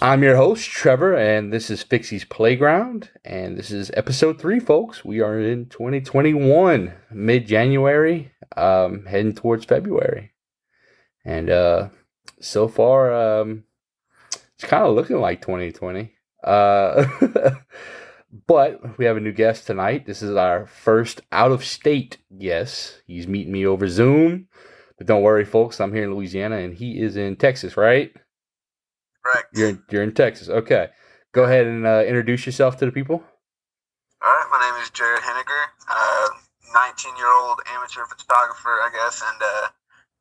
I'm your host, Trevor, and this is Fixie's Playground, and this is episode three, folks. We are in 2021, mid January, um, heading towards February. And uh, so far, um, it's kind of looking like 2020. Uh, but we have a new guest tonight. This is our first out of state guest. He's meeting me over Zoom. But don't worry, folks, I'm here in Louisiana and he is in Texas, right? Correct. You're in, you're in Texas. Okay. Go ahead and uh, introduce yourself to the people. All right, my name is Jared Henniger, uh, 19 year old amateur photographer, I guess, and uh,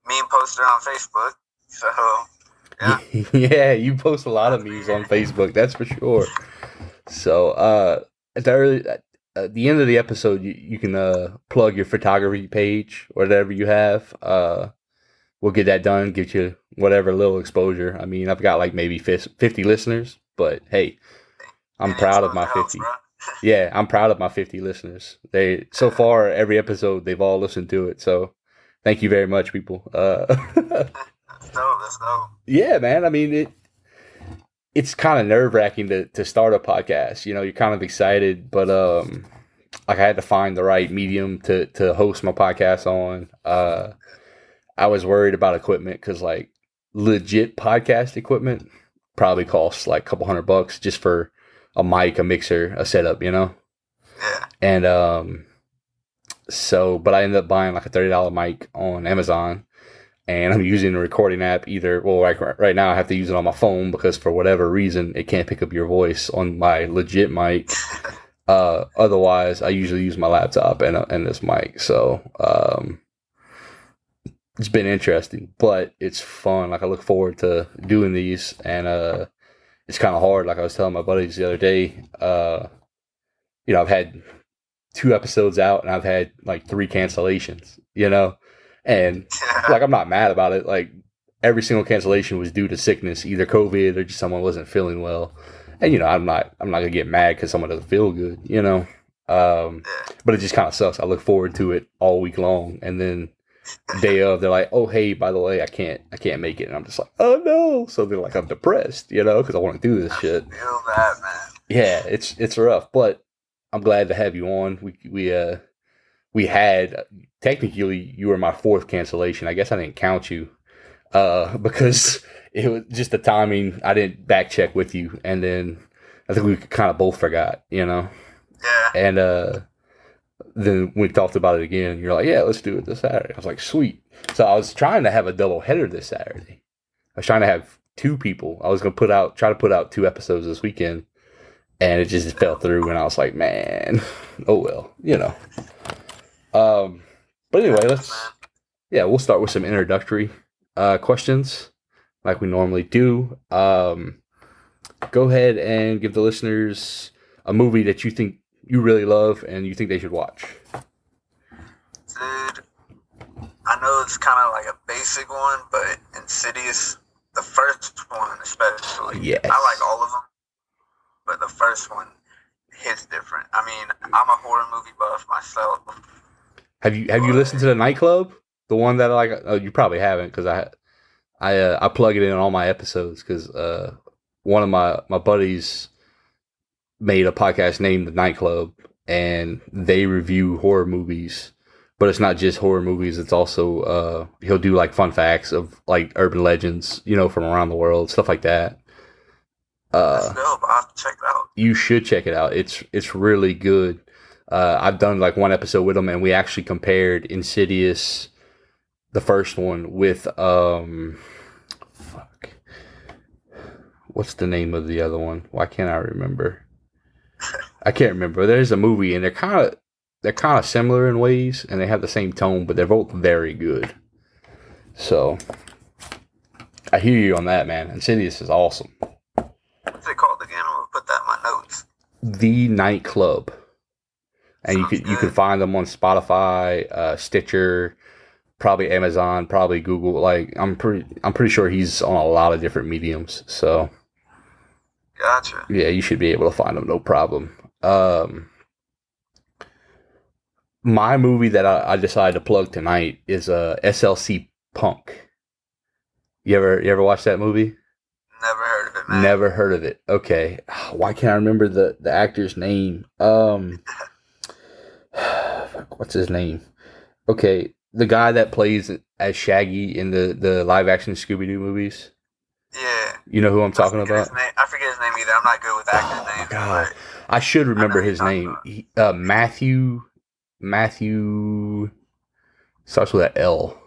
meme poster on Facebook. So, yeah. yeah, you post a lot of memes on Facebook, that's for sure. So, uh, at the early, at the end of the episode, you, you can uh, plug your photography page, whatever you have. Uh, we'll get that done, get you whatever little exposure. I mean, I've got like maybe 50 listeners, but hey, I'm Yeah, proud of my it helps, 50. bro. Yeah, I'm proud of my 50 listeners. They so far every episode they've all listened to it. So, thank you very much, people. Uh, That's dope. That's dope. yeah, man. I mean, it it's kind of nerve wracking to to start a podcast. You know, you're kind of excited, but um, like I had to find the right medium to to host my podcast on. Uh, I was worried about equipment because like legit podcast equipment probably costs like a couple hundred bucks just for a mic, a mixer, a setup. You know. And um, so, but I ended up buying like a thirty dollar mic on Amazon, and I'm using the recording app. Either well, like right, right now I have to use it on my phone because for whatever reason it can't pick up your voice on my legit mic. Uh, otherwise, I usually use my laptop and and this mic. So um, it's been interesting, but it's fun. Like I look forward to doing these, and uh, it's kind of hard. Like I was telling my buddies the other day. Uh, you know, I've had two episodes out and I've had like three cancellations, you know? And like I'm not mad about it. Like every single cancellation was due to sickness, either COVID or just someone wasn't feeling well. And you know, I'm not I'm not gonna get mad because someone doesn't feel good, you know. Um, but it just kind of sucks. I look forward to it all week long, and then day of they're like, "Oh, hey, by the way, I can't I can't make it," and I'm just like, "Oh no!" So they're like, I'm depressed, you know, because I want to do this shit. Feel that, man. Yeah, it's it's rough, but I'm glad to have you on. We we uh we had technically you were my fourth cancellation. I guess I didn't count you uh because it was just the timing. I didn't back check with you, and then I think we kind of both forgot, you know. Yeah. And uh then we talked about it again. You're like, yeah, let's do it this Saturday. I was like, sweet. So I was trying to have a double header this Saturday. I was trying to have two people. I was gonna put out try to put out two episodes this weekend and it just fell through and I was like, man, oh well, you know. Um but anyway, let's yeah, we'll start with some introductory uh questions like we normally do. Um go ahead and give the listeners a movie that you think you really love and you think they should watch. Dude, I know it's kind of like a basic one, but Insidious, the first one especially. Yes. I like all of them, but the first one hits different. I mean, I'm a horror movie buff myself. Have you have you listened to the nightclub? The one that I like oh, you probably haven't because I I uh, I plug it in all my episodes because uh, one of my my buddies made a podcast named the Nightclub and they review horror movies, but it's not just horror movies. It's also uh, he'll do like fun facts of like urban legends, you know, from around the world, stuff like that. That's Uh, dope. I'll have to check it out. you should check it out. It's it's really good. Uh, I've done like one episode with him, and we actually compared Insidious, the first one, with um, fuck, what's the name of the other one? Why can't I remember? I can't remember. There's a movie, and they're kind of they're kind of similar in ways, and they have the same tone, but they're both very good. So, I hear you on that, man. Insidious is awesome. What's it called again? I'm gonna put that in my notes. the nightclub and you Sounds could you can find them on spotify uh, stitcher probably amazon probably google like i'm pretty i'm pretty sure he's on a lot of different mediums so Gotcha. yeah you should be able to find them no problem um my movie that i, I decided to plug tonight is uh slc punk you ever you ever watch that movie Never heard of it, man. Never heard of it. Okay. Why can't I remember the, the actor's name? Um what's his name? Okay, the guy that plays as Shaggy in the, the live action Scooby Doo movies. Yeah. You know who I'm talking I forget about? I forget his name either. I'm not good with actors' Oh names. God. but I should remember his name. He, uh, Matthew. Matthew starts with an L.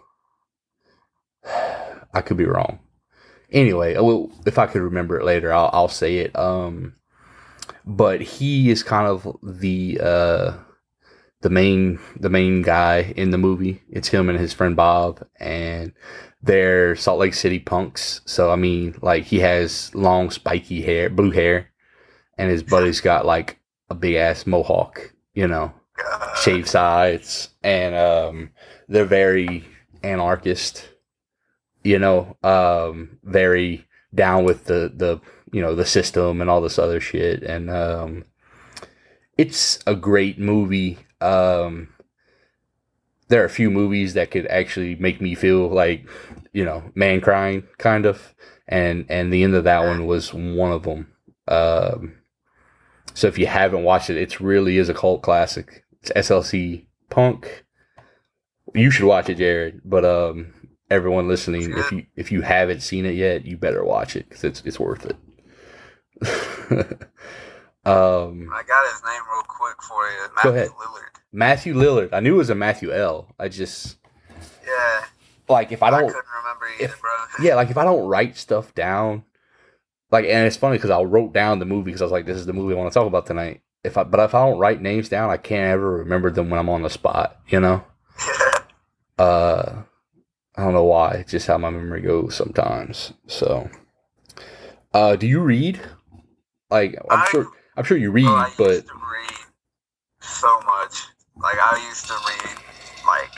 I could be wrong. Anyway, I will, if I could remember it later, I'll, I'll say it. Um, but he is kind of the uh, the main the main guy in the movie. It's him and his friend Bob, and they're Salt Lake City punks. So I mean, like he has long spiky hair, blue hair, and his buddy's got like a big ass mohawk, you know, shaved sides, and um, they're very anarchist, you know, um, very down with the the you know the system and all this other shit, and um, it's a great movie. Um, there are a few movies that could actually make me feel like you know man crying kind of. And and the end of that one was one of them. Um so if you haven't watched it it really is a cult classic it's slc punk you should watch it jared but um everyone listening if you if you haven't seen it yet you better watch it because it's it's worth it um I got his name real quick for you. Go Matthew ahead. Lillard. matthew lillard i knew it was a matthew l i just Yeah. like if i I, don't couldn't remember either, if- bro. yeah, like if I don't write stuff down, like, and it's funny because I wrote down the movie because I was like, this is the movie I want to talk about tonight. If I, but if I don't write names down, I can't ever remember them when I'm on the spot. You know, uh, I don't know why. It's just how my memory goes sometimes. So, uh, do you read? Like, I'm I- sure, I'm sure you read, Bro, I but used to read so much. Like I used to read like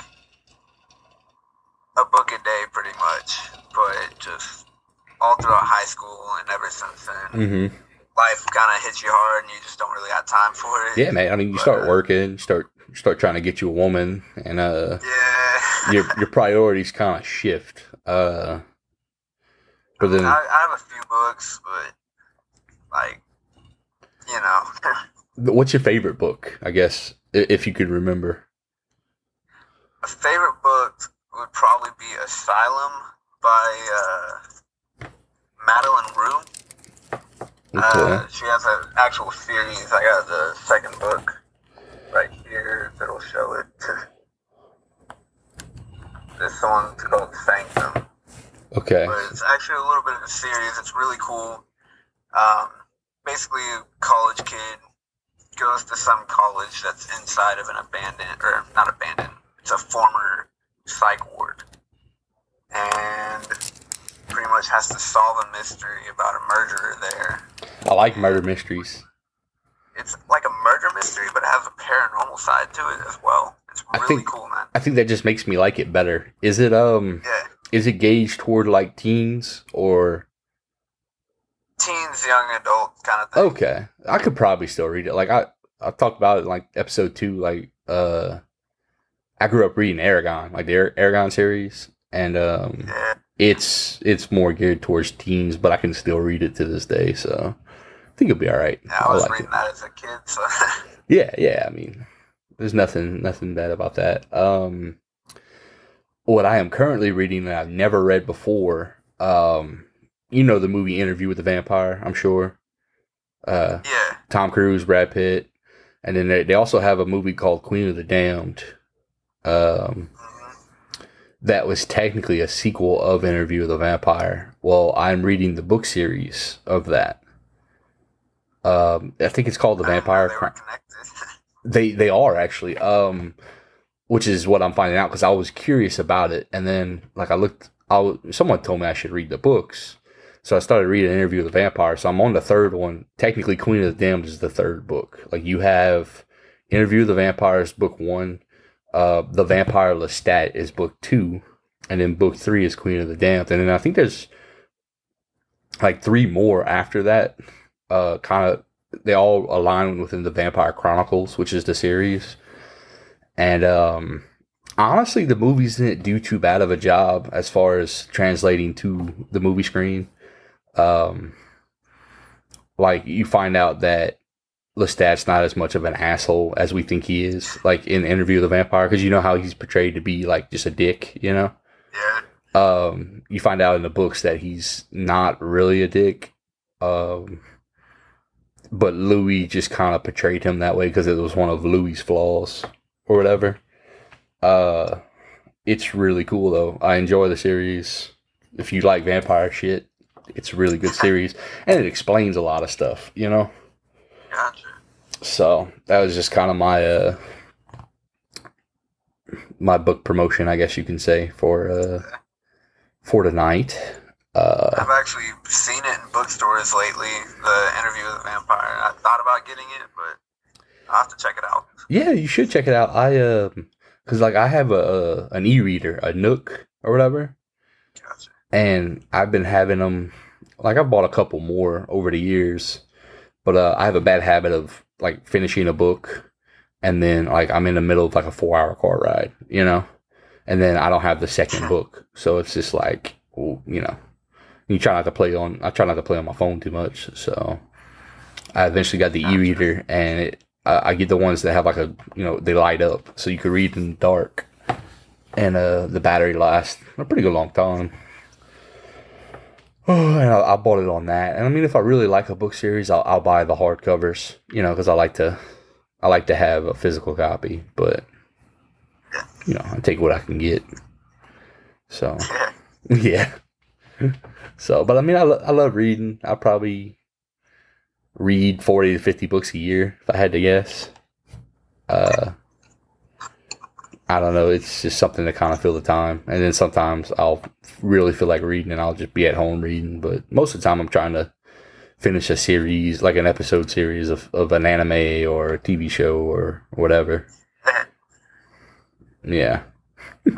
a book a day, pretty much. But just all throughout high school and ever since then, hmm life kind of hits you hard, and you just don't really have time for it. yeah, man. I mean, you start working, you start start trying to get you a woman, and uh, Yeah. your your priorities kind of shift. Uh, but then, I, I have a few books, but like, you know, what's your favorite book? I guess if you could remember. a favorite book would probably be Asylum by uh, Madeleine Roux. Okay. Uh, she has an actual series. I got the second book right here that'll show it. this one's called Sanctum. okay. but it's actually a little bit of a series. It's really cool. Um, basically, a college kid goes to some college that's inside of an abandoned, or not abandoned, it's a former psych ward. And pretty much has to solve a mystery about a murderer there. I like murder mysteries. It's like a murder mystery, but it has a paranormal side to it as well. It's I really think- cool, man. I think that just makes me like it better. Is it um Yeah. is it gauged toward like teens or Teens, young adult kind of thing. okay? I could probably still read it. Like I I talked about it in like episode 2 like uh I grew up reading Eragon, like the Eragon series and um Yeah. It's it's more geared towards teens, but I can still read it to this day, so I think it'll be all right. Yeah, I was like reading it. that as a kid, so Yeah, yeah. I mean, there's nothing nothing bad about that. Um, what I am currently reading that I've never read before. Um, you know the movie Interview with the Vampire. I'm sure. Uh, yeah. Tom Cruise, Brad Pitt, and then they, they also have a movie called Queen of the Damned. Um. That was technically a sequel of Interview with the Vampire. Well, I'm reading the book series of that. Um, I think it's called The I didn't know Vampire. They Chron- were connected. they they are actually, um, which is what I'm finding out because I was curious about it, and then like I looked, I was, someone told me I should read the books, so I started reading Interview with the Vampire. So I'm on the third one. Technically, Queen of the Damned is the third book. Like you have Interview with the Vampires, book one. Uh, the Vampire Lestat is book two, and then book three is Queen of the Damned, and then I think there's like three more after that. Uh, kind of they all align within the Vampire Chronicles, which is the series. And um, honestly, the movies didn't do too bad of a job as far as translating to the movie screen. Um, like you find out that Lestat's not as much of an asshole as we think he is. Like in Interview with the Vampire, because you know how he's portrayed to be like just a dick. You know. Yeah. Um, you find out in the books that he's not really a dick. Um, but Louis just kind of portrayed him that way because it was one of Louis's flaws or whatever. Uh, it's really cool though. I enjoy the series. If you like vampire shit, it's a really good series, and it explains a lot of stuff. You know. Gotcha. So that was just kind of my uh my book promotion, I guess you can say for uh for tonight. Uh I've actually seen it in bookstores lately. The interview with the vampire. I thought about getting it, but I'll have to check it out. yeah, you should check it out. I um cuz like I have a, a an e-reader, a Nook or whatever, Gotcha. and I've been having them like I've bought a couple more over the years, but uh I have a bad habit of like finishing a book and then like I'm in the middle of like a 4-hour car ride, you know? And then I don't have the second book. So it's just like, you know, you try not to play on I try not to play on my phone too much. So I eventually got the e-reader and it I, I get the ones that have like a, you know, they light up so you can read in the dark. And uh the battery lasts a pretty good long time. Oh, and I, I bought it on that. And I mean, if I really like a book series, I'll, I'll buy the hardcovers, you know, because I like to, I like to have a physical copy. But you know, I take what I can get. So Yeah. So, but I mean, I, lo- I love reading. I probably read forty to fifty books a year if I had to guess. Uh, I don't know. It's just something to kind of fill the time, and then sometimes I'll really feel like reading, and I'll just be at home reading. But most of the time, I'm trying to finish a series, like an episode series of, of an anime or a TV show or whatever. Yeah.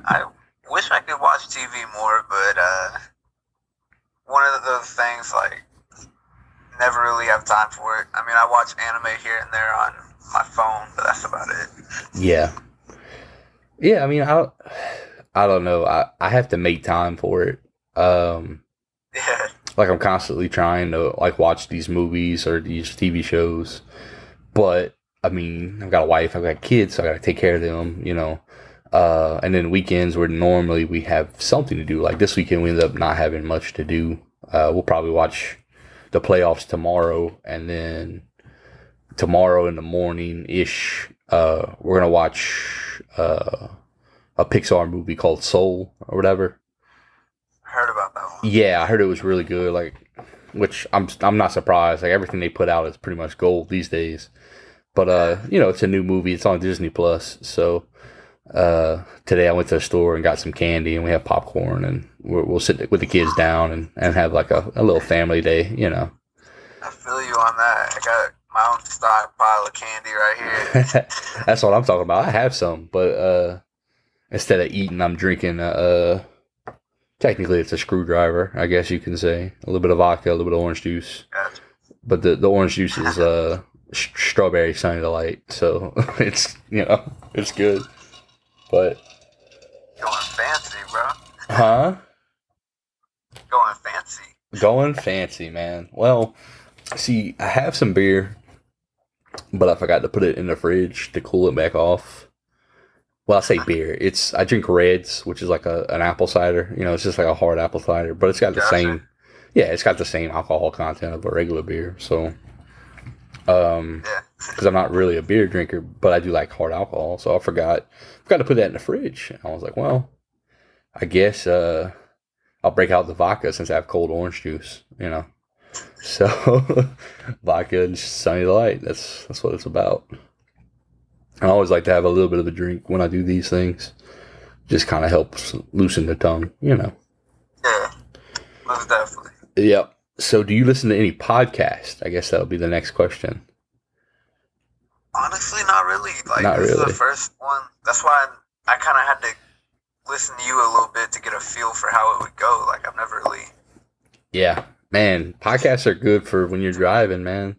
I wish I could watch TV more, but uh, one of those things like never really have time for it. I mean, I watch anime here and there on my phone, but that's about it. Yeah. Yeah, I mean, I, I don't know. I, I have to make time for it. Um, Yeah, like I'm constantly trying to like watch these movies or these TV shows, but I mean, I've got a wife, I've got kids, so I got to take care of them, you know. Uh, and then weekends where normally we have something to do. Like this weekend, we ended up not having much to do. Uh, we'll probably watch the playoffs tomorrow, and then tomorrow in the morning ish, uh, we're gonna watch uh, a Pixar movie called Soul or whatever. heard about that one. Yeah, I heard it was really good. Like, which I'm I'm not surprised. Like everything they put out is pretty much gold these days. But uh, you know, it's a new movie. It's on Disney Plus. So uh, today I went to the store and got some candy, and we have popcorn, and we'll, we'll sit with the kids down and, and have like a, a little family day. You know. I feel you on that. I got my own stockpile of candy right here. That's what I'm talking about. I have some, but uh, instead of eating, I'm drinking. Uh, technically, it's a screwdriver, I guess you can say. A little bit of vodka, a little bit of orange juice. But the, the orange juice is uh sh- strawberry sunny delight so it's you know it's good but Going fancy, bro. huh Going fancy. going fancy man well see i have some beer but i forgot to put it in the fridge to cool it back off well i say beer it's i drink Redd's which is like a, an apple cider you know it's just like a hard apple cider but it's got the Gotcha. same yeah it's got the same alcohol content of a regular beer so um Yeah. because I'm not really a beer drinker, but I do like hard alcohol. So I forgot forgot to put that in the fridge. And I was like, well, I guess uh, I'll break out the vodka since I have cold orange juice. You know, so vodka and sunny delight. That's that's what it's about. I always like to have a little bit of a drink when I do these things. Just kind of helps loosen the tongue, you know. Yeah. Most definitely. Yep. So, do you listen to any podcast? I guess that'll be the next question. Honestly, not really. Like Not this is really. the first one. That's why I, I kind of had to listen to you a little bit to get a feel for how it would go. Like I've never really. Yeah, man, podcasts are good for when you're driving, man.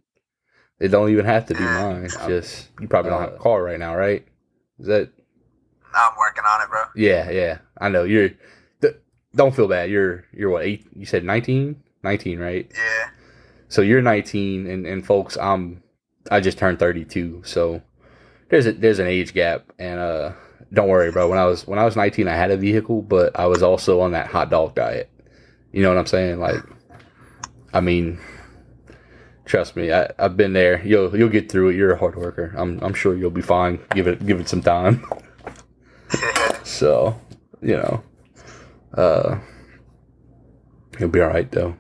It don't even have to be Yeah. mine. It's uh, just you probably don't have a uh, car right now, right? Is that? I'm working on it, bro. Yeah, yeah. I know you're. th- Don't feel bad. You're you're what eight? You said 19? 19, right? Yeah. So you're 19, and and folks, I'm I just turned 32, so there's a there's an age gap, and uh, don't worry, bro. When I was when I was 19, I had a vehicle, but I was also on that hot dog diet. You know what I'm saying? Like, I mean, trust me, I, I've been there. You'll you'll get through it. You're a hard worker. I'm I'm sure you'll be fine. Give it give it some time. so, you know, uh, you'll be all right though.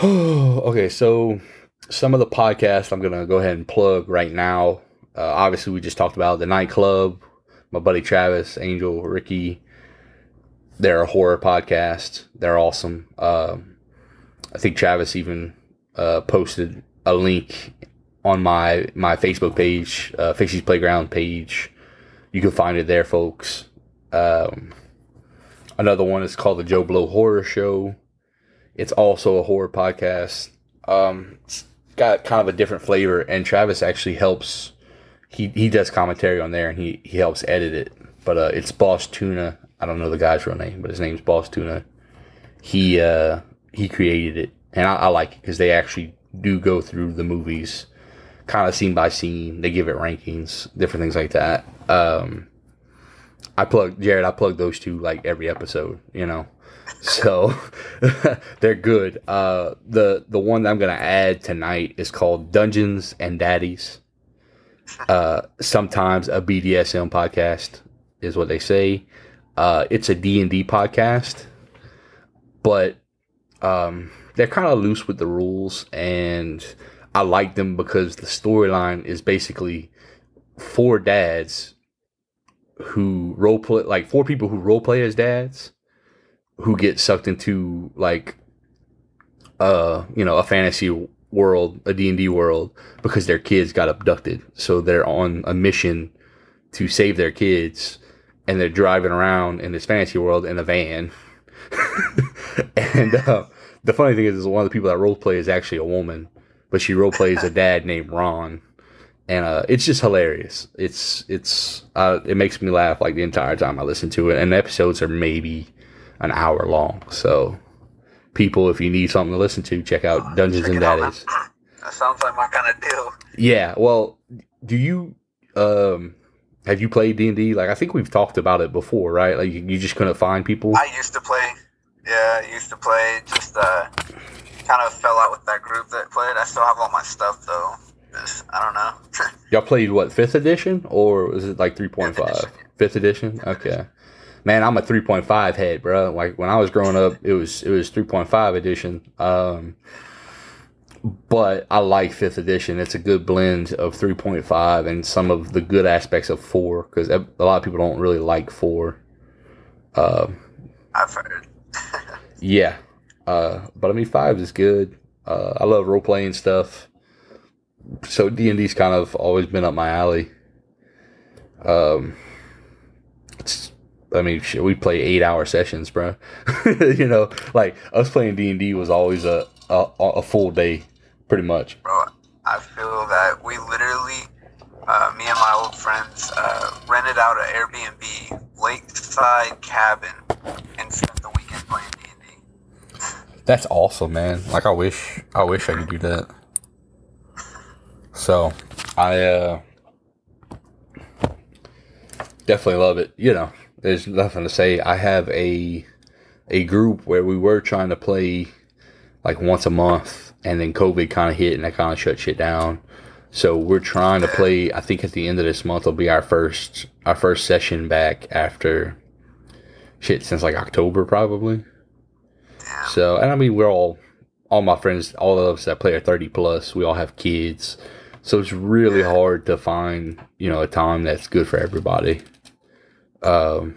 okay, so some of the podcasts I'm gonna go ahead and plug right now. Uh, obviously, we just talked about the nightclub. My buddy Travis, Angel, Ricky. They're a horror podcast. They're awesome. Um, I think Travis even uh, posted a link on my my Facebook page, uh, Fixie's Playground page. You can find it there, folks. Um, another one is called the Joe Blow Horror Show. It's also a horror podcast. Um, it's got kind of a different flavor, and Travis actually helps. He he does commentary on there, and he he helps edit it. But uh, it's Boss Tuna. I don't know the guy's real name, but his name's Boss Tuna. He uh, he created it, and I, I like it because they actually do go through the movies, kind of scene by scene. They give it rankings, different things like that. Um, I plug Jared. I plug those two like every episode. You know, so they're good. Uh, the the one that I'm gonna add tonight is called Dungeons and Daddies. Uh, sometimes a BDSM podcast is what they say. Uh, it's a D and D podcast, but um, they're kind of loose with the rules, and I like them because the storyline is basically four dads who role play, like four people who role play as dads, who get sucked into like, uh, you know, a fantasy world, a D and D world, because their kids got abducted, so they're on a mission to save their kids, and they're driving around in this fantasy world in a van. and uh, the funny thing is, is one of the people that role play is actually a woman, but she role plays a dad named Ron, and uh, it's just hilarious. It's it's uh, it makes me laugh like the entire time I listen to it, and the episodes are maybe an hour long. So, people, if you need something to listen to, check out Dungeons Check and Daddies. That sounds like my kind of deal. Yeah, well, do you um have you played D and D? Like I think we've talked about it before, right? Like you, you just couldn't find people. I used to play. Yeah, I used to play. Just uh, kind of fell out with that group that played. I still have all my stuff though. Just, I don't know. Y'all played what fifth edition or was it like three point five? Fifth edition. Okay. Man, I'm a three point five head, bro. Like when I was growing up, it was it was three point five edition. Um, but I like fifth edition. It's a good blend of three point five and some of the good aspects of four because a lot of people don't really like four. Uh, I've heard. Yeah, uh, but I mean five is good. Uh, I love role playing stuff. So D and D's kind of always been up my alley. Um, it's, I mean, shit, we play eight hour sessions, bro. you know, like us playing D and D was always a, a a full day, pretty much. bro. I feel that we literally, uh, me and my old friends, uh, rented out an Airbnb lakeside cabin and spent the weekend playing. That's awesome, man. Like I wish, I wish I could do that. So, I uh definitely love it. You know, there's nothing to say. I have a a group where we were trying to play like once a month, and then COVID kind of hit, and that kind of shut shit down. So we're trying to play. I think at the end of this month will be our first our first session back after shit since like October probably. So, and I mean, we're all, all my friends, all of us that play are 30 plus, we all have kids. So it's really hard to find, you know, a time that's good for everybody. Um,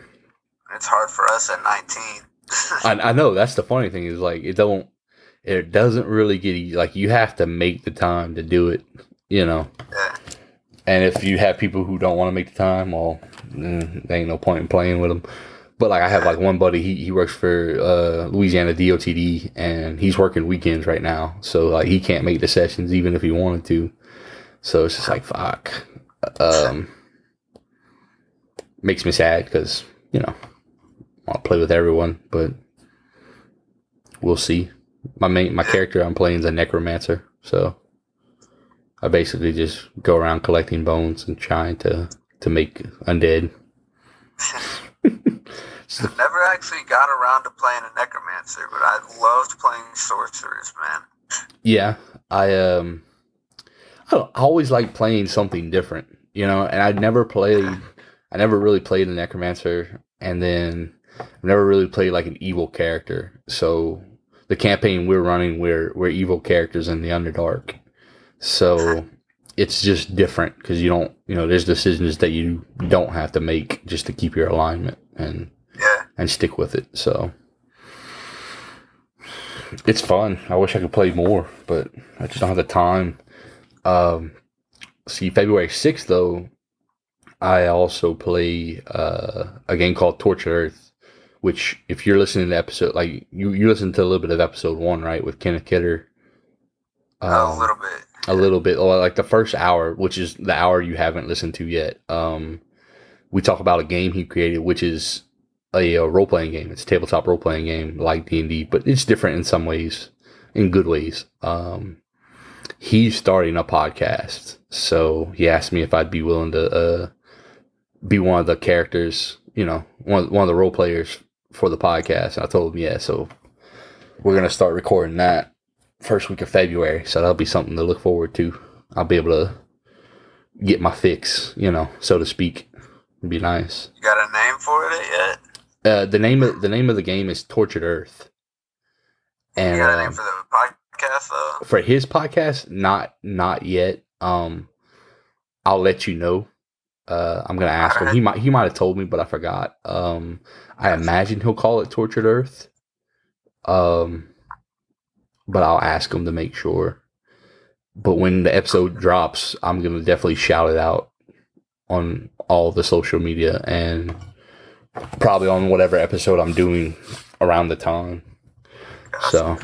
It's hard for us at 19. I, I know that's the funny thing is like, it don't, it doesn't really get, like, you have to make the time to do it, you know. yeah. And if you have people who don't want to make the time, well, mm, there ain't no point in playing with them. But like I have like one buddy, he, he works for uh, Louisiana DOTD, and he's working weekends right now, so like he can't make the sessions even if he wanted to. So it's just like fuck. Um, makes me sad because you know I play with everyone, but we'll see. my main my character I'm playing is a necromancer, so I basically just go around collecting bones and trying to to make undead. So, Never actually got around to playing a necromancer, but I loved playing sorcerers, man. Yeah, I um, I, I always like playing something different, you know. And I never played, I never really played a necromancer, and then I've never really played like an evil character. So the campaign we're running, we're we're evil characters in the Underdark. So it's just different because you don't, you know, there's decisions that you don't have to make just to keep your alignment and. And stick with it. So it's fun. I wish I could play more, but I just don't have the time. Um, see, February sixth though, I also play uh, a game called Tortured Earth, which if you're listening to episode like you you listened to a little bit of episode one, right, with Kenneth Kidder. a Um, little bit. a little bit like the first hour which is the hour you haven't listened to yet um we talk about a game he created which is a, a role-playing game it's a tabletop role-playing game like d&d but it's different in some ways in good ways um he's starting a podcast so he asked me if i'd be willing to uh be one of the characters you know one, one of the role players for the podcast and i told him yeah so we're gonna start recording that first week of February, so that'll be something to look forward to. I'll be able to get my fix, you know, so to speak. It'd be nice. You got a name for it yet? Uh, the name of the name of the game is Tortured Earth, and you got a um, for the podcast though? for his podcast, not not yet. Um, I'll let you know. Uh, I'm gonna ask him. He might he might have told me, but I forgot. Um, I imagine he'll call it Tortured Earth. Um, but I'll ask him to make sure. But when the episode drops, I'm gonna definitely shout it out on all the social media and probably on whatever episode I'm doing around the time. So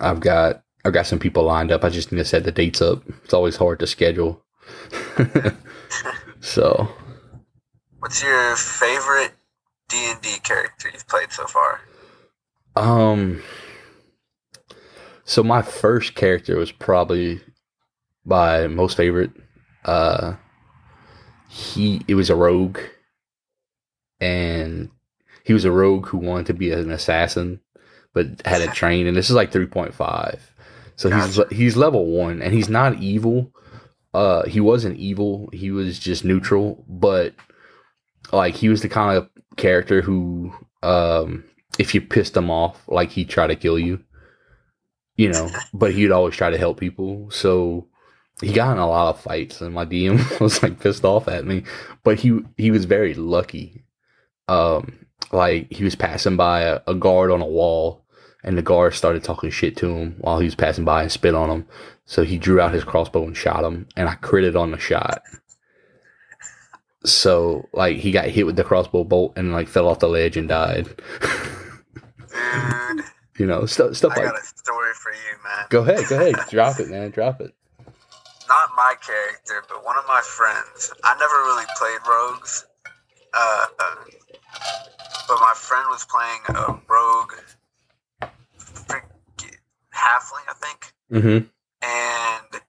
I've got I've got some people lined up. I just need to set the dates up. It's always hard to schedule. so What's your favorite D and D character you've played so far? um so my first character was probably my most favorite. Uh he it was a rogue and he was a rogue who wanted to be an assassin but had it trained and this is like 3.5 so he's he's level 1 and he's not evil. Uh he wasn't evil. He was just neutral but like he was the kind of character who um if you pissed him off like he'd try to kill you you know but he'd always try to help people. So he got in a lot of fights and my dm was like pissed off at me but he he was very lucky um like he was passing by a, a guard on a wall and the guard started talking shit to him while he was passing by and spit on him so he drew out his crossbow and shot him and i critted on the shot so like he got hit with the crossbow bolt and like fell off the ledge and died Dude, you know stuff stuff I like got a story for you, man. go ahead go ahead drop it man drop it Not my character, but one of my friends. I never really played rogues. Uh, uh, but my friend was playing a rogue freak- halfling, I think. mm-hmm and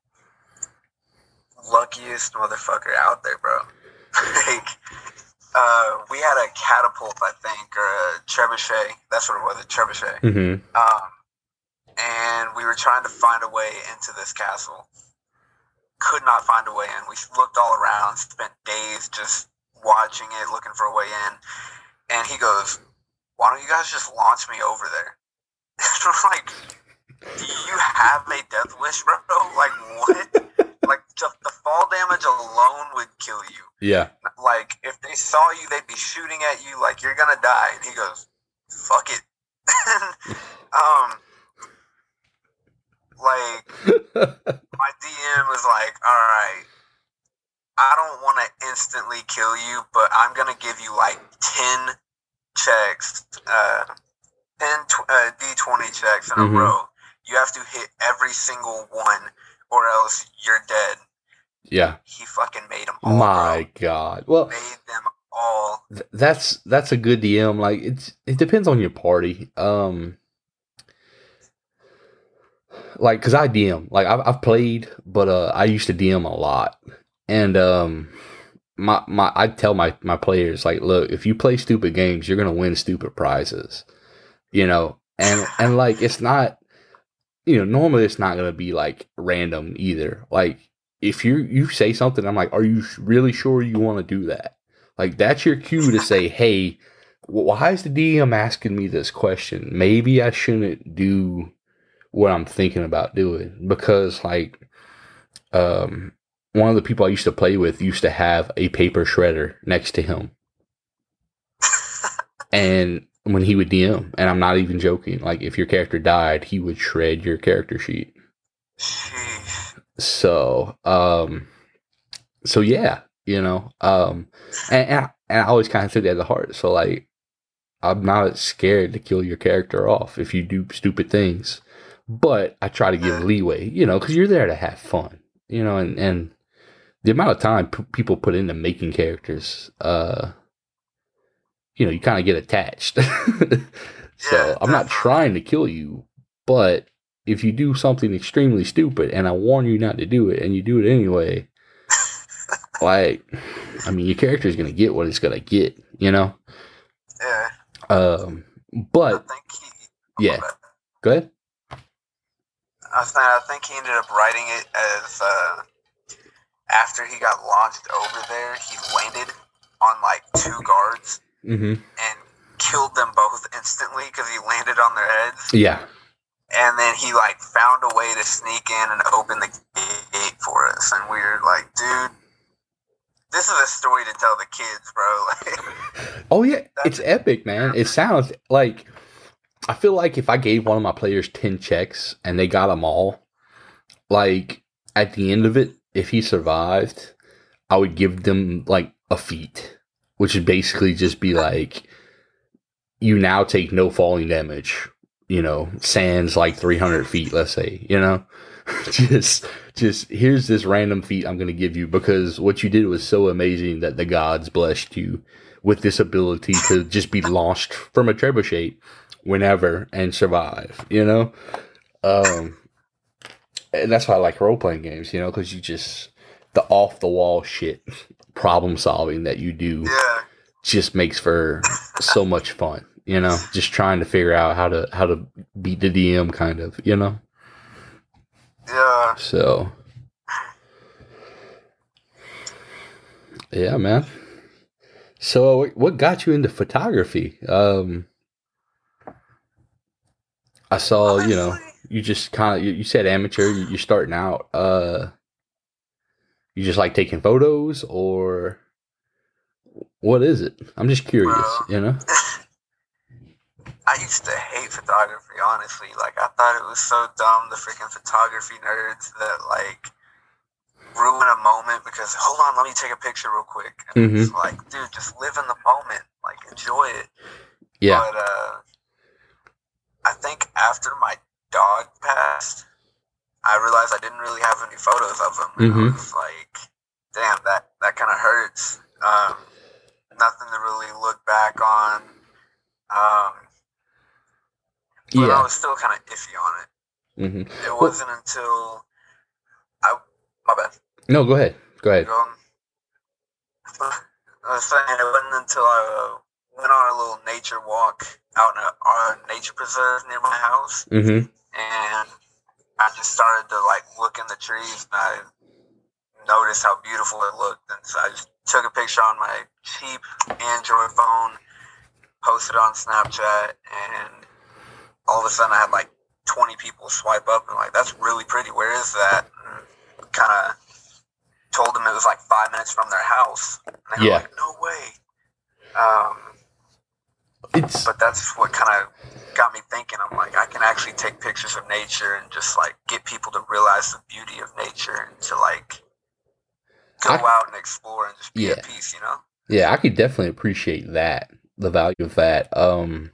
luckiest motherfucker out there, bro. like, uh, we had a catapult, I think, or a trebuchet. That's what it was, a trebuchet. mm-hmm Um, and we were trying to find a way into this castle. Could not find a way in. We looked all around, spent days just watching it, looking for a way in. And he goes, "Why don't you guys just launch me over there?" Like, "Do you have a death wish, bro? Like what? like just the fall damage alone would kill you." yeah like if they saw you they'd be shooting at you like you're gonna die and he goes fuck it um like my dm was like all right i don't want to instantly kill you but i'm gonna give you like 10 checks uh 10 tw- uh, d20 checks in Mhm. a row. You have to hit every single one or else you're dead. Yeah. He fucking made them all my bro. God. Well made them all. th- that's that's a good dm like it's it depends on your party. Um like because I DM, like I've, I've played, but uh, I used to DM a lot, and um, my my I tell my my players like, look, if you play stupid games, you're gonna win stupid prizes, you know, and and like it's not, you know, normally it's not gonna be like random either. Like if you you say something, I'm like, are you really sure you want to do that? Like that's your cue to say, hey, why is the DM asking me this question? Maybe I shouldn't do what I'm thinking about doing because like um one of the people I used to play with used to have a paper shredder next to him. and when he would DM, and I'm not even joking, like if your character died, he would shred your character sheet. So, um, so yeah, you know, um, and, and, I, and I always kind of took that to heart. So like, I'm not scared to kill your character off if you do stupid things, but I try to give leeway, you know, because you're there to have fun, you know, and and the amount of time p- people put into making characters, uh, you know, you kind of get attached. so Yeah, I'm not trying to kill you, but if you do something extremely stupid and I warn you not to do it and you do it anyway, like, I mean, your character is going to get what it's going to get, you know? Yeah. Um, but think he. oh, yeah, go ahead. I think, I think he ended up writing it as uh, after he got launched over there, he landed on like two guards hmm and killed them both instantly because he landed on their heads. Yeah. And then he like found a way to sneak in and open the gate for us. And we were like, dude, this is a story to tell the kids, bro. Like, Oh yeah, it's epic, man. It sounds like I feel like if I gave one of my players 10 checks and they got them all, like at the end of it, if he survived, I would give them like a feat, which would basically just be like you now take no falling damage, you know, sands like 300 feet, let's say, you know, just, just here's this random feat I'm going to give you because what you did was so amazing that the gods blessed you with this ability to just be launched from a trebuchet whenever and survive, you know? Um, and that's why I like role playing games, you know, because you just, the off the wall shit, problem solving that you do yeah. just makes for so much fun, you know, just trying to figure out how to, how to beat the DM kind of, you know? Yeah. So, yeah, man. So, what got you into photography? Um, I saw, you know, you just kind of you, you said amateur. You, you're starting out. Uh, you just like taking photos, or what is it? I'm just curious. Bro. You know? I used to hate photography, honestly. Like, I thought it was so dumb, the freaking photography nerds that, like, ruin a moment because, hold on, let me take a picture real quick. And it's like, dude, just live in the moment. Like, enjoy it. Yeah. But, uh, I think after my dog passed, I realized I didn't really have any photos of him. Mhm. Was like, damn, that, that kind of hurts. Um, nothing to really look back on. Um, but I was still kind of iffy on it. hmm It wasn't until I, my bad. No, go ahead. Go ahead. Um, I was saying it wasn't until I uh, went on a little nature walk out in a, our nature preserve near my house, hmm and I just started to like look in the trees, and I noticed how beautiful it looked, and so I just took a picture on my cheap Android phone, posted on Snapchat, and all of a sudden I had like 20 people swipe up and like, that's really pretty. Where is that? Kind of told them it was like five minutes from their house. And they Yeah. were like, no way. Um, It's but that's what kind of got me thinking. I'm like, I can actually take pictures of nature and just like get people to realize the beauty of nature and to like go I- out and explore and just be Yeah. at peace, you know? Yeah, I could definitely appreciate that, the value of that. Um,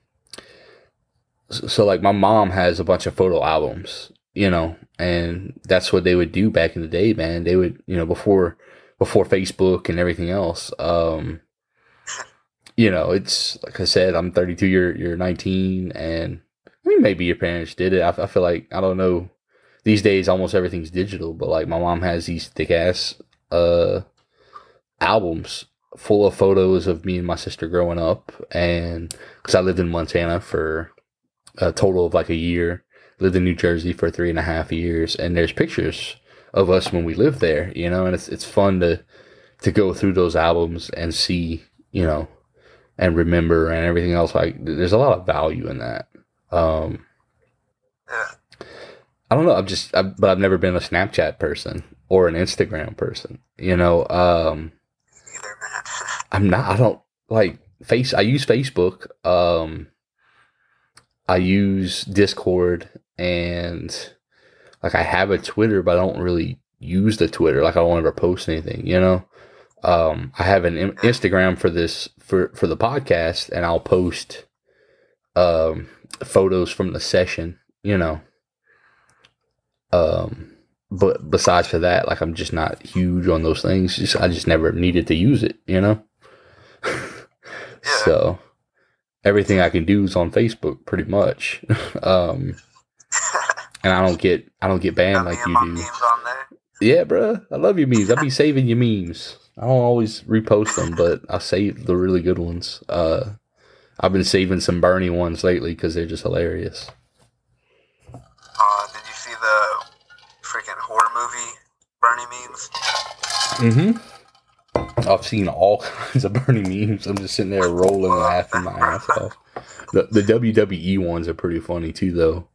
so, so like my mom has a bunch of photo albums, you know, and that's what they would do back in the day, man. They would, you know, before before Facebook and everything else. Um, you know, it's like I said, I'm 32. You're you're 19, and I mean maybe your parents did it. I, I feel like I don't know these days almost everything's digital, but like my mom has these thick ass uh albums full of photos of me and my sister growing up and because I lived in Montana for a total of like a year, lived in New Jersey for three and a half years, and there's pictures of us when we lived there, you know, and it's it's fun to to go through those albums and see, you know, and remember and everything else. Like there's a lot of value in that. Um, Yeah. I don't know. I'm just, I, but I've never been a Snapchat person or an Instagram person. You know, um, I'm not. I don't like face. I use Facebook. Um, I use Discord and like I have a Twitter, but I don't really use the Twitter. Like I don't ever post anything. You know. Um, I have an Instagram for this for for the podcast, and I'll post um photos from the session. You know. Um, but besides for that, like I'm just not huge on those things. Just I just never needed to use it, you know. So everything I can do is on Facebook, pretty much. um, and I don't get I don't get banned like you do. memes on there. Yeah, bruh. I love your memes. I'll be saving your memes. I don't always repost them, but I save the really good ones. Uh, I've been saving some Bernie ones lately because they're just hilarious. Uh, did you see the freaking horror movie Bernie memes? Mm-hmm. I've seen all kinds of Bernie memes. I'm just sitting there rolling, laughing my ass off. The the WWE ones are pretty funny too, though.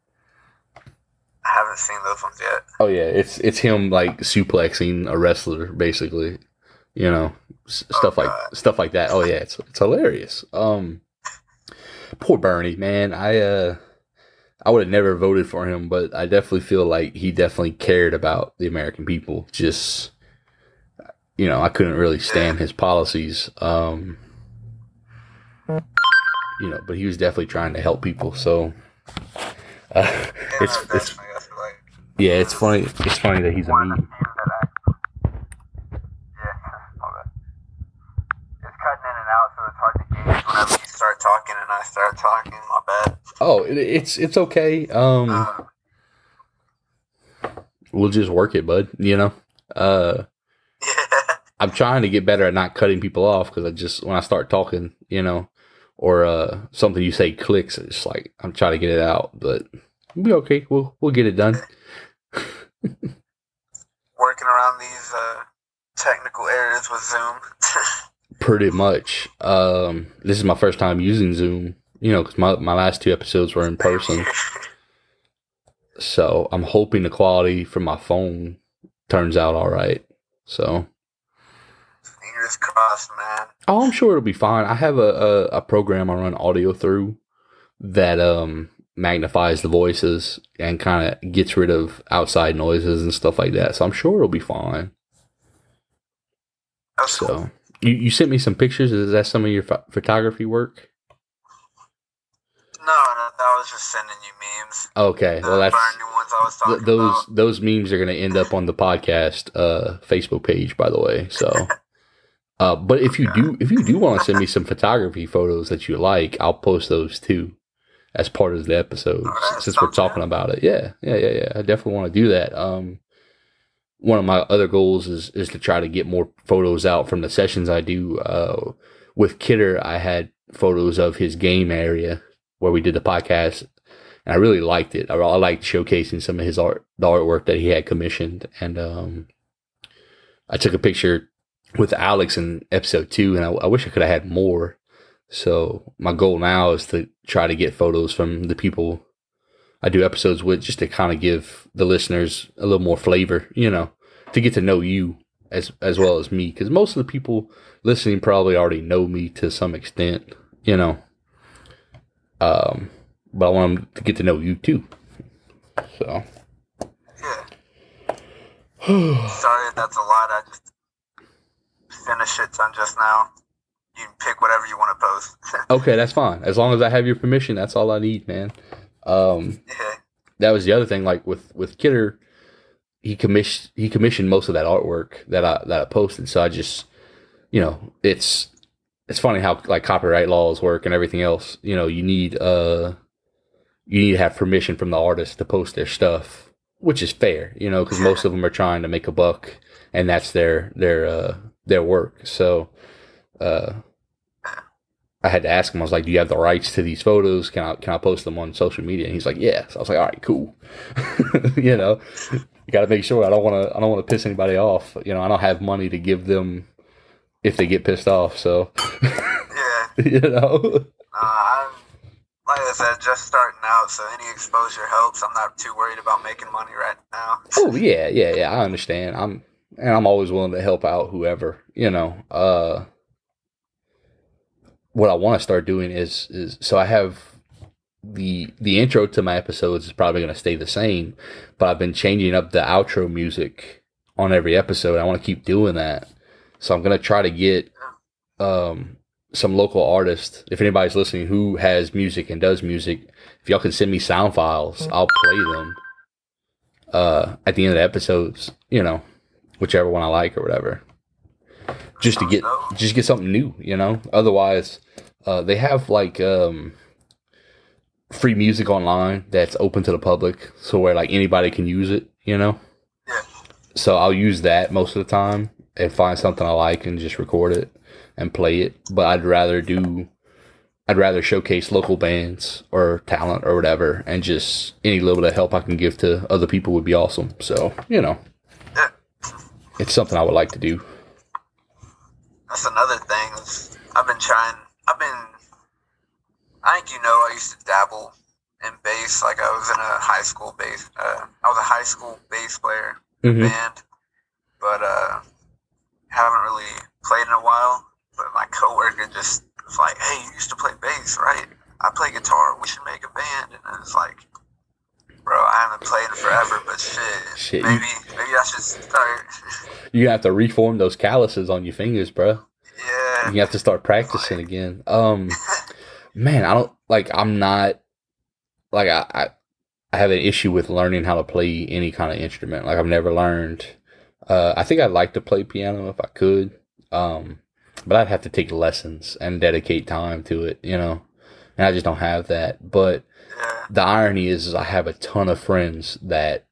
I haven't seen those ones yet. Oh yeah, it's it's him like suplexing a wrestler, basically. You know, s- stuff like God. stuff like that. Oh yeah, it's it's hilarious. Um, poor Bernie, man. I uh, I would have never voted for him, but I definitely feel like he definitely cared about the American people. Just you know, I couldn't really stand his policies. Um, you know, but he was definitely trying to help people. So. Uh, Yeah, it's it's definitely. I feel like yeah, it's funny. It's funny that he's a one of the meme. few that I. Yeah, my bad. It's cutting in and out, so it's hard to gauge whenever you start talking and I start talking. My bad. Oh, it, it's it's okay. Um, Uh, we'll just work it, bud. You know. Uh, yeah. I'm trying to get better at not cutting people off because I just when I start talking, you know, or uh something you say clicks, it's like I'm trying to get it out, but we'll be okay. We'll we'll get it done. Working around these uh, technical errors with Zoom. Pretty much. Um, this is my first time using Zoom. You know, because my my last two episodes were in person. So I'm hoping the quality from my phone turns out all right. So Fingers crossed, man. oh, I'm sure it'll be fine. I have a, a, a program I run audio through that um magnifies the voices and kind of gets rid of outside noises and stuff like that. So I'm sure it'll be fine. That's cool. You, you sent me some pictures. Is that some of your pho- photography work? No, no, that was just sending you memes. Okay, well that's Bernie ones I was talking th- those about. those memes are going to end up on the podcast uh Facebook page by the way so uh but if you do if you do want to send me some photography photos that you like I'll post those too as part of the episode Alright, since we're talking good. about it yeah yeah yeah yeah I definitely want to do that um one of my other goals is is to try to get more photos out from the sessions I do uh with Kidder I had photos of his game area where we did the podcast and I really liked it. I, I liked showcasing some of his art, the artwork that he had commissioned, and um, I took a picture with Alex in episode two, and I, I wish I could have had more. So my goal now is to try to get photos from the people I do episodes with, just to kind of give the listeners a little more flavor, you know, to get to know you as as well as me, because most of the people listening probably already know me to some extent, you know. Um, but I want them to get to know you too. So, Yeah. Sorry that's a lot. I just finished it on just now. You can pick whatever you want to post. okay, that's fine. As long as I have your permission, that's all I need, man. Um, yeah. that was the other thing. Like with with Kidder, he commissioned he commissioned most of that artwork that I that I posted. So I just, you know, it's it's funny how like copyright laws work and everything else. You know, you need uh you need to have permission from the artist to post their stuff. which is fair, you know, because most of them are trying to make a buck, and that's their their uh, their work. So, uh, I had to ask him. I was like, "Do you have the rights to these photos? Can I can I post them on social media?" And he's like, "Yeah." So I was like, "All right, cool." you know, you got to make sure I don't want to I don't want to piss anybody off. You know, I don't have money to give them if they get pissed off. So, Yeah. you know, Uh, I'm, like I said, just starting out, so any exposure helps. I'm not too worried about making money right now. oh yeah, yeah, yeah. I understand. I'm and I'm always willing to help out whoever. You know, uh, what I want to start doing is is so I have the the intro to my episodes is probably going to stay the same, but I've been changing up the outro music on every episode. I want to keep doing that, so I'm going to try to get um some local artists. If anybody's listening who has music and does music, if y'all can send me sound files, I'll play them uh at the end of the episodes. You know, whichever one I like or whatever just to get just get something new, you know. Otherwise, uh, they have like um, free music online that's open to the public, so where like anybody can use it, you know. So I'll use that most of the time and find something I like and just record it and play it. But I'd rather do, I'd rather showcase local bands or talent or whatever, and just any little bit of help I can give to other people would be awesome. So you know, it's something I would like to do. That's another thing. I've been trying. I've been. I think you know. I used to dabble in bass. Like I was in a high school bass. Uh, I was a high school bass player Mhm. band, but uh, haven't really played in a while. But my coworker just was like, "Hey, you used to play bass, right? I play guitar. We should make a band." And I was like, "Bro, I haven't played in forever, but shit, Shit, you- maybe maybe I should start." You have to reform those calluses on your fingers, bro. yeah, You have to start practicing again. Um, man, I don't like. I'm not like I, I. I have an issue with learning how to play any kind of instrument. Like I've never learned. Uh, I think I'd like to play piano if I could. Um, but I'd have to take lessons and dedicate time to it. You know, and I just don't have that. But the irony is, is I have a ton of friends that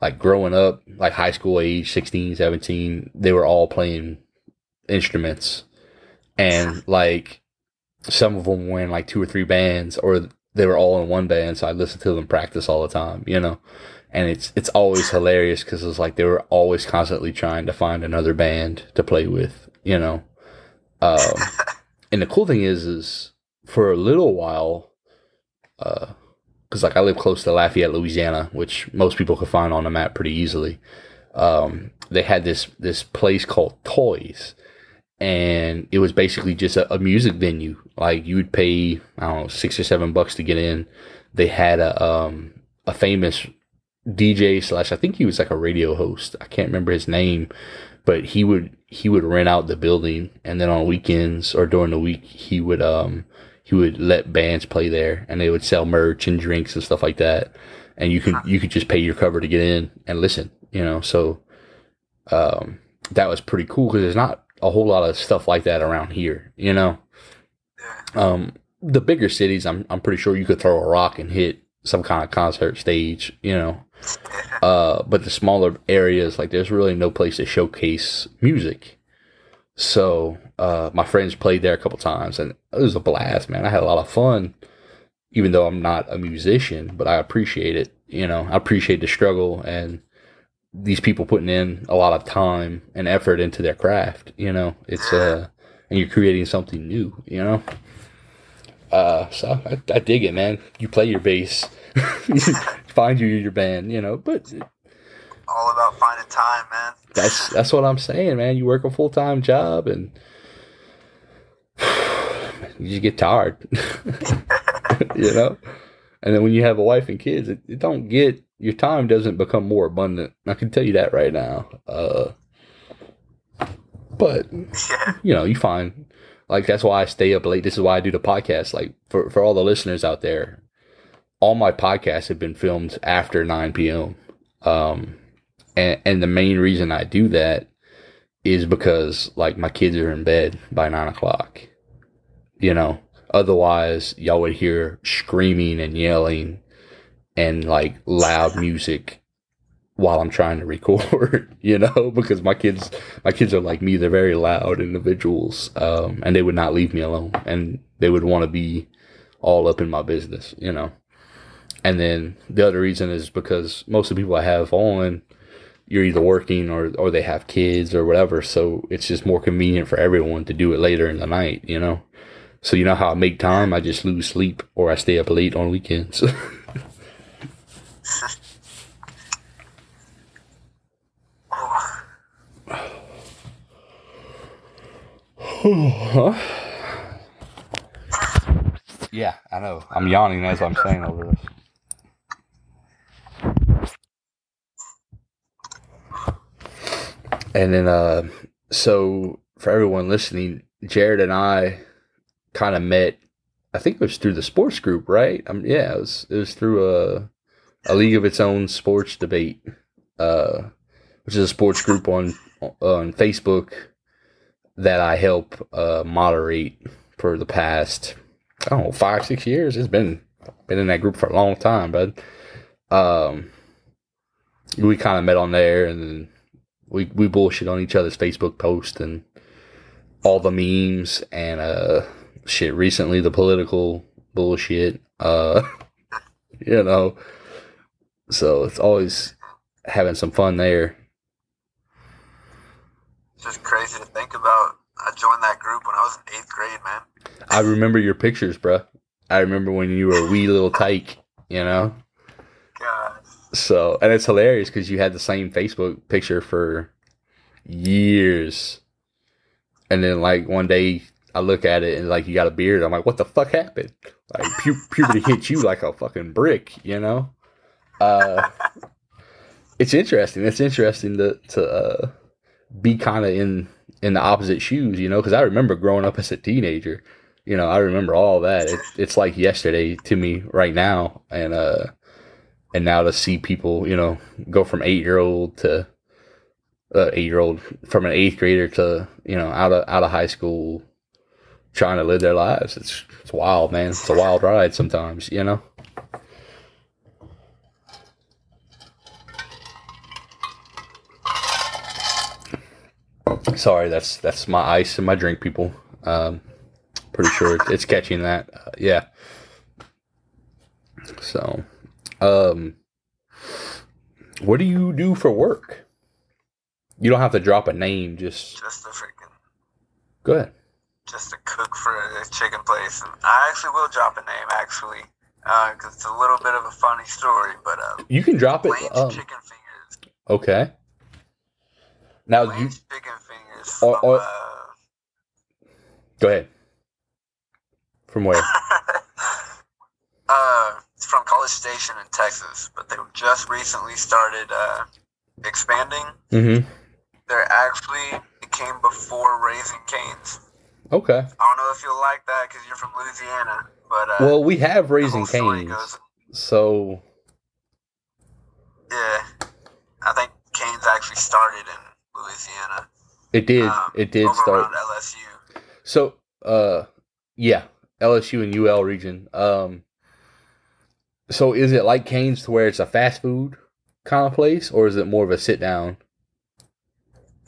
like growing up, like high school age, 16, 17, they were all playing instruments. And like some of them were in like two or three bands or they were all in one band. So I listened to them practice all the time, you know? And it's, it's always hilarious because it's like they were always constantly trying to find another band to play with, you know? Um, and the cool thing is, is for a little while, uh, because like I live close to Lafayette, Louisiana, which most people could find on the map pretty easily. Um, they had this this place called Toys, and it was basically just a, a music venue. Like you would pay I don't know six or seven bucks to get in. They had a um a famous DJ slash I think he was like a radio host. I can't remember his name, but he would he would rent out the building, and then on weekends or during the week he would um he would let bands play there, and they would sell merch and drinks and stuff like that. And you could you could just pay your cover to get in and listen, you know. So um, that was pretty cool because there's not a whole lot of stuff like that around here, you know. Um, the bigger cities, I'm I'm pretty sure you could throw a rock and hit some kind of concert stage, you know. Uh, but the smaller areas, like there's really no place to showcase music. So uh, my friends played there a couple times, and it was a blast, man. I had a lot of fun, even though I'm not a musician, but I appreciate it. You know, I appreciate the struggle and these people putting in a lot of time and effort into their craft. You know, it's uh, and you're creating something new. You know, uh, so I, I dig it, man. You play your bass, find you your band. You know, but All about finding time, man. that's that's what I'm saying, man. You work a full time job and you just get tired, you know. And then when you have a wife and kids, it, it don't get your time doesn't become more abundant. I can tell you that right now. Uh, but you know, you find like that's why I stay up late. This is why I do the podcast. Like for for all the listeners out there, all my podcasts have been filmed after nine p.m. Um, and and the main reason I do that is because like my kids are in bed by nine o'clock. You know, otherwise y'all would hear screaming and yelling and like loud music while I'm trying to record, you know, because my kids, my kids are like me. They're very loud individuals, um, and they would not leave me alone, and they would want to be all up in my business, you know. And then the other reason is because most of the people I have on, you're either working or or they have kids or whatever, so it's just more convenient for everyone to do it later in the night, you know. So you know how I make time? I just lose sleep or I stay up late on weekends. yeah, I know. I'm yawning as I'm saying over this. And then, uh, so for everyone listening, Jared and I kind of met. I think it was through the sports group, right? Um, yeah, it was. It was through a a league of its own sports debate, uh, which is a sports group on on Facebook that I help uh, moderate for the past I don't know five six years. It's been been in that group for a long time, but um, we kind of met on there, and then we we bullshit on each other's Facebook posts and all the memes and uh shit. Recently, the political bullshit. Uh, you know, so it's always having some fun there. It's just crazy to think about. I joined that group when I was in eighth grade, man. I remember your pictures, bruh. I remember when you were a wee little tyke, you know. God. So, and it's hilarious because you had the same Facebook picture for years, and then like one day I look at it and like you got a beard. I'm like, what the fuck happened? Like pu- puberty hit you like a fucking brick, you know. Uh, it's interesting. It's interesting to to uh, be kind of in in the opposite shoes, you know, because I remember growing up as a teenager. You know, I remember all that. It, it's like yesterday to me right now, and uh, and now to see people, you know, go from eight year old to uh, eight year old, from an eighth grader to you know out of out of high school, trying to live their lives. It's it's wild, man. It's a wild ride sometimes, you know. Sorry, that's that's my ice and my drink, people. Um, pretty sure it's catching that. Uh, yeah. So, um, what do you do for work? You don't have to drop a name. Just Just a freaking, go ahead. just a cook for a chicken place. And I actually will drop a name, actually, because it's a little bit of a funny story. But uh, You can drop it. Um, Chicken Fingers. okay. Now you Fingers Or- from, or- uh, go ahead. From where? uh, it's from College Station in Texas, but they just recently started uh, expanding. Mm-hmm. They're actually it came before Raising Canes. Okay. I don't know if you'll like that because you're from Louisiana, but uh, Well, we have raising canes, goes- so yeah, I think Canes actually started in Louisiana. it did. um, it did start. LSU. So, uh, yeah, LSU and UL region. Um, so is it like Canes to where it's a fast food kind of place, or is it more of a sit down?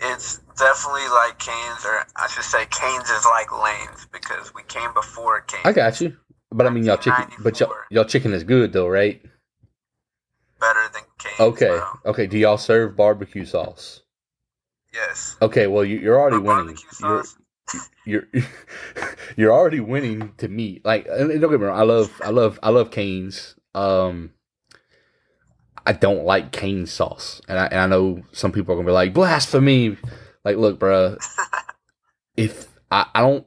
It's definitely like Canes, or I should say Canes is like Layne's because we came before Canes. I got you, but I mean y'all chicken, but y'all, y'all chicken is good though, right? Better than Canes. Okay, okay. Do y'all serve barbecue sauce? Yes. Okay, well you, you're already winning. You're, you're you're already winning to me. Like, don't get me wrong, I love I love I love Cane's. Um, I don't like cane sauce, and I and I know some people are gonna be like blasphemy. Like, look, bruh, if I, I don't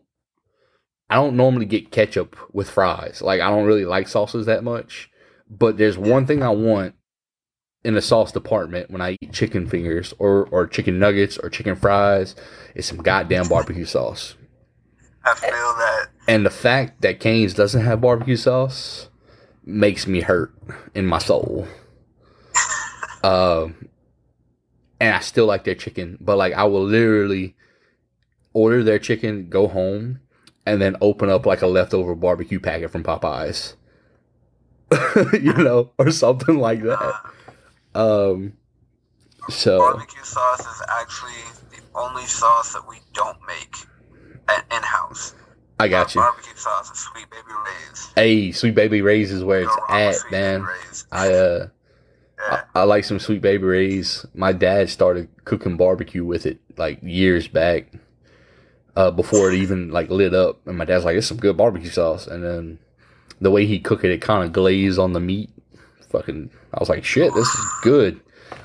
I don't normally get ketchup with fries. Like, I don't really like sauces that much. But there's one thing I want in the sauce department when I eat chicken fingers or or chicken nuggets or chicken fries is some goddamn barbecue sauce. I feel that. And the fact that Cane's doesn't have barbecue sauce makes me hurt in my soul. Um, and I still like their chicken, but like I will literally order their chicken, go home, and then open up like a leftover barbecue packet from Popeyes, you know, or something like that. Um, So Barbecue sauce is actually the only sauce that we don't make in house. I got you. Barbecue sauce is Sweet Baby Ray's. Hey, Sweet Baby Ray's is where it's Go wrong with at, man. I uh yeah. I, I like some Sweet Baby Ray's. My dad started cooking barbecue with it like years back. Uh, before it even like lit up, and my dad's like, "It's some good barbecue sauce." And then the way he cooked it, it kind of glazed on the meat. Fucking, I was like, "Shit, this is good."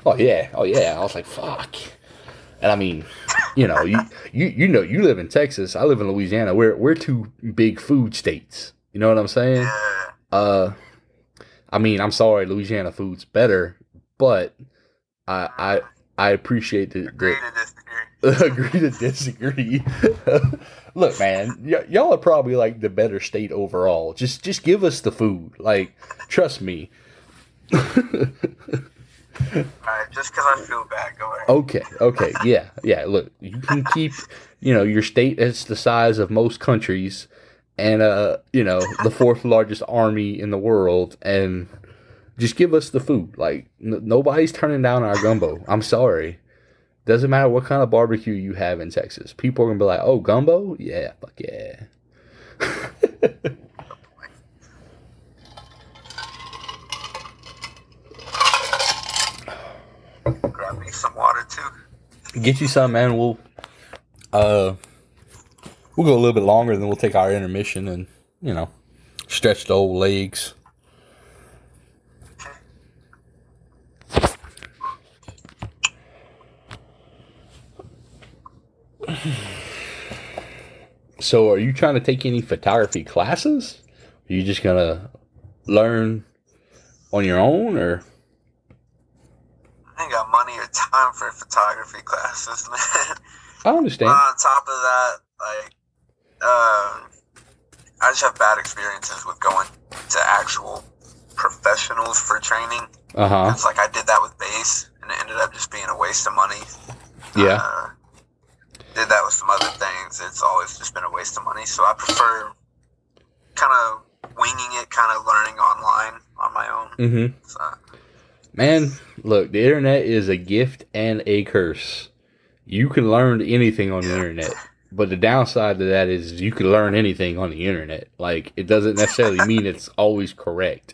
Oh yeah, oh yeah. I was like, "Fuck." And I mean, you know, you you you know, you live in Texas. I live in Louisiana. We're we're two big food states. You know what I'm saying? Uh, I mean, I'm sorry, Louisiana food's better, but I I I appreciate the, Agree the to agree to disagree. Look, man, y- y'all are probably like the better state overall. Just just give us the food. Like, trust me. Alright, just because I feel bad, go ahead. Okay, okay, yeah, yeah. Look, you can keep, you know, your state is the size of most countries, and uh, you know, the fourth largest army in the world, and just give us the food. Like, n- nobody's turning down our gumbo. I'm sorry. Doesn't matter what kind of barbecue you have in Texas. People are gonna be like, "Oh, gumbo? Yeah, fuck yeah." some water too. Get you some, man. We'll uh, we'll go a little bit longer, then we'll take our intermission and you know, stretch the old legs. So, are you trying to take any photography classes? Are you just gonna learn on your own, or I ain't got money or time for photography classes, man. I understand. On top of that, like, um, I just have bad experiences with going to actual professionals for training. Uh huh. It's like I did that with bass, and it ended up just being a waste of money. Yeah. Uh, did that with some other things. It's always just been a waste of money. So I prefer kind of winging it, kind of learning online on my own. Mm-hmm. So, Man, look, the internet is a gift and a curse. You can learn anything on the internet, but the downside to that is you can learn anything on the internet. Like, it doesn't necessarily mean it's always correct,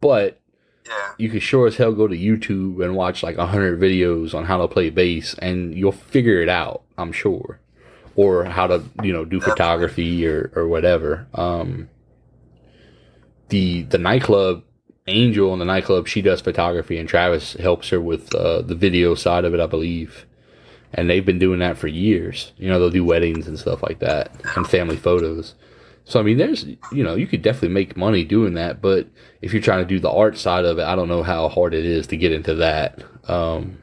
but yeah. you can sure as hell go to YouTube and watch like a hundred videos on how to play bass, and you'll figure it out. I'm sure, or how to you know do photography or or whatever. Um, the the nightclub Angel in the nightclub, she does photography, and Travis helps her with uh, the video side of it, I believe. And they've been doing that for years. You know, they'll do weddings and stuff like that, and family photos. So I mean, there's you know, you could definitely make money doing that, but if you're trying to do the art side of it, I don't know how hard it is to get into that. Um,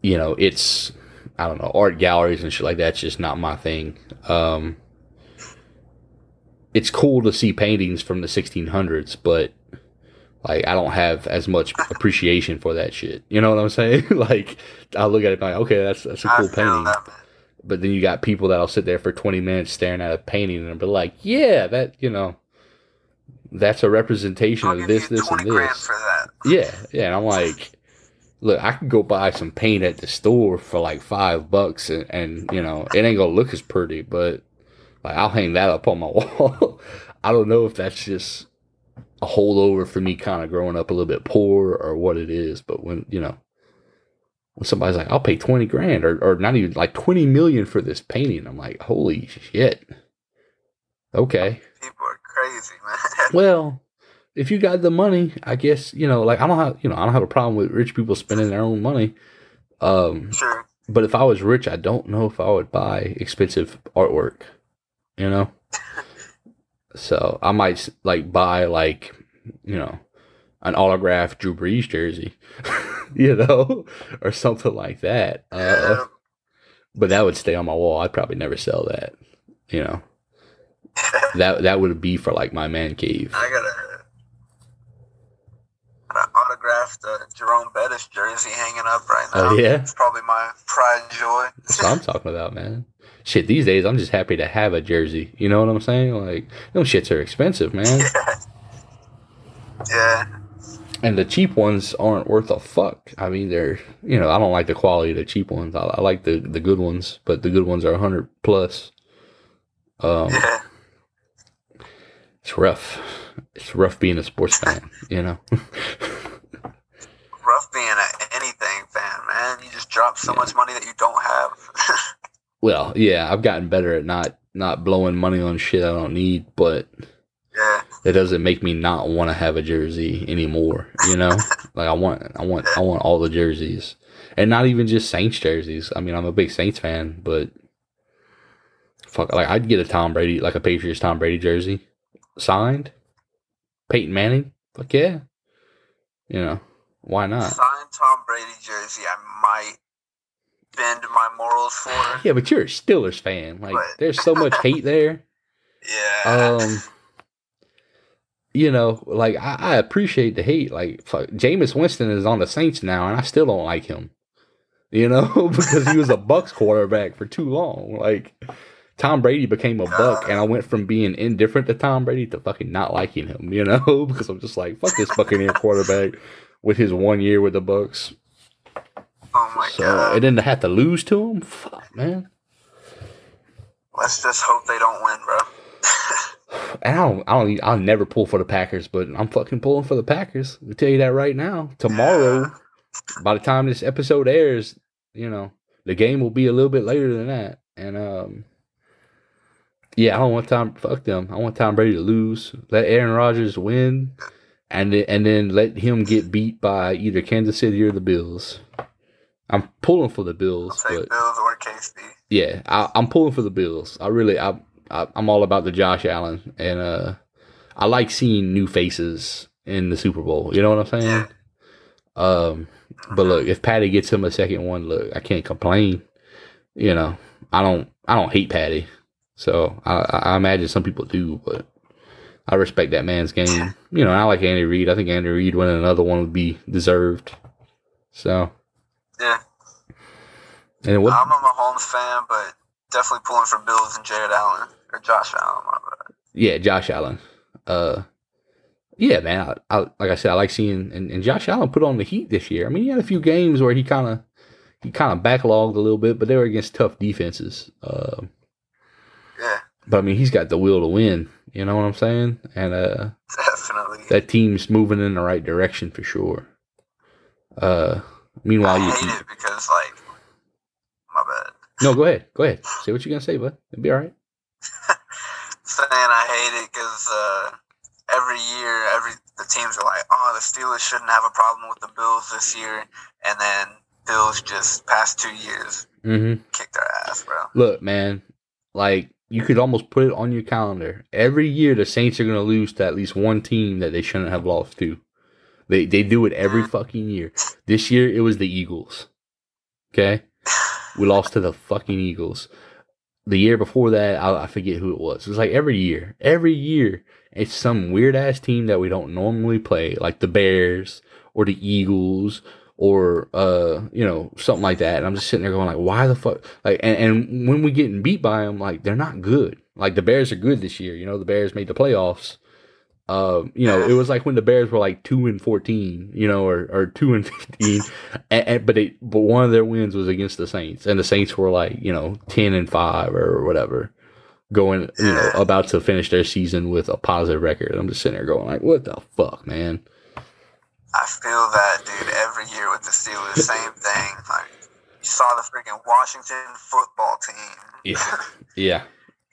you know, it's I don't know, art galleries and shit like that's just not my thing. Um, it's cool to see paintings from the 1600s, but like I don't have as much appreciation for that shit. You know what I'm saying? like I look at it like, okay, that's that's a cool painting. that. But then you got people that'll sit there for 20 minutes staring at a painting and be like, yeah, that, you know, that's a representation I'll of this, this, and this. Yeah, yeah. And I'm like, look, I could go buy some paint at the store for like five bucks, and, and you know, it ain't gonna look as pretty, but like I'll hang that up on my wall. I don't know if that's just a holdover for me, kind of growing up a little bit poor, or what it is. But when you know, when somebody's like, "I'll pay twenty grand," or or not even like twenty million for this painting, I'm like, "Holy shit!" Okay. People are crazy, man. Well, if you got the money, I guess you know. Like I don't have, you know, I don't have a problem with rich people spending their own money. Um, sure. but if I was rich, I don't know if I would buy expensive artwork. You know, so I might like buy like you know an autographed Drew Brees jersey, you know, or something like that. Uh, Yeah. but that would stay on my wall. I'd probably never sell that. You know, that that would be for like my man cave. I got a, an autographed uh, Jerome Bettis jersey hanging up right now. Oh, yeah? It's probably my pride and joy. That's what I'm talking about, man. Shit, these days I'm just happy to have a jersey. You know what I'm saying? Like, them shits are expensive, man. yeah. Yeah. and the cheap ones aren't worth a fuck. I mean, they're you know I don't like the quality of the cheap ones. I, I like the the good ones, but the good ones are hundred plus. Um, Yeah. it's rough. It's rough being a sports fan. You know. Rough being a anything fan, man. You just drop so Yeah. much money that you don't have. well, yeah, I've gotten better at not not blowing money on shit I don't need, but yeah. it doesn't make me not want to have a jersey anymore. You know, like I want, I want, I want all the jerseys, and not even just Saints jerseys. I mean, I'm a big Saints fan, but fuck, like I'd get a Tom Brady, like a Patriots Tom Brady jersey signed, Peyton Manning. Fuck yeah, you know why not? Signed Tom Brady jersey, I might bend my morals for. Yeah, but you're a Steelers fan. Like, But- there's so much hate there. Yeah. um you know like I, I appreciate the hate like fuck, Jameis Winston is on the Saints now and I still don't like him you know because he was a Bucks quarterback for too long like Tom Brady became a buck and I went from being indifferent to Tom Brady to fucking not liking him you know because I'm just like fuck this Buccaneer quarterback with his one year with the Bucks oh my so god. and then have to lose to them. fuck man Let's just hope they don't win, bro. And I don't, I don't, I'll never pull for the Packers, but I'm fucking pulling for the Packers. I'll tell you that right now. Tomorrow, by the time this episode airs, you know, the game will be a little bit later than that. And, um, yeah, I don't want Tom, fuck them. I want Tom Brady to lose. Let Aaron Rodgers win. And then, and then let him get beat by either Kansas City or the Bills. I'm pulling for the I'll Bills, but Bills or KC. yeah, I, I'm pulling for the Bills. I really, I, I, I'm all about the Josh Allen, and uh, I like seeing new faces in the Super Bowl. You know what I'm saying? Um, but look, if Patty gets him a second one, look, I can't complain. You know, I don't, I don't hate Patty, so I, I I imagine some people do, but I respect that man's game. You know, I like Andy Reid. I think Andy Reid winning another one would be deserved. So, Yeah. and what? I'm a Mahomes fan, but definitely pulling for Bills and Jared Allen or Josh Allen. My bad. Yeah, Josh Allen. Uh, yeah, man. I, I like I said, I like seeing and, and Josh Allen put on the heat this year. I mean, he had a few games where he kind of he kind of backlogged a little bit, but they were against tough defenses. Um, Yeah, but I mean, he's got the will to win. You know what I'm saying? And uh, definitely. that team's moving in the right direction for sure. Uh, meanwhile, I you, hate it because, like, my bad. no, go ahead, go ahead. Say what you're gonna say, bud. It'll be all right. Saying I hate it because uh, every year, every the teams are like, "Oh, the Steelers shouldn't have a problem with the Bills this year," and then Bills just past two years Mm-hmm. kick their ass, bro. Look, man, like you could almost put it on your calendar. Every year, the Saints are going to lose to at least one team that they shouldn't have lost to. They they do it every fucking year. This year, it was the Eagles. Okay, we lost to the fucking Eagles. The year before that, I, I forget who it was. It was like every year, every year, it's some weird ass team that we don't normally play, like the Bears or the Eagles or uh you know something like that and i'm just sitting there going like why the fuck like and, and when we getting beat by them like they're not good like the bears are good this year you know the bears made the playoffs um you know it was like when the bears were like 2 and 14 you know or, or 2 and 15 and, and- but they but one of their wins was against the saints and the saints were like you know 10 and 5 or whatever going you know about to finish their season with a positive record i'm just sitting there going like what the fuck man I feel that, dude, every year with the Steelers, same thing. Like, you saw the freaking Washington football team yeah yeah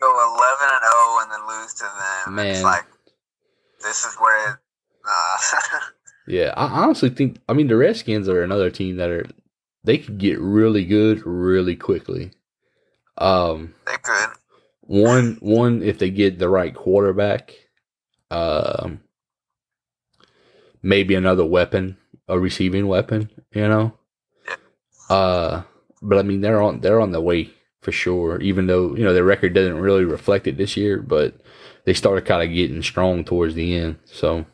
go 11 and 0 and then lose to them. Man. It's like, this is where. Uh, Yeah, I honestly think. I mean, the Redskins are another team that are they could get really good really quickly. Um, they could. one one if they get the right quarterback, um, maybe another weapon, a receiving weapon. You know, uh, but I mean they're on they're on the way for sure. Even though you know their record doesn't really reflect it this year, but they started kind of getting strong towards the end. So.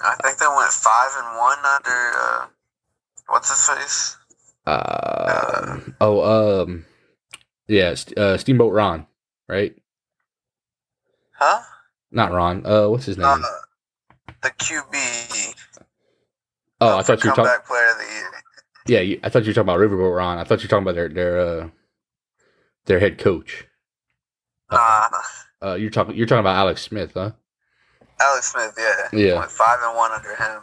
I think they went 5 and 1 under. Uh, what's his face? Uh, oh, um, yeah, uh, Steamboat Ron, right? Huh? Not Ron. Uh, what's his name? Uh, the QB. Oh, I thought you were talking. player of the year. Yeah, you, I thought you were talking about Riverboat Ron. I thought you were talking about their their uh, their head coach. Nah, Uh, you're talking you're talking about Alex Smith, huh? Alex Smith. Yeah, Yeah. went five and one under him.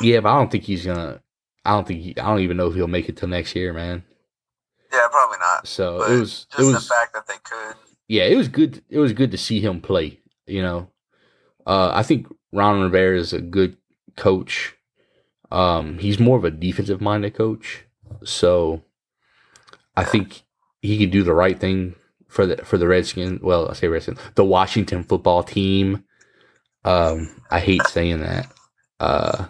Yeah, but I don't think he's gonna. I don't think he, I don't even know if he'll make it till next year, man. Yeah, probably not. So But it was just it the fact that they could. yeah, it was good. It was good to see him play. You know, uh, I think Ron Rivera is a good coach. Um, he's more of a defensive minded coach, so I think he can do the right thing for the for the Redskins. Well, I say Redskins, the Washington football team. Um, I hate saying that. Uh,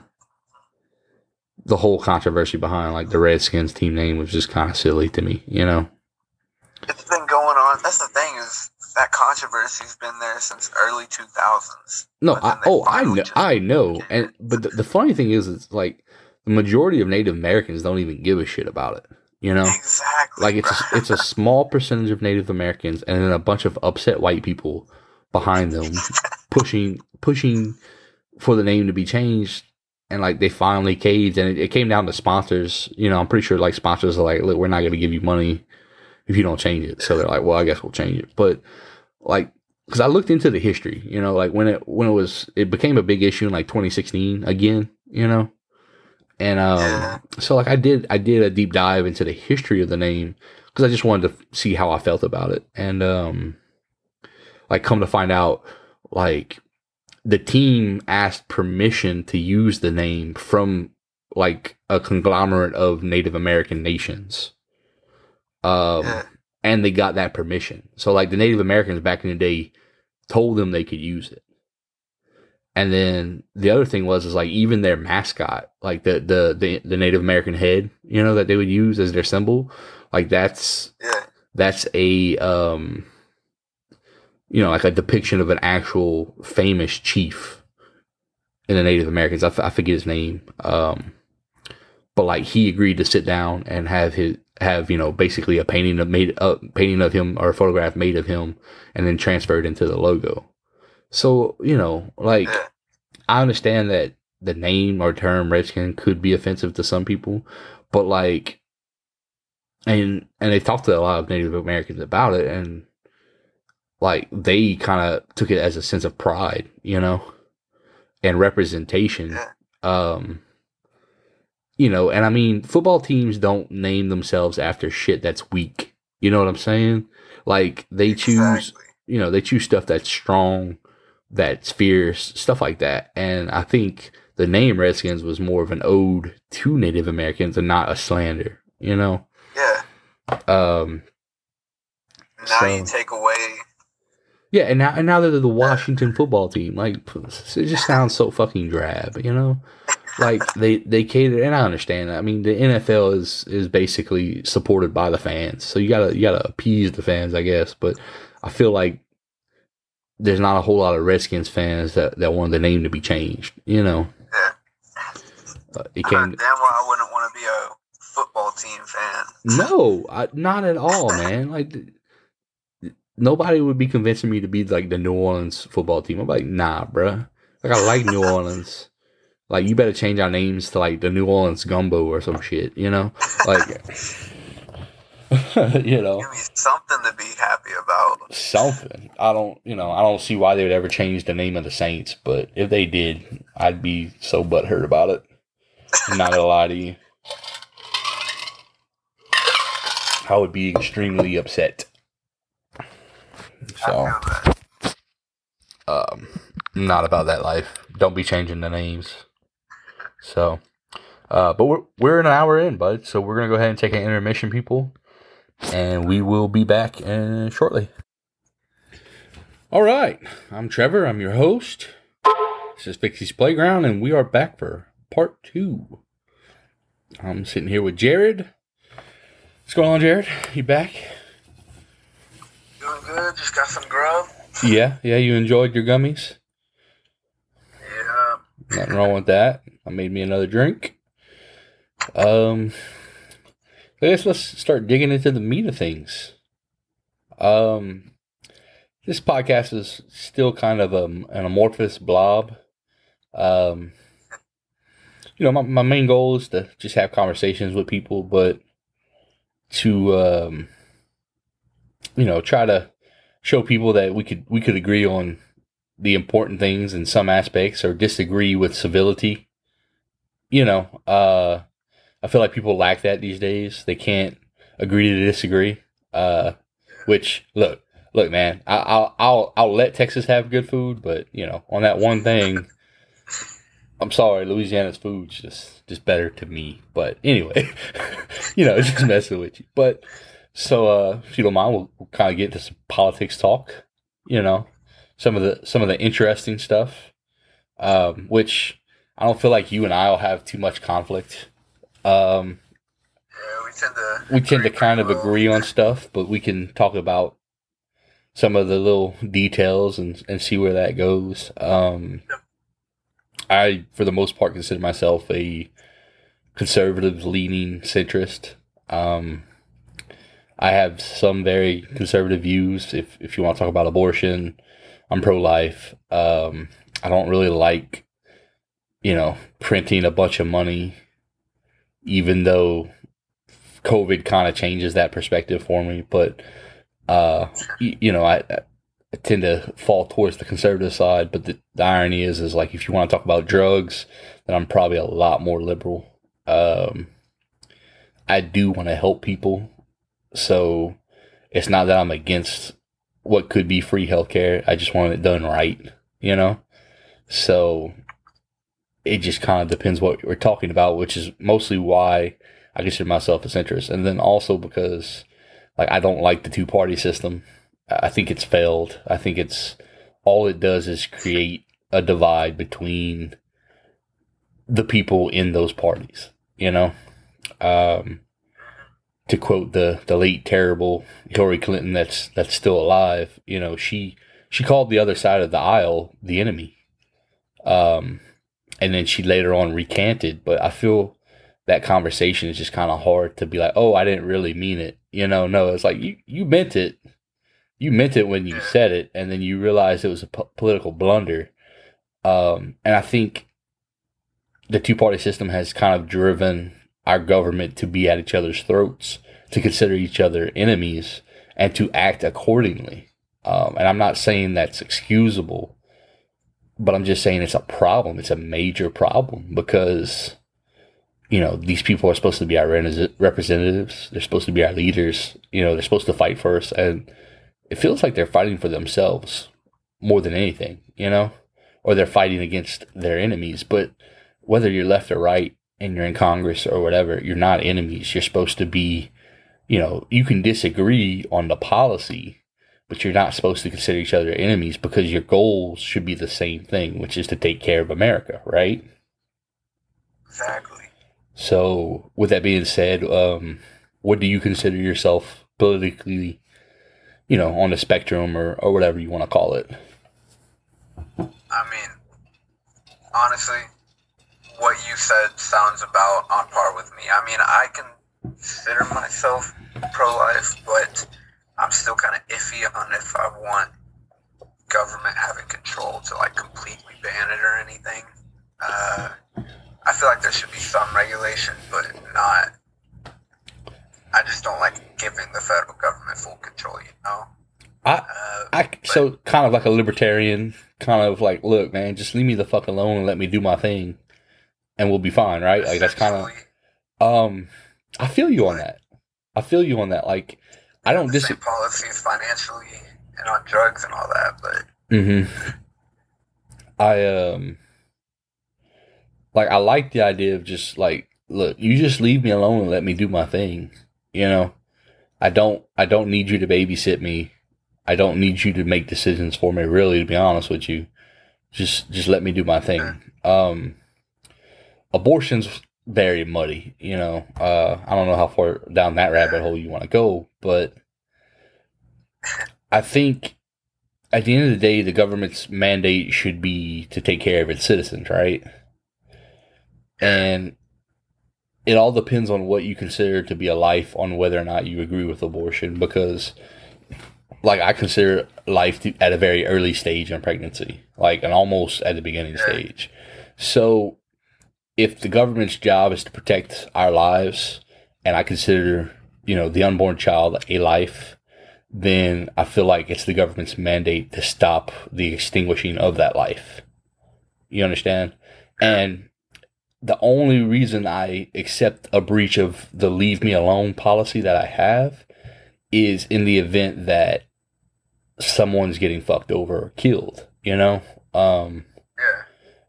the whole controversy behind like the Redskins team name was just kind of silly to me. You know. It's been going on. That's the thing is that controversy's been there since early two thousands. No, I, oh, I know, I know, and but the, the funny thing is, it's like the majority of Native Americans don't even give a shit about it. You know, Exactly. like it's a, it's a small percentage of Native Americans, and then a bunch of upset white people behind them pushing pushing for the name to be changed. And like they finally caved, and it, it came down to sponsors. You know, I'm pretty sure like sponsors are like, look, we're not going to give you money if you don't change it. So they're like, well, I guess we'll change it. But like because I looked into the history, you know, like when it when it was it became a big issue in like 2016 again, you know, and um, Yeah. so like I did I did a deep dive into the history of the name because I just wanted to see how I felt about it, and um, like come to find out, like the team asked permission to use the name from like a conglomerate of Native American nations. Um, Yeah. and they got that permission. So like the Native Americans back in the day told them they could use it. And then the other thing was is like even their mascot, like the the the, the Native American head, you know, that they would use as their symbol, like that's yeah. that's a um you know like a depiction of an actual famous chief in the Native Americans. I, f- I forget his name, um, but like he agreed to sit down and have his have you know basically a painting of made a painting of him or a photograph made of him and then transferred into the logo. So you know like I understand that the name or term Redskin could be offensive to some people, but like, and and they talked to a lot of Native Americans about it, and like they kind of took it as a sense of pride, you know, and representation. Um, you know, and I mean, football teams don't name themselves after shit that's weak. You know what I'm saying? Like they choose Exactly. you know, they choose stuff that's strong, that's fierce, stuff like that. And I think the name Redskins was more of an ode to Native Americans and not a slander, you know? Yeah. Um, Now So- you take away. yeah, and now, and now they're the Washington football team. Like, it just sounds so fucking drab, you know? Like, they, they cater, and I understand that. I mean, the NFL is, is basically supported by the fans. So you gotta, you gotta appease the fans, I guess. But I feel like there's not a whole lot of Redskins fans that, that want the name to be changed, you know? Yeah. Uh, it Uh, came, damn well, I wouldn't want to be a football team fan. No, I, not at all, man. Like nobody would be convincing me to be like the New Orleans football team. I'm like, nah, bruh. Like I like New Orleans. Like you better change our names to like the New Orleans Gumbo or some shit. You know, like you know Give me something to be happy about. something. I don't, you know, I don't see why they would ever change the name of the Saints. But if they did, I'd be so butthurt about it. I'm not gonna lie to you. I would be extremely upset. So, I feel that. um, not about that life. Don't be changing the names. So, uh, but we're we're an hour in, bud. So we're gonna go ahead and take an intermission, people, and we will be back uh, shortly. All right, I'm Trevor. I'm your host. This is Pixie's Playground, and we are back for part two. I'm sitting here with Jared. What's going on, Jared? You back? Doing good. Just got some grub. Yeah, yeah. You enjoyed your gummies. Yeah. Nothing wrong with that. I made me another drink. Um, I guess let's start digging into the meat of things. Um, this podcast is still kind of um, an amorphous blob. Um, you know, my, my main goal is to just have conversations with people, but to um, you know, try to show people that we could we could agree on the important things in some aspects or disagree with civility. You know, uh, I feel like people lack that these days. They can't agree to disagree. Uh, which look, look, man, I, I'll I'll I'll let Texas have good food, but you know, on that one thing, I'm sorry, Louisiana's food's just just better to me. But anyway, you know, just messing with you. But so, uh, if you don't mind, we'll, we'll kind of get into some politics talk. You know, some of the some of the interesting stuff, um, which I don't feel like you and I'll have too much conflict. Um, Yeah, we tend to. we tend to kind of well. agree on stuff, but we can talk about some of the little details and and see where that goes. Um, I, for the most part, consider myself a conservative leaning centrist. Um, I have some very conservative views. If if you want to talk about abortion, I'm pro life. Um, I don't really like, you know, printing a bunch of money, even though COVID kind of changes that perspective for me. But uh, y- you know, I, I tend to fall towards the conservative side. But the, the irony is, is like if you want to talk about drugs, then I'm probably a lot more liberal. Um, I do want to help people, so it's not that I'm against what could be free healthcare. I just want it done right, you know. So it just kind of depends what we're talking about, which is mostly why I consider myself a centrist, and then also because like I don't like the two party system. I think it's failed. I think it's all it does is create a divide between the people in those parties. You know, um, to quote the the late terrible Hillary Clinton, that's that's still alive. You know, she she called the other side of the aisle the enemy, um, and then she later on recanted. But I feel that conversation is just kind of hard to be like, oh, I didn't really mean it. You know, no, it's like you you meant it. You meant it when you said it, and then you realized it was a po- political blunder. Um, and I think the two party system has kind of driven our government to be at each other's throats, to consider each other enemies, and to act accordingly. Um, and I'm not saying that's excusable, but I'm just saying it's a problem. It's a major problem because, you know, these people are supposed to be our representatives. They're supposed to be our leaders. You know, they're supposed to fight for us. And it feels like they're fighting for themselves more than anything, you know, or they're fighting against their enemies. But whether you're left or right and you're in Congress or whatever, you're not enemies. You're supposed to be, you know, you can disagree on the policy, but you're not supposed to consider each other enemies because your goals should be the same thing, which is to take care of America, right? Exactly. So, with that being said, um, what do you consider yourself politically, you know, on the spectrum or, or whatever you want to call it? I mean, honestly, what you said sounds about on par with me. I mean, I consider myself pro-life, but I'm still kind of iffy on if I want government having control to like completely ban it or anything. Uh, I feel like there should be some regulation, but not. I just don't like giving the federal government full control. You know. I, Uh, I so kind of like a libertarian, kind of like, look, man, just leave me the fuck alone and let me do my thing, and we'll be fine, right? Like that's kind of um, I feel you on that. I feel you on that. Like, I don't the dis. policies financially and on drugs and all that, but Mm-hmm. I um like I like the idea of just like look, you just leave me alone and let me do my thing. You know, I don't I don't need you to babysit me. I don't need you to make decisions for me. Really, to be honest with you, just just let me do my thing. Um, abortion's very muddy. You know, uh, I don't know how far down that rabbit hole you want to go, but I think at the end of the day, the government's mandate should be to take care of its citizens, right? And it all depends on what you consider to be a life, on whether or not you agree with abortion. Because, like, I consider life to, at a very early stage in pregnancy, like, an almost at the beginning stage. So, if the government's job is to protect our lives, and I consider you know the unborn child a life, then I feel like it's the government's mandate to stop the extinguishing of that life. You understand? And the only reason I accept a breach of the leave me alone policy that I have is in the event that someone's getting fucked over or killed, you know? Um, Yeah.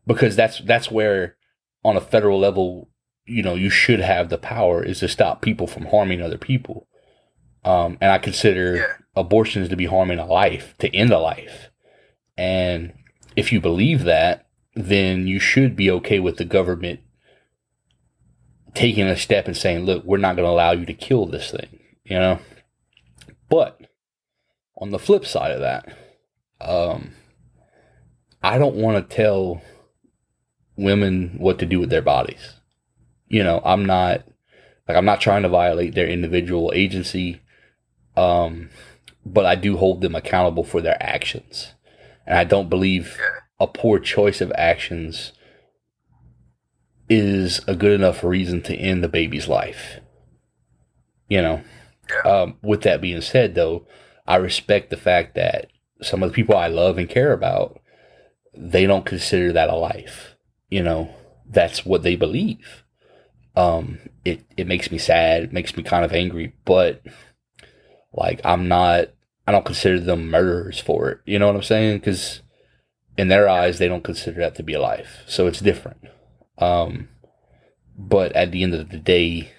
because that's that's where on a federal level you know you should have the power is to stop people from harming other people. Um, and i consider Yeah. abortions to be harming a life to end a life. And if you believe that then you should be okay with the government taking a step and saying look we're not going to allow you to kill this thing you know? But on the flip side of that um, i don't want to tell women what to do with their bodies. You know, I'm not like I'm not trying to violate their individual agency, um, but I do hold them accountable for their actions, and I don't believe a poor choice of actions is a good enough reason to end the baby's life. You know, um, with that being said, though, I respect the fact that some of the people I love and care about, they don't consider that a life. You know, that's what they believe. Um, it it makes me sad. It makes me kind of angry, but like I'm not. I don't consider them murderers for it. You know what I'm saying? Because in their eyes, they don't consider that to be a life. So it's different. Um, but at the end of the day,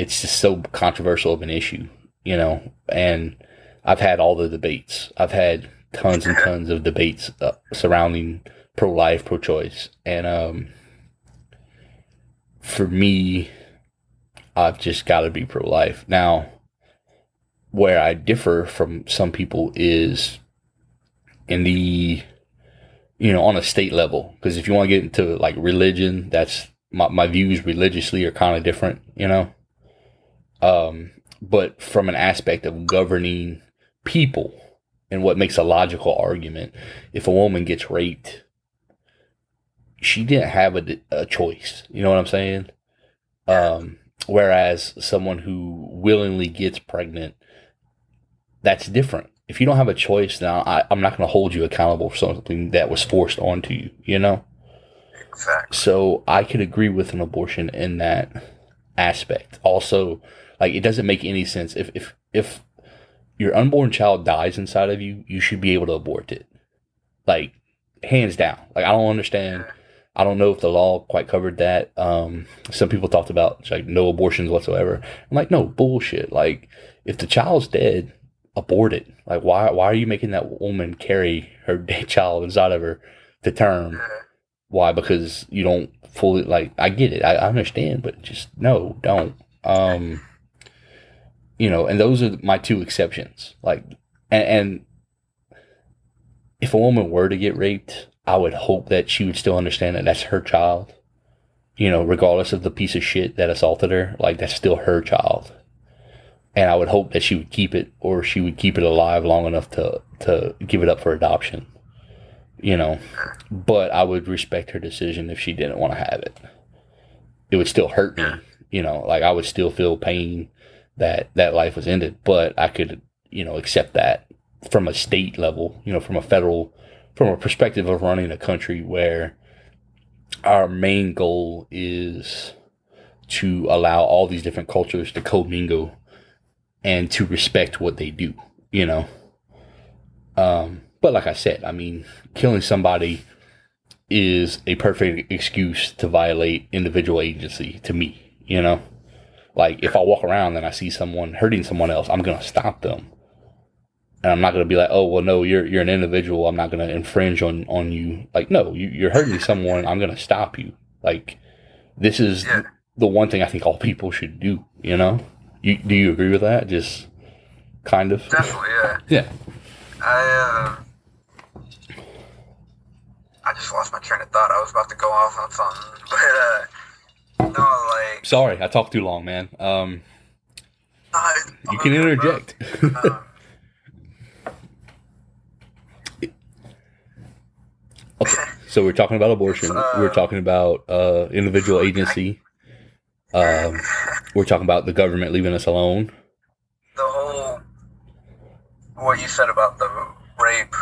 it's just so controversial of an issue, you know. And I've had all the debates. I've had tons and tons of debates uh, surrounding pro life, pro choice, and um, for me, I've just got to be pro life. Now, where I differ from some people is in the you know on a state level. Because if you want to get into like religion that's my, my views religiously are kind of different you know? Um but from an aspect of governing people and what makes a logical argument if a woman gets raped she didn't have a, a choice you know what i'm saying um whereas someone who willingly gets pregnant that's different if you don't have a choice now I, i'm not going to hold you accountable for something that was forced onto you you know Exactly. so I could agree with an abortion in that aspect. Also, like it doesn't make any sense if if if your unborn child dies inside of you, you should be able to abort it. Like hands down. Like I don't understand. I don't know if the law quite covered that. Um, some people talked about like no abortions whatsoever. I'm like, no bullshit. Like if the child's dead, abort it. Like why why are you making that woman carry her dead child inside of her to term? Why? Because you don't fully like. I get it. I, I understand, but just no, don't. Um, you know, and those are my two exceptions. Like, and, and if a woman were to get raped, I would hope that she would still understand that that's her child. You know, regardless of the piece of shit that assaulted her, like that's still her child. And I would hope that she would keep it, or she would keep it alive long enough to to give it up for adoption. You know, but I would respect her decision if she didn't want to have it. It would still hurt me, you know, like I would still feel pain that that life was ended, but I could, you know, accept that from a state level, you know, from a federal, from a perspective of running a country where our main goal is to allow all these different cultures to commingle and to respect what they do, you know. Um, but like I said, I mean, killing somebody is a perfect excuse to violate individual agency to me, you know? Like if I walk around and I see someone hurting someone else, I'm going to stop them. And I'm not going to be like, "Oh, well no, you're you're an individual. I'm not going to infringe on on you." Like, no, you, you're hurting someone. I'm going to stop you. Like this is Yeah. the one thing I think all people should do, you know? You do you agree with that? Just kind of. Definitely, yeah. Yeah. I uh, I just lost my train of thought. I was about to go off on something, but uh, no, like Sorry, I talked too long, man. Um I, you can interject. Um, Okay, So we're talking about abortion. Uh, we're talking about uh, individual agency. Um, we're talking about the government leaving us alone. the whole what you said about the rape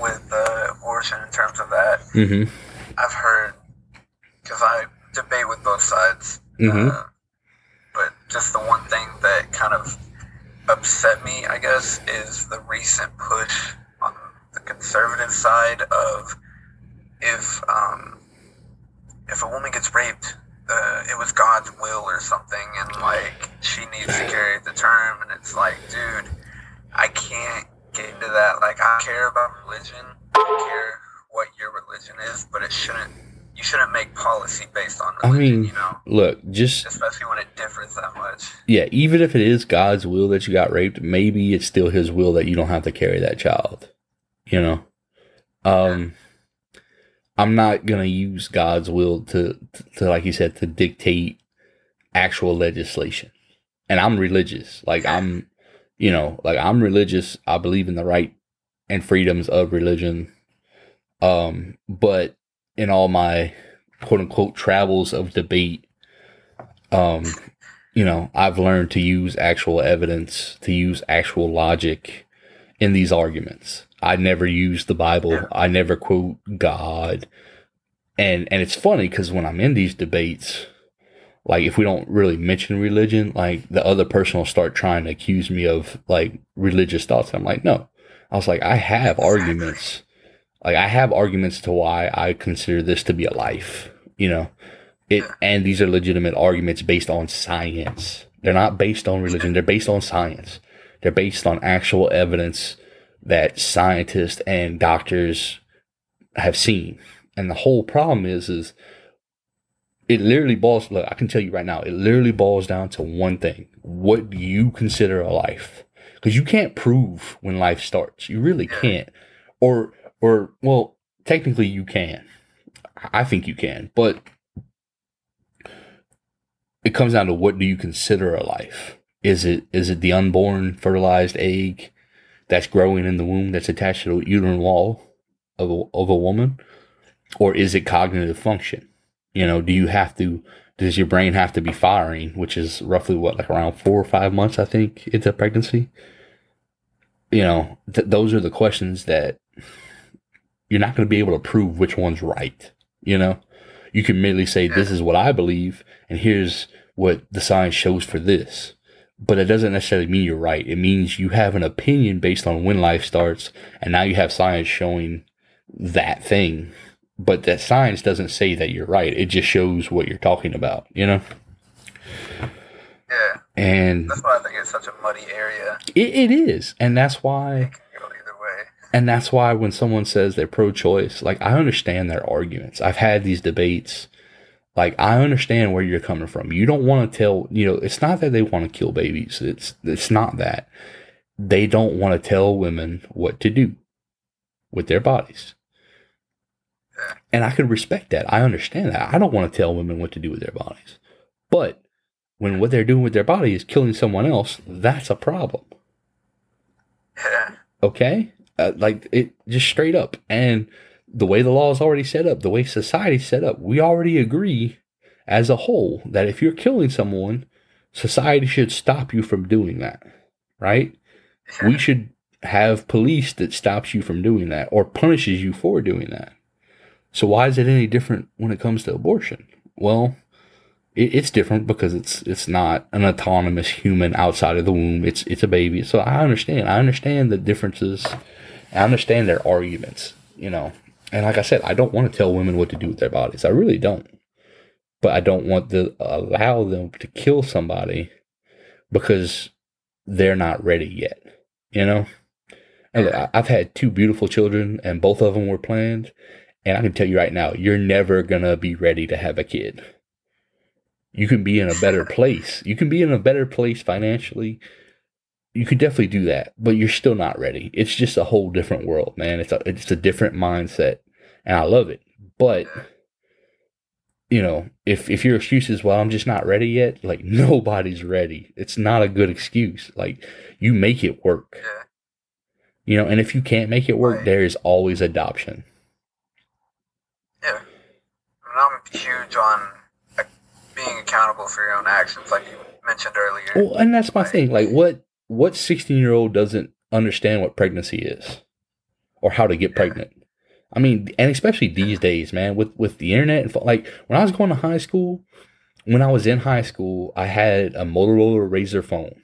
with the abortion in terms of that hmm i've heard because i debate with both sides Mhm. uh, but just the one thing that kind of upset me i guess is the recent push on the conservative side of if um, if a woman gets raped uh, it was god's will or something and like she needs to carry the term and it's like dude i can't get into that like i care about religion i don't care what your religion is but it shouldn't you shouldn't make policy based on religion. I mean- you know Look, just especially when it differs that much yeah, even if it is God's will that you got raped, maybe it's still His will that you don't have to carry that child. You know, um, I'm not gonna use God's will to, to like you said, to dictate actual legislation. And I'm religious, like I'm, you know, like I'm religious. I believe in the right and freedoms of religion. Um, but in all my quote unquote travels of debate, um, you know, I've learned to use actual evidence, to use actual logic in these arguments. I never use the Bible. Yeah. I never quote God. And and it's funny because when I'm in these debates, like if we don't really mention religion, like the other person will start trying to accuse me of like religious thoughts. I'm like, no. I was like, I have arguments. Like I have arguments to why I consider this to be a life. You know, it and these are legitimate arguments based on science. They're not based on religion. They're based on science. They're based on actual evidence that scientists and doctors have seen. And the whole problem is, is it literally boils. Look, I can tell you right now, it literally boils down to one thing: what do you consider a life? Because you can't prove when life starts. You really can't. Or, or well, technically you can. I think you can, but it comes down to what do you consider a life? Is it is it the unborn fertilized egg that's growing in the womb that's attached to the uterine wall of a, of a woman, or is it cognitive function? You know, do you have to? Does your brain have to be firing, which is roughly what like around four or five months, I think, into pregnancy? You know, th- those are the questions that you're not going to be able to prove which one's right. You know, you can merely say this is what I believe, and here's what the science shows for this. But it doesn't necessarily mean you're right. It means you have an opinion based on when life starts, and now you have science showing that thing. But that science doesn't say that you're right. It just shows what you're talking about, you know? yeah And that's why i think it's such a muddy area it, it is. And that's why it can go either way And that's why when someone says they're pro choice, like I understand their arguments. I've had these debates. Like I understand where you're coming from. You don't want to tell, you know, it's not that they want to kill babies. It's it's not that. They don't want to tell women what to do with their bodies. And I can respect that. I understand that. I don't want to tell women what to do with their bodies. But when what they're doing with their body is killing someone else, that's a problem okay uh, like it just straight up and the way the law is already set up the way society's set up we already agree as a whole that if you're killing someone society should stop you from doing that right we should have police that stops you from doing that or punishes you for doing that so why is it any different when it comes to abortion well it, it's different because it's it's not an autonomous human outside of the womb. It's it's a baby. So I understand. I understand the differences. I understand their arguments. You know, and like I said, I don't want to tell women what to do with their bodies. I really don't. But I don't want to allow them to kill somebody because they're not ready yet. You know. And look, I've had two beautiful children, and both of them were planned. And I can tell you right now, you're never gonna be ready to have a kid you can be in a better place. You can be in a better place financially. You could definitely do that, but you're still not ready. It's just a whole different world, man. It's a it's a different mindset, and I love it. But you know, if if your excuse is, well, I'm just not ready yet, like nobody's ready. It's not a good excuse. Like you make it work. yeah You know, and if you can't make it work, Right. there is always adoption. Yeah. And I'm huge on being accountable for your own actions, like you mentioned earlier. Well, and that's my thing. Like, what what sixteen year old doesn't understand what pregnancy is, or how to get Yeah. pregnant? I mean, and especially these days, man, with with the internet and like when I was going to high school, when I was in high school, I had a Motorola Razor phone,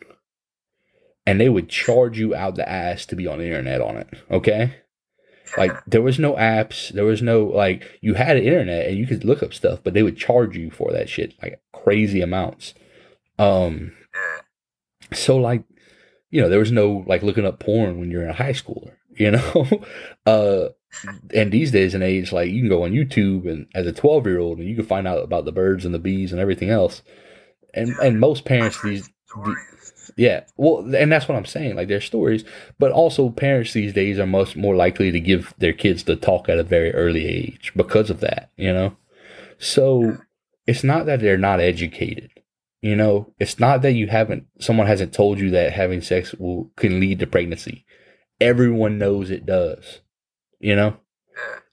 and they would charge you out the ass to be on the internet on it. Okay, like there was no apps, there was no like you had internet and you could look up stuff, but they would charge you for that shit like crazy amounts. Um, so like you know there was no like looking up porn when you're a high schooler you know uh and these days and age like you can go on youtube and as a 12 year old and you can find out about the birds and the bees and everything else. And and most parents these stories. yeah well and that's what i'm saying like there's stories but also parents these days are much more likely to give their kids the talk at a very early age because of that you know? So it's not that they're not educated you know? It's not that you haven't someone hasn't told you that having sex will can lead to pregnancy. Everyone knows it does you know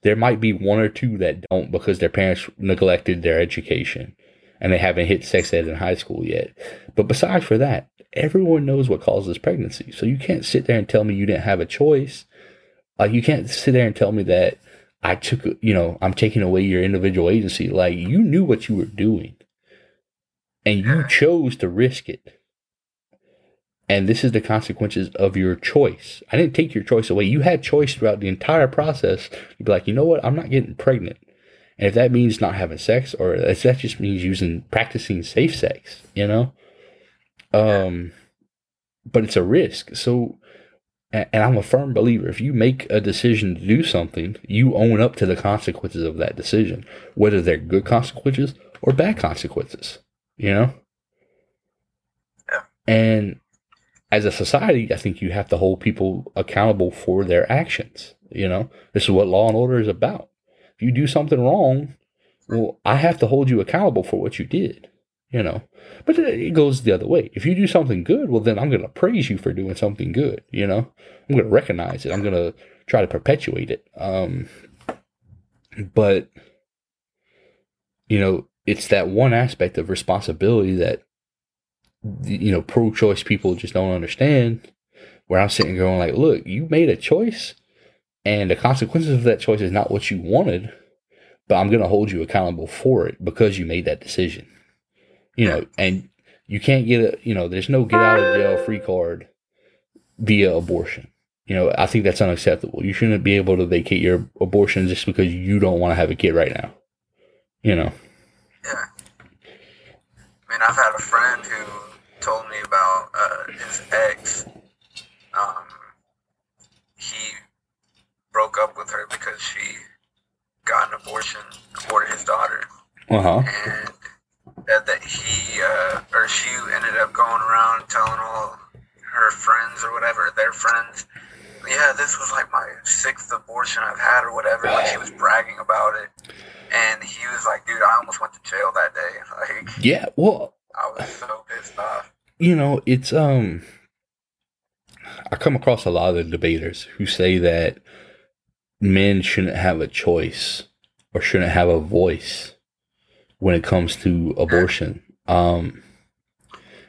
there might be one or two that don't because their parents neglected their education and they haven't hit sex ed in high school yet. But besides for that, everyone knows what causes pregnancy. So you can't sit there and tell me you didn't have a choice. Like you can't sit there and tell me that I took, you know, I'm taking away your individual agency. Like you knew what you were doing and you chose to risk it. And this is the consequences of your choice. I didn't take your choice away. You had choice throughout the entire process. You'd be like, you know what? I'm not getting pregnant. And if that means not having sex, or if that just means using practicing safe sex, you know, um, but it's a risk. So, and, I'm a firm believer. If you make a decision to do something, you own up to the consequences of that decision, whether they're good consequences or bad consequences. You know. And as a society, I think you have to hold people accountable for their actions. You know, this is what law and order is about. If you do something wrong, well, I have to hold you accountable for what you did. You know, but it goes the other way. If you do something good, well, then I'm going to praise you for doing something good. You know, I'm going to recognize it. I'm going to try to perpetuate it. Um, but you know, it's that one aspect of responsibility that you know pro-choice people just don't understand. Where I'm sitting going like, look, you made a choice, and the consequences of that choice is not what you wanted, but I'm going to hold you accountable for it because you made that decision. You know, and you can't get a you know, there's no get out of jail free card via abortion. You know, I think that's unacceptable. You shouldn't be able to vacate your abortion just because you don't want to have a kid right now. You know. yeah. I mean, I've had a friend who told me about uh, his ex. Um, he broke up with her because she got an abortion, for his daughter. Uh huh. and that, that he uh, or she ended up going around telling all her friends or whatever, their friends, yeah, this was like my sixth abortion I've had or whatever. Like she was bragging about it, and he was like, dude, I almost went to jail that day. Like Yeah. Well, I was so pissed off. You know, it's um I come across a lot of debaters who say that men shouldn't have a choice or shouldn't have a voice when it comes to abortion. Um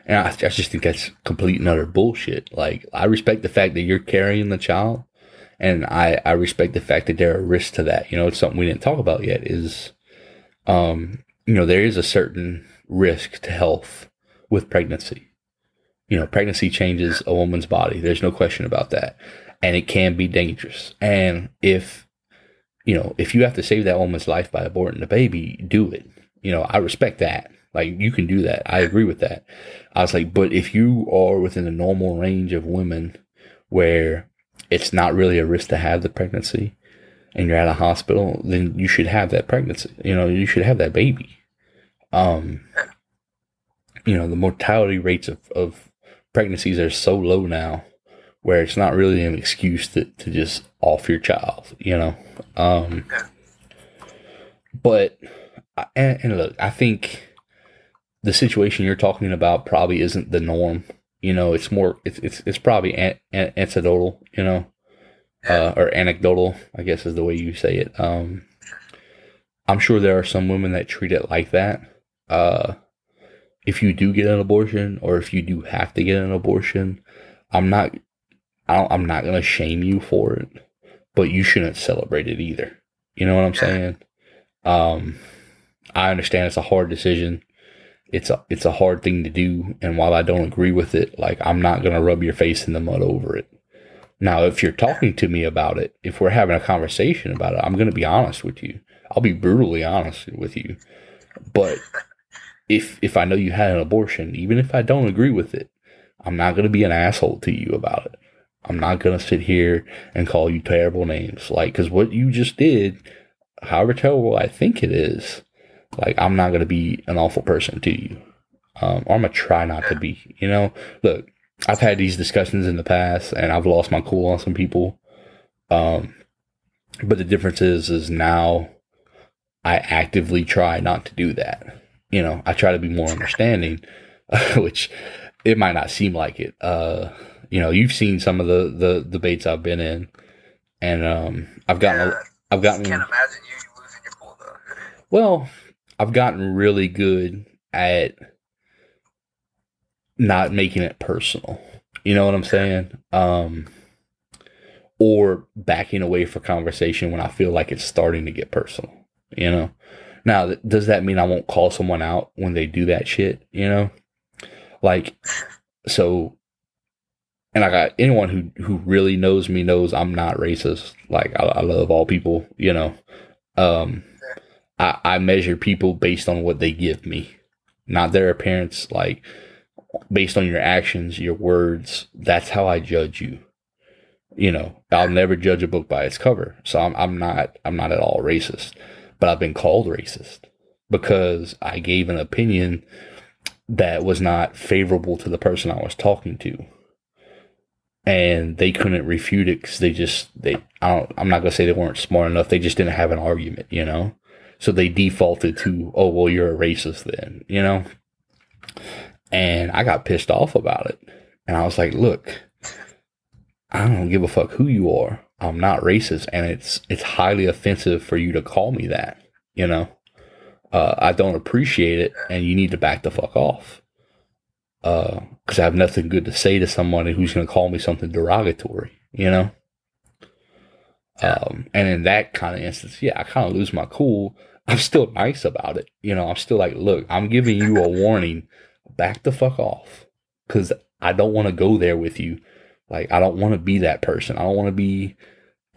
and I, I just think that's complete and utter bullshit. Like I respect the fact that you're carrying the child and I, I respect the fact that there are risks to that. You know, it's something we didn't talk about yet is um, you know, there is a certain risk to health with pregnancy. You know, pregnancy changes a woman's body. There's no question about that. And it can be dangerous. And if, you know, if you have to save that woman's life by aborting the baby, do it. You know, I respect that. Like, you can do that. I agree with that. I was like, but if you are within the normal range of women where it's not really a risk to have the pregnancy and you're at a hospital, then you should have that pregnancy. You know, you should have that baby. Um, you know, the mortality rates of, of pregnancies are so low now where it's not really an excuse to, to just off your child, you know? Um, but, and, and look, I think the situation you're talking about probably isn't the norm. You know, it's more, it's, it's, it's probably an, an, anecdotal, you know, uh, or anecdotal, I guess is the way you say it. Um, I'm sure there are some women that treat it like that. Uh, if you do get an abortion, or if you do have to get an abortion, I'm not, I am not gonna shame you for it, but you shouldn't celebrate it either. You know what I'm saying? Um, I understand it's a hard decision. It's a it's a hard thing to do, and while I don't agree with it, like I'm not gonna rub your face in the mud over it. Now, if you're talking to me about it, if we're having a conversation about it, I'm gonna be honest with you. I'll be brutally honest with you. But if if I know you had an abortion, even if I don't agree with it, I'm not gonna be an asshole to you about it. I'm not gonna sit here and call you terrible names, like because what you just did, however terrible I think it is, like I'm not gonna be an awful person to you, um, or I'm gonna try not to be. You know, look, I've had these discussions in the past, and I've lost my cool on some people. Um, but the difference is, is now I actively try not to do that. You know, I try to be more understanding, which it might not seem like it. Uh, you know, you've seen some of the the debates I've been in, and um, I've gotten, Yeah, I've gotten. Can't imagine you losing your cool though. Well, I've gotten really good at not making it personal. You know what I'm saying? Um or backing away for conversation when I feel like it's starting to get personal, you know? Now, does that mean I won't call someone out when they do that shit, you know? Like so and I got anyone who who really knows me knows I'm not racist. Like I, I love all people, you know. Um I, I measure people based on what they give me, not their appearance. Like based on your actions, your words. That's how I judge you. You know, I'll never judge a book by its cover. So I'm, I'm not I'm not at all racist, but I've been called racist because I gave an opinion that was not favorable to the person I was talking to. And they couldn't refute it because they just they I don't I'm not gonna say they weren't smart enough. They just didn't have an argument, you know. So they defaulted to, oh, well, you're a racist then, you know? And I got pissed off about it. And I was like, look, I don't give a fuck who you are. I'm not racist. And it's, it's highly offensive for you to call me that, you know? Uh, I don't appreciate it. And you need to back the fuck off. Uh, cause I have nothing good to say to somebody who's going to call me something derogatory, you know? Um, and in that kind of instance, yeah, I kind of lose my cool. I'm still nice about it. You know, I'm still like, look, I'm giving you a warning. Back the fuck off. Cause I don't want to go there with you. Like, I don't want to be that person. I don't want to be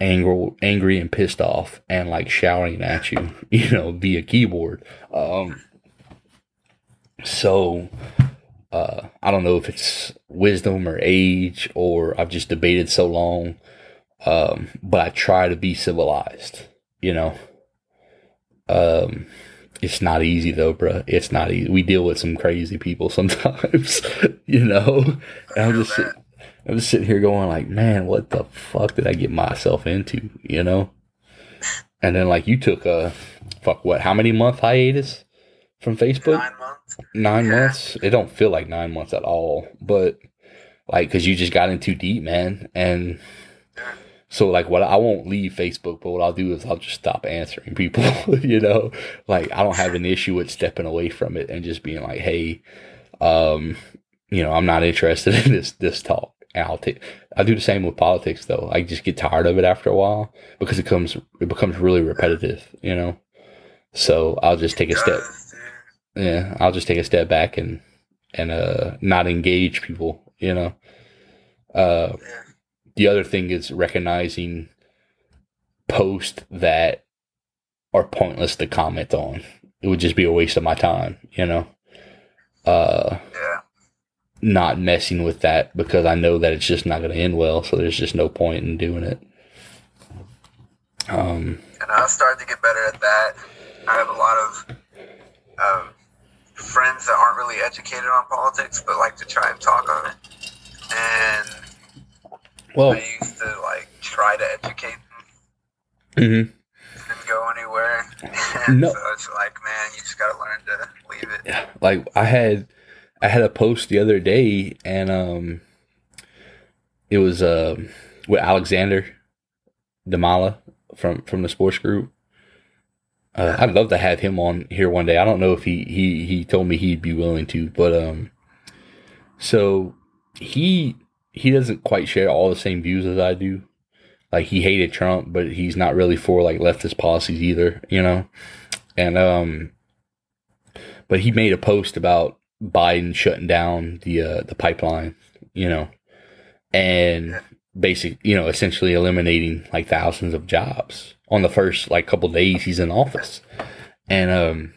angry, angry and pissed off and like shouting at you, you know, via keyboard. Um, so, uh, I don't know if it's wisdom or age or I've just debated so long um, but I try to be civilized, you know. Um, it's not easy though, bro. It's not easy. We deal with some crazy people sometimes, you know. And I'm just, I'm just sitting here going like, man, what the fuck did I get myself into, you know? And then like you took a fuck what? How many month hiatus from Facebook? Nine months. nine Yeah. months it don't feel like nine months at all but like because you just got in too deep man and so like what i won't leave facebook but what i'll do is i'll just stop answering people you know like i don't have an issue with stepping away from it and just being like hey um you know i'm not interested in this this talk take i do the same with politics though i just get tired of it after a while because it comes it becomes really repetitive you know so i'll just take a step yeah, I'll just take a step back and and uh not engage people, you know. Uh the other thing is recognizing posts that are pointless to comment on. It would just be a waste of my time, you know. Uh Yeah. Not messing with that because I know that it's just not going to end well, so there's just no point in doing it. Um And I've started to get better at that. I have a lot of um, friends that aren't really educated on politics, but like to try and talk on it. And well, I used to like try to educate them. Mm-hmm. Didn't go anywhere. And No. so it's like, man, you just gotta learn to leave it. yeah, like I had I had a post the other day and um it was um with Alexander Damala from from the sports group Uh, I'd love to have him on here one day. I don't know if he he he told me he'd be willing to, but um, so he he doesn't quite share all the same views as I do. Like he hated Trump, but he's not really for like leftist policies either, you know. And um, but he made a post about Biden shutting down the uh, the pipeline, you know, and basic, you know, essentially eliminating like thousands of jobs on the first like couple days he's in office. And um,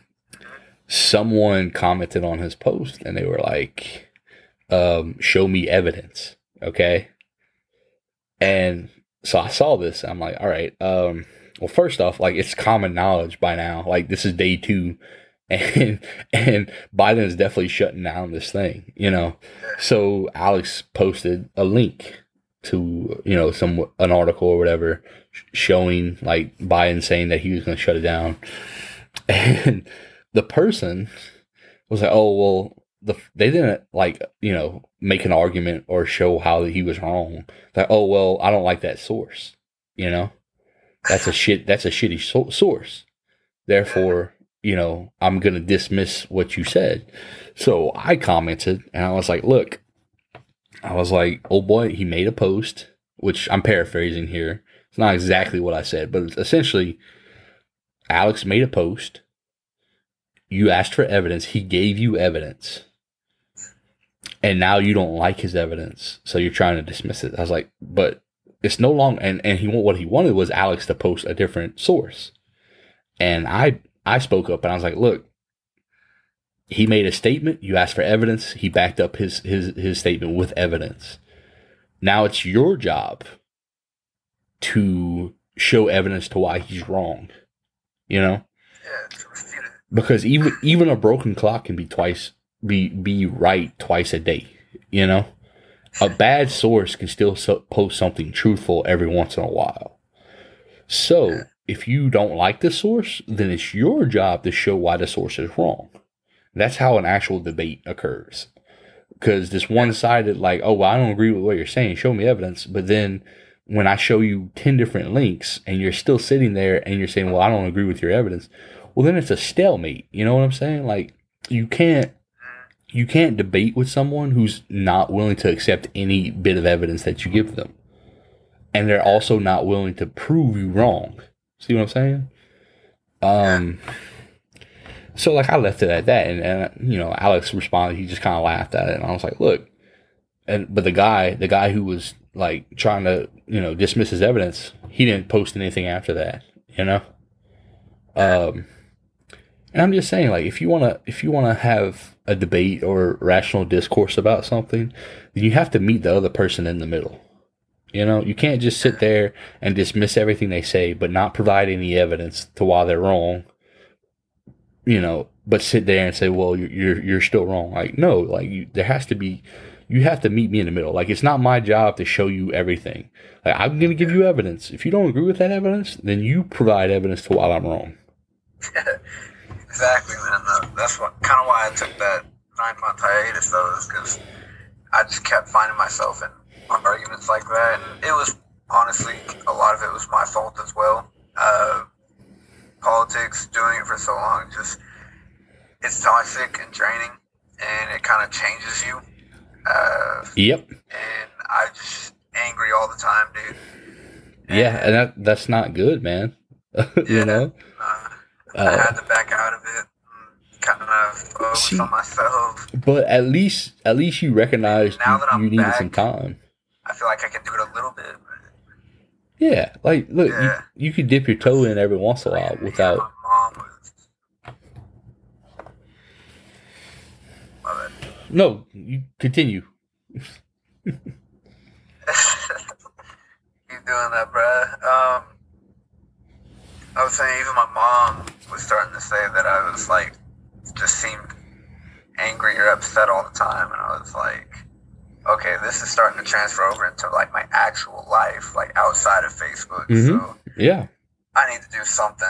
someone commented on his post, and they were like, um, "Show me evidence." Okay. And so I saw this. I'm like, all right. Um, well, first off, like it's common knowledge by now. Like this is day two, and and Biden is definitely shutting down this thing. You know. So Alex posted a link to you know some an article or whatever showing like Biden saying that he was going to shut it down, and the person was like, "Oh well, the they didn't like you know make an argument or show how he was wrong. Like, oh well, I don't like that source. You know, that's a shit. That's a shitty so- source. Therefore, you know, I'm gonna dismiss what you said. So I commented and I was like, look, I was like, oh boy, he made a post, which I'm paraphrasing here. It's not exactly what I said, but essentially, Alex made a post. You asked for evidence. He gave you evidence and now you don't like his evidence, so you're trying to dismiss it. I was like, but it's no longer. And and he what he wanted was Alex to post a different source, and I I spoke up and I was like, look, he made a statement. You asked for evidence. He backed up his his his statement with evidence. Now it's your job to show evidence to why he's wrong. You know, because even even a broken clock can be twice be be right twice a day. You know, a bad source can still post something truthful every once in a while. So if you don't like the source, then it's your job to show why the source is wrong. That's how an actual debate occurs. Because this one sided, like, oh, well, I don't agree with what you're saying, show me evidence. But then when I show you 10 different links and you're still sitting there and you're saying, well, I don't agree with your evidence, well, then it's a stalemate. You know what I'm saying? Like, you can't you can't debate with someone who's not willing to accept any bit of evidence that you give them. And they're also not willing to prove you wrong. See what I'm saying? Um so like I left it at that and, and you know, Alex responded, he just kinda laughed at it and I was like, look and but the guy the guy who was like trying to, you know, dismiss his evidence, he didn't post anything after that, you know? Um and I'm just saying, like, if you wanna if you wanna have a debate or rational discourse about something, then you have to meet the other person in the middle. You know, you can't just sit there and dismiss everything they say, but not provide any evidence to why they're wrong. You know, but sit there and say, "Well, you're you're, you're still wrong." Like, no, like you, there has to be. You have to meet me in the middle. Like, it's not my job to show you everything. Like, I'm going to give you evidence. If you don't agree with that evidence, then you provide evidence to why I'm wrong. Exactly, man. Uh, that's what kind of why I took that nine month hiatus, though, is because I just kept finding myself in arguments like that, and it was honestly a lot of it was my fault as well. Uh, politics, doing it for so long, just it's toxic and draining, and it kind of changes you. Uh, yep. And I just angry all the time, dude. And yeah, and that that's not good, man. you yeah, know. Uh, I had to back out of it, kind of focus See, on myself. But at least at least you recognize Now you, that I'm you needed back, some time. I feel like I can do it a little bit. Yeah, like look, Yeah. you you could dip your toe in every once in a while Yeah, without. my mom was. No, you continue. Keep doing that, bruh. Um, I was saying even my mom was starting to say that I was like, just seemed angry or upset all the time, and I was like, okay, this is starting to transfer over into like my actual life, like outside of Facebook. Mhm. So Yeah, I need to do something.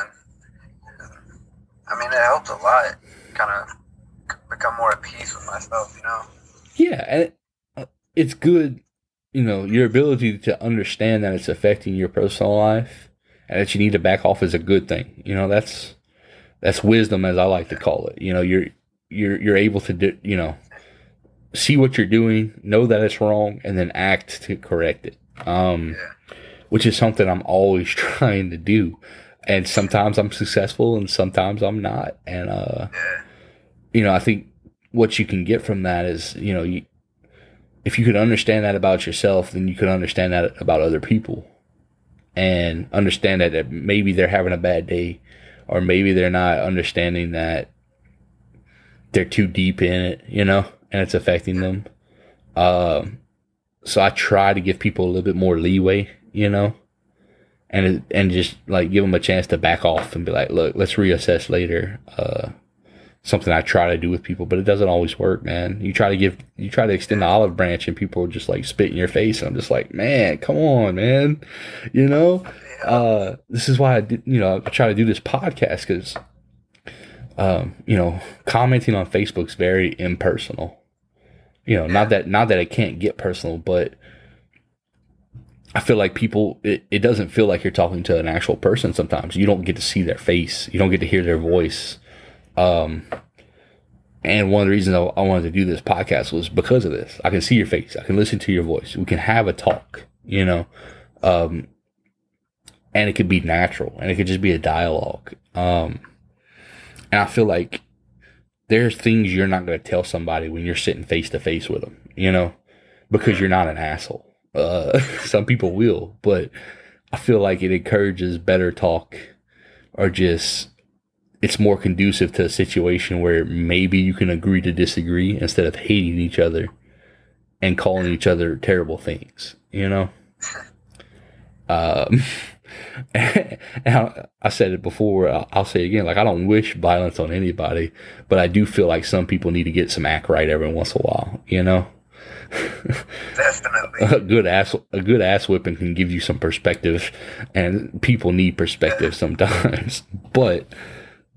I mean, it helped a lot. Kind of become more at peace with myself, you know. yeah, and it, uh, it's good. You know, your ability to understand that it's affecting your personal life and that you need to back off is a good thing. You know, that's that's wisdom, as I like to call it. You know, you're you're you're able to do, you know, see what you're doing, know that it's wrong, and then act to correct it. Um, Yeah. which is something I'm always trying to do. And sometimes I'm successful and sometimes I'm not. And, uh, Yeah. you know, I think what you can get from that is, you know, you, if you could understand that about yourself, then you could understand that about other people and understand that, that maybe they're having a bad day or maybe they're not understanding that they're too deep in it, you know, and it's affecting them. Um, so I try to give people a little bit more leeway, you know, and and just like give them a chance to back off and be like, look, let's reassess later. Uh, something I try to do with people, but it doesn't always work, man. You try to give, you try to extend the olive branch, and people just like spit in your face. And I'm just like, man, come on, man, you know. Uh, this is why I did, you know, I try to do this podcast because, um, you know, commenting on Facebook's very impersonal. You know, not that not that it can't get personal, but I feel like people it, it doesn't feel like you're talking to an actual person sometimes. You don't get to see their face. You don't get to hear their voice. Um and one of the reasons I, I wanted to do this podcast was because of this. I can see your face. I can listen to your voice. We can have a talk, you know. Um and it could be natural and it could just be a dialogue. Um and I feel like there's things you're not going to tell somebody when you're sitting face to face with them, you know, because you're not an asshole. Uh, some people will, but I feel like it encourages better talk or just it's more conducive to a situation where maybe you can agree to disagree instead of hating each other and calling each other terrible things, you know? Um, and I, I said it before, I'll, I'll say it again. Like, I don't wish violence on anybody, but I do feel like some people need to get some act right every once in a while, you know? Definitely. a good ass a good ass whipping can give you some perspective and people need perspective sometimes but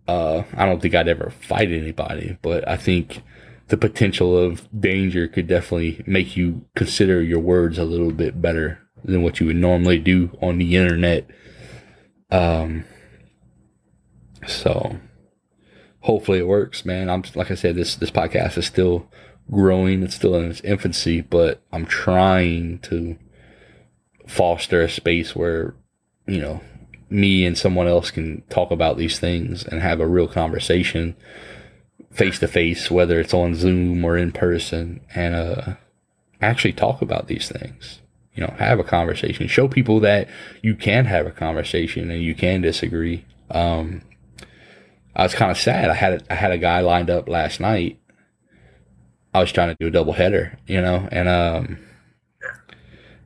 uh i don't think i'd ever fight anybody but i think the potential of danger could definitely make you consider your words a little bit better than what you would normally do on the internet um so hopefully it works man i'm like i said this this podcast is still growing. It's still in its infancy, but I'm trying to foster a space where, you know, me and someone else can talk about these things and have a real conversation face to face, whether it's on Zoom or in person, and uh, actually talk about these things. You know, have a conversation. Show people that you can have a conversation and you can disagree. Um, I was kind of sad. I had I had a guy lined up last night I was trying to do a double header, you know, and um,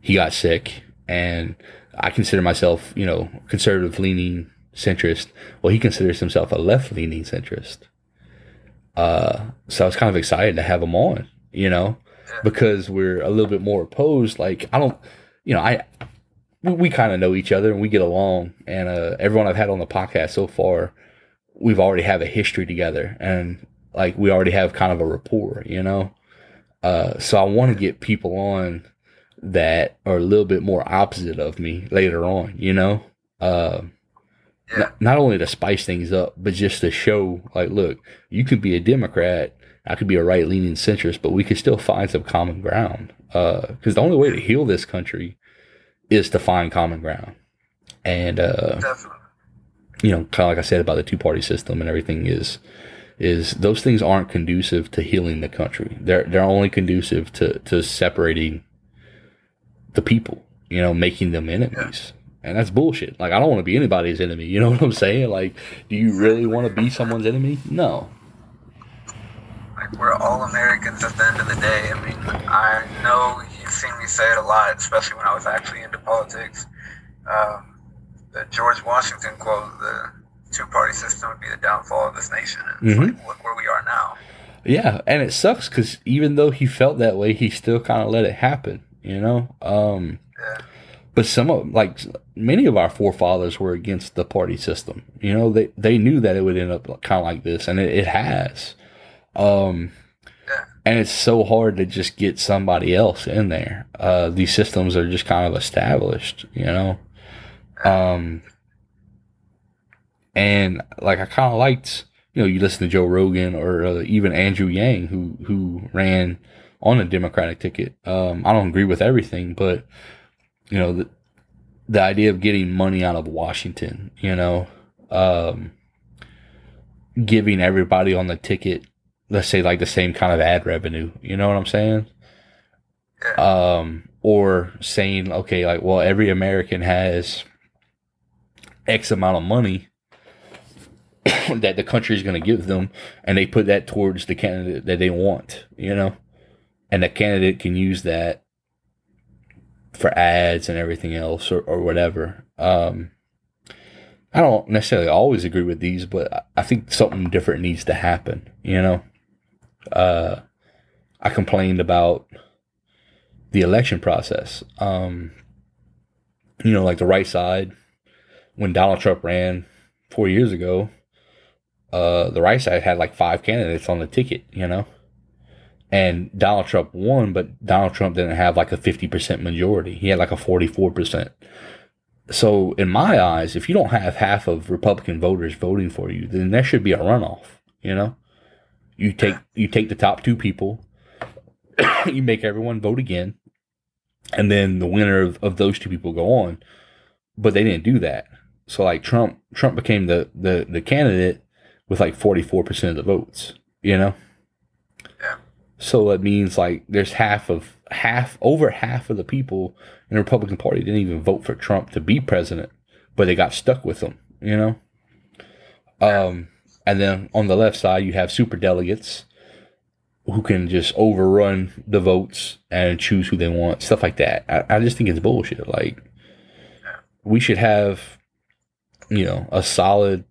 he got sick, and I consider myself, you know, conservative leaning centrist. Well, he considers himself a left leaning centrist. Uh, so I was kind of excited to have him on, you know, because we're a little bit more opposed. Like I don't, you know, I we, we kind of know each other and we get along, and uh, everyone I've had on the podcast so far, we've already have a history together, and like we already have kind of a rapport, you know. Uh, so I want to get people on that are a little bit more opposite of me later on, you know. Uh, not, not only to spice things up, but just to show, like, look, you can be a Democrat, I could be a right leaning centrist, but we could still find some common ground. Because the only way to heal this country is to find common ground. And uh, you know, kind of like I said about the two party system and everything is is those things aren't conducive to healing the country. They're they're only conducive to to separating the people, you know, making them enemies. And that's bullshit. Like I don't want to be anybody's enemy. You know what I'm saying? Like, do you really want to be someone's enemy? No. Like we're all Americans at the end of the day. I mean, I know you've seen me say it a lot, especially when I was actually into politics. Um, the George Washington quote: "The two-party system would be the downfall of this nation." And Mhm. like, look where we are now. Yeah, and it sucks because even though he felt that way, he still kind of let it happen. You know. Um, Yeah. but some of like many of our forefathers were against the party system you know they they knew that it would end up kind of like this and it, it has um Yeah. and it's so hard to just get somebody else in there uh these systems are just kind of established you know um And like I kind of liked, you know, you listen to Joe Rogan or uh, even Andrew Yang, who who ran on a Democratic ticket. Um, I don't agree with everything, but you know, the, the idea of getting money out of Washington, you know, um, giving everybody on the ticket, let's say like the same kind of ad revenue, you know what I'm saying? Um, or saying, okay, like, well, every American has X amount of money that the country is going to give them, and they put that towards the candidate that they want, you know, and the candidate can use that for ads and everything else or, or whatever. Um, I don't necessarily always agree with these, but I think something different needs to happen, you know. Uh, I complained about the election process. Um, you know, like the right side, when Donald Trump ran four years ago, uh, the right side had like five candidates on the ticket, you know, and Donald Trump won, but Donald Trump didn't have like a 50% majority. He had like a 44%. So, in my eyes, if you don't have half of Republican voters voting for you, then there should be a runoff, you know? You take you take the top two people, you make everyone vote again, and then the winner of, of those two people go on. But they didn't do that. So like Trump Trump became the the, the candidate with like 44% of the votes, you know? Yeah. So it means like there's half of half over half of the people in the Republican Party didn't even vote for Trump to be president, but they got stuck with him, you know? Um and then on the left side you have super delegates who can just overrun the votes and choose who they want, stuff like that. I, I just think it's bullshit. Like we should have, you know, a solid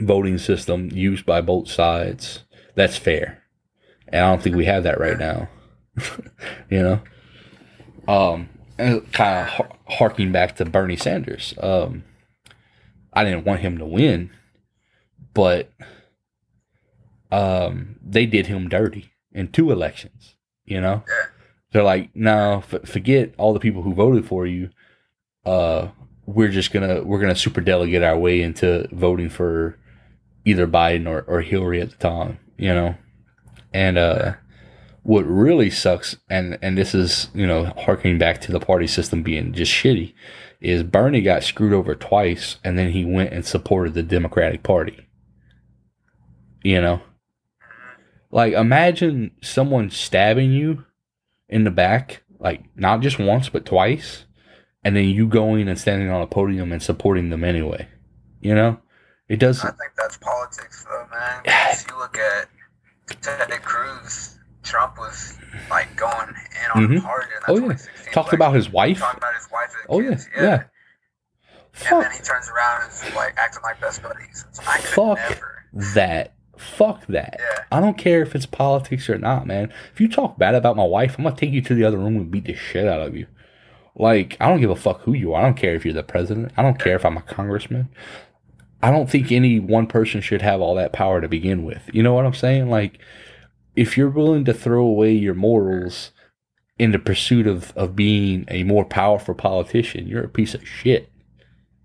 voting system used by both sides that's fair. And I don't think we have that right now. you know? Um, and kind of harking back to Bernie Sanders. Um, I didn't want him to win, but um, they did him dirty in two elections. You know, they're like, no, f- forget all the people who voted for you. Uh, we're just gonna we're gonna super delegate our way into voting for either Biden or, or Hillary at the time. You know, and uh, what really sucks, and and this is you know harkening back to the party system being just shitty, is Bernie got screwed over twice, and then he went and supported the Democratic Party. You know, like imagine someone stabbing you in the back, like not just once but twice, and then you going and standing on a podium and supporting them anyway. You know, it does. I think that's politics, though, man. 'Cause you look at Ted Cruz, Trump was like going in on him Mhm. hard Oh, yeah. 2016 Talked election. about his wife. Talking about his wife Oh yeah, kids. yeah. And then he turns around and is like acting like best buddies. So Fuck. never. that. Fuck that. Yeah. I don't care if it's politics or not, man. If you talk bad about my wife, I'm gonna take you to the other room and beat the shit out of you. Like, I don't give a fuck who you are. I don't care if you're the president. I don't care if I'm a congressman. I don't think any one person should have all that power to begin with. You know what I'm saying? Like, if you're willing to throw away your morals in the pursuit of, of being a more powerful politician, you're a piece of shit.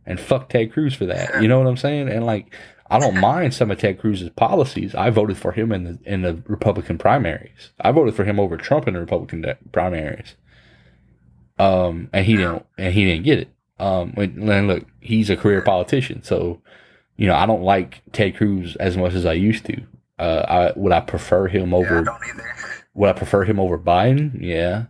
And fuck Ted Cruz for that. You know what I'm saying? And like, I don't mind some of Ted Cruz's policies. I voted for him in the in the Republican primaries. I voted for him over Trump in the Republican de- primaries. Um, and he didn't and he didn't get it. Um, and look, he's a career politician, so you know I don't like Ted Cruz as much as I used to. Uh, I would I prefer him Yeah, I over don't either. would I prefer him over Biden? Yeah.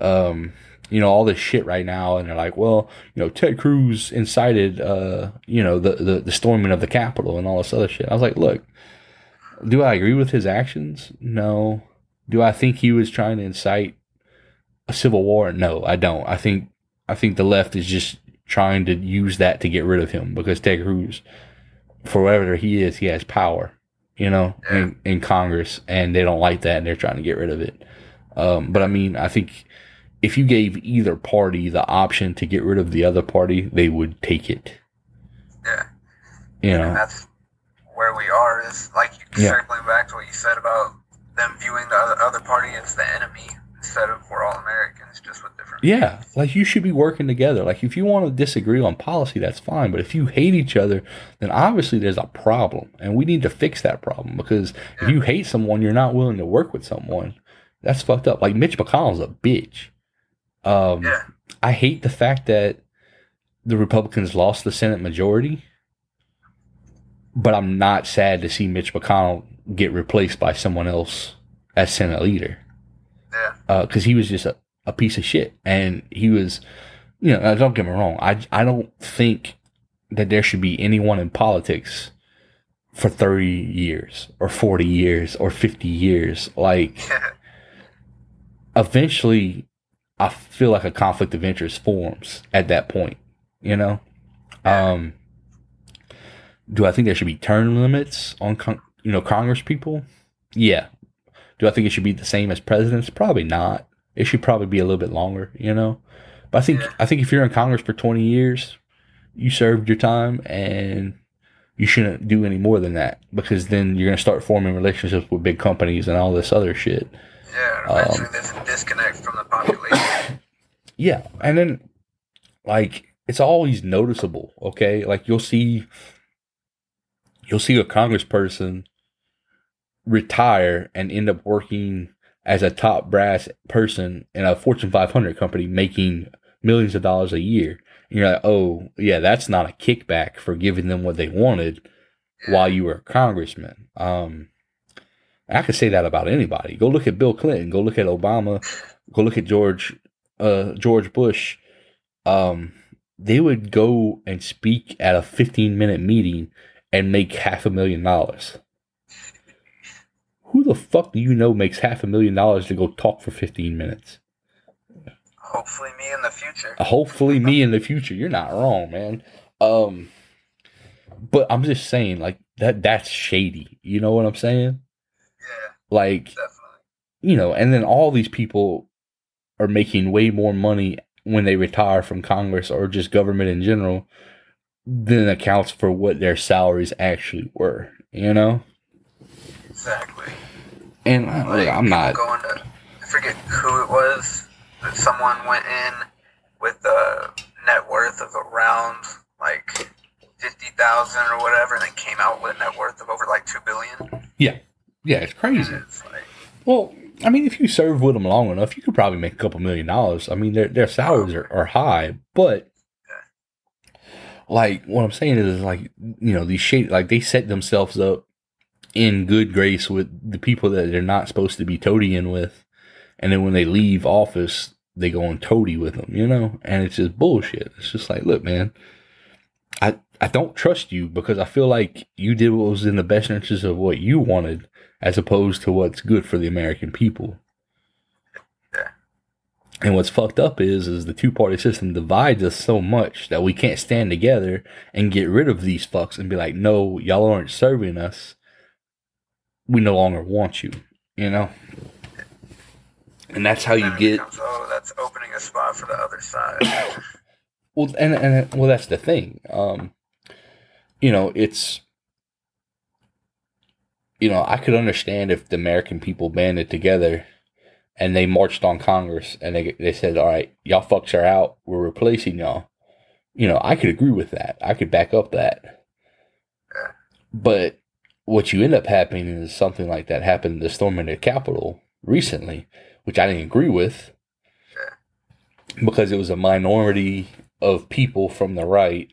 Um, you know, all this shit right now, and they're like, well, you know, Ted Cruz incited, uh, you know, the, the, the storming of the Capitol and all this other shit. I was like, look, do I agree with his actions? No. Do I think he was trying to incite a civil war? No, I don't. I think I think the left is just trying to use that to get rid of him because Ted Cruz, for whatever he is, he has power, you know, in, in Congress, and they don't like that, and they're trying to get rid of it. Um, but I mean, I think if you gave either party the option to get rid of the other party, they would take it. Yeah. You And know, that's where we are. Is like you Yeah. circling back to what you said about them viewing the other, other party as the enemy instead of we're all Americans, just with different. Yeah, like you should be working together. Like if you want to disagree on policy, that's fine. But if you hate each other, then obviously there's a problem, and we need to fix that problem. Because if you hate someone, you're not willing to work with someone. That's fucked up. Like Mitch McConnell's a bitch. Um, Yeah. I hate the fact that the Republicans lost the Senate majority, but I'm not sad to see Mitch McConnell get replaced by someone else as Senate leader Yeah. because he was just a, a piece of shit, and he was, you know, uh, don't get me wrong, I I don't think that there should be anyone in politics for thirty years or forty years or fifty years. Like, eventually, I feel like a conflict of interest forms at that point. You know, um, do I think there should be term limits on con- you know Congress people? Yeah. Do I think it should be the same as presidents? Probably not. It should probably be a little bit longer, you know. But I think I think if you're in Congress for 20 years, you served your time and you shouldn't do any more than that because then you're going to start forming relationships with big companies and all this other shit. Yeah. Um, there's a disconnect from the population. Yeah, and then like it's always noticeable, okay? Like you'll see you'll see a congressperson retire and end up working as a top brass person in a Fortune 500 company making millions of dollars a year. And you're like, "Oh, yeah, that's not a kickback for giving them what they wanted while you were a congressman." Um I could say that about anybody. Go look at Bill Clinton, go look at Obama, go look at George uh, George Bush, um, they would go and speak at a 15 minute meeting and make half a million dollars. Who the fuck do you know makes half a million dollars to go talk for 15 minutes? Hopefully, me in the future. Hopefully, me in the future. You're not wrong, man. Um, but I'm just saying, like that. That's shady. You know what I'm saying? Like, you know, and then all these people are making way more money when they retire from Congress or just government in general than accounts for what their salaries actually were, you know? Exactly. And uh, look, I'm not, going to. I forget who it was. But someone went in with a net worth of around like fifty thousand or whatever, and then came out with a net worth of over like two billion. yeah, it's crazy. it's like, Well, I mean, if you serve with them long enough, you could probably make a couple million dollars. I mean, their, their salaries are, are high, but like what I'm saying is like, you know, these shady, like they set themselves up in good grace with the people that they're not supposed to be toadying with. And then when they leave office, they go and toady with them, you know? And it's just bullshit. It's just like, look, man, I, I don't trust you because I feel like you did what was in the best interest of what you wanted as opposed to what's good for the American people. Yeah. And what's fucked up is is the two party system divides us so much that we can't stand together and get rid of these fucks and be like, no, y'all aren't serving us. We no longer want you. You know? And that's how you get becomes, oh, that's opening a spot for the other side. well and and well that's the thing. Um you know, it's you know, I could understand if the American people banded together and they marched on Congress and they they said, "All right, y'all fucks are out. We're replacing y'all." You know, I could agree with that. I could back up that. But what you end up happening is something like that happened the storming of the Capitol recently, which I didn't agree with because it was a minority of people from the right,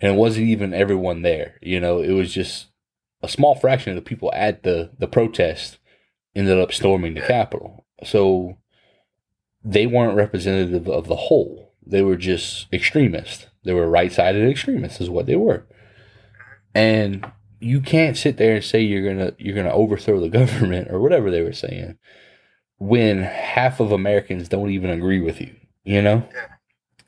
and it wasn't even everyone there. You know, it was just a small fraction of the people at the the protest ended up storming the Capitol. So they weren't representative of the whole. They were just extremists. They were right sided extremists, is what they were. And you can't sit there and say you're gonna you're gonna overthrow the government or whatever they were saying when half of Americans don't even agree with you. You know? Yeah.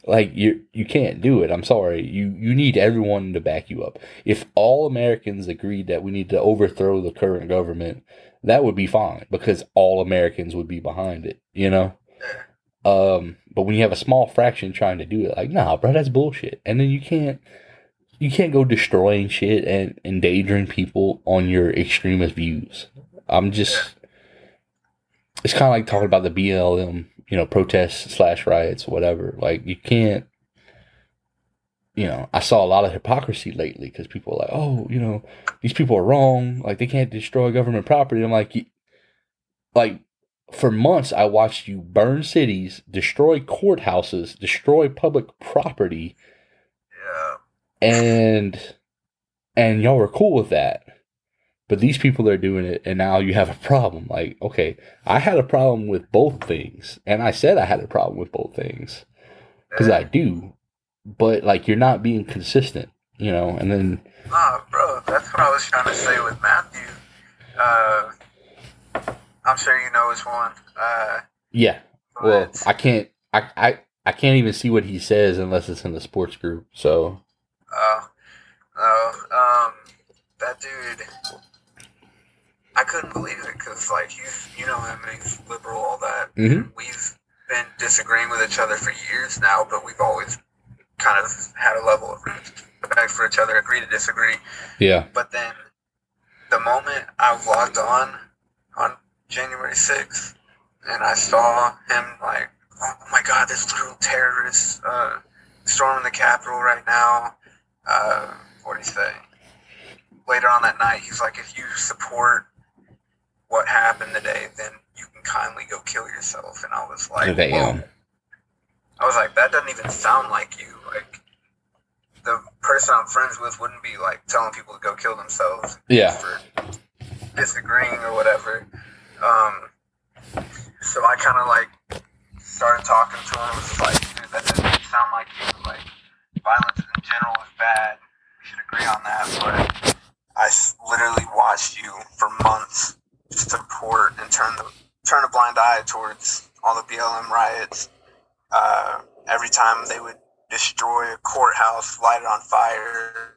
Like you you can't do it. I'm sorry. You you need everyone to back you up. If all Americans agreed that we need to overthrow the current government, that would be fine because all Americans would be behind it, you know? Um, but when you have a small fraction trying to do it, like, nah, bro, that's bullshit. And then you can't you can't go destroying shit and endangering people on your extremist views. I'm just it's kind of like talking about the BLM, you know, protests slash riots, whatever. Like you can't, you know, I saw a lot of hypocrisy lately because people are like, oh, you know, these people are wrong. Like they can't destroy government property. I'm like, like for months I watched you burn cities, destroy courthouses, destroy public property, Yeah. and and y'all were cool with that. But these people are doing it, and now you have a problem. Like, okay, I had a problem with both things, and I said I had a problem with both things because I do. But like, you're not being consistent, you know. And then, Nah, bro, that's what I was trying to say with Matthew. Uh, I'm sure you know which one. Uh, yeah, well, I can't, I, I, I can't even see what he says unless it's in the sports group. So, uh, no, um, that dude, I couldn't believe it because, like, he's, you know him, he's liberal, all that. Mhm. We've been disagreeing with each other for years now, but we've always kind of had a level of respect for each other, agree to disagree. yeah, But then the moment I logged on on January 6th and I saw him like, oh my God, there's literal terrorists uh, storming the Capitol right now. Uh, what do you say? Later on that night, he's like, if you support what happened today, then you can kindly go kill yourself. And I was like, Damn. whoa. I was like, that doesn't even sound like you. Like, the person I'm friends with wouldn't be like telling people to go kill themselves yeah, for disagreeing or whatever. Um, so I kind of like started talking to him. Was like, dude, that doesn't sound like you. Like, violence in general is bad. We should agree on that. But I literally watched you for months support and turn the turn a blind eye towards all the BLM riots. Uh, every time they would destroy a courthouse, light it on fire,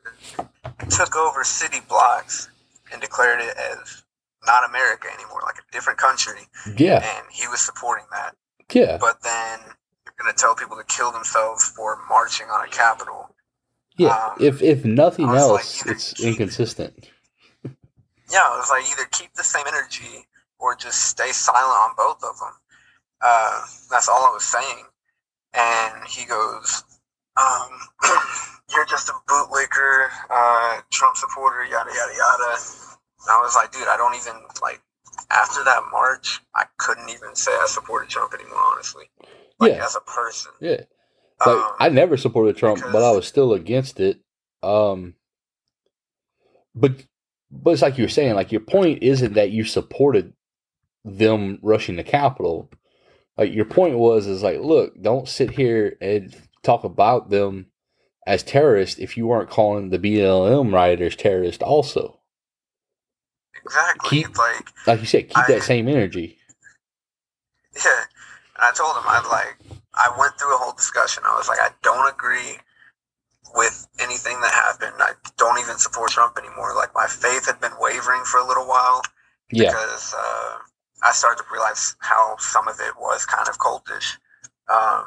took over city blocks and declared it as not America anymore, like a different country. yeah, And he was supporting that. yeah, But then you're going to tell people to kill themselves for marching on a capital. yeah. um, If if nothing was like, else, it's inconsistent. Yeah, it was like either keep the same energy or just stay silent on both of them. Uh, that's all I was saying. And he goes, um, "You're just a bootlicker, uh, Trump supporter, yada yada yada." And I was like, "Dude, I don't even like." After that march, I couldn't even say I supported Trump anymore. Honestly, like Yeah. as a person. Yeah. Like Um, I never supported Trump, but I was still against it. Um, but but it's like you're saying, like your point isn't that you supported them rushing the Capitol. Like your point was is like, look, don't sit here and talk about them as terrorists if you weren't calling the BLM rioters terrorists also. exactly. keep- like Like you said, keep I- that same energy. Yeah, and I told him I'd like I went through a whole discussion. I was like, I don't agree with anything that happened. I don't even support Trump anymore. Like my faith had been wavering for a little while Yeah. because uh, I started to realize how some of it was kind of cultish. Um,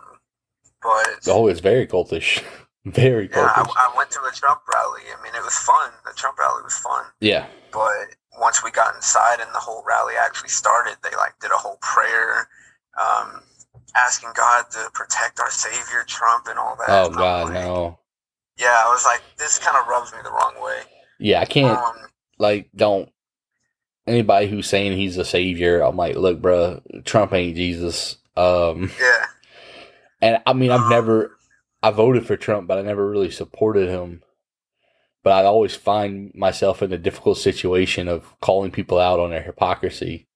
but Oh, it's very cultish. Very yeah, I, cultish. I went to a Trump rally. I mean, it was fun. The Trump rally was fun. Yeah. but once we got inside and the whole rally actually started they like did a whole prayer um, asking god to protect our savior trump and all that Oh God, like- no. Yeah i was like this kind of rubs me the wrong way. Yeah, I can't. um, like don't anybody who's saying he's a savior i'm like look bruh, trump ain't jesus. Um yeah. and i mean i've Um, never i voted for trump but i never really supported him. But i always find myself in a difficult situation of calling people out on their hypocrisy.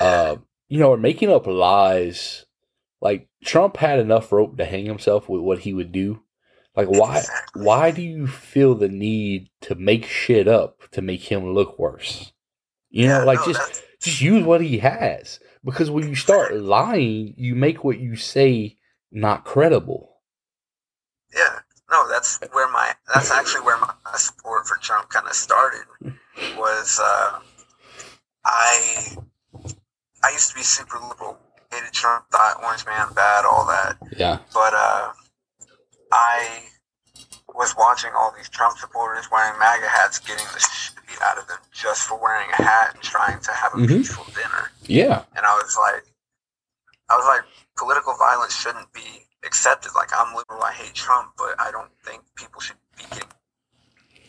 Uh you know or making up lies. Like trump had enough rope to hang himself with what he would do like why why do you feel the need to make shit up to make him look worse? You know like no, just that's- just use what he has. Because when you start lying you make what you say not credible. Yeah. No that's where my that's actually where my support for trump kind of started was uh, i i used to be super liberal hated trump thought orange man bad all that. Yeah. But uh, I was watching all these Trump supporters wearing MAGA hats, getting the shit beat out of them just for wearing a hat and trying to have a Mhm. peaceful dinner. yeah And I was like, I was like, political violence shouldn't be accepted. Like I'm liberal, I hate Trump, but I don't think people should be getting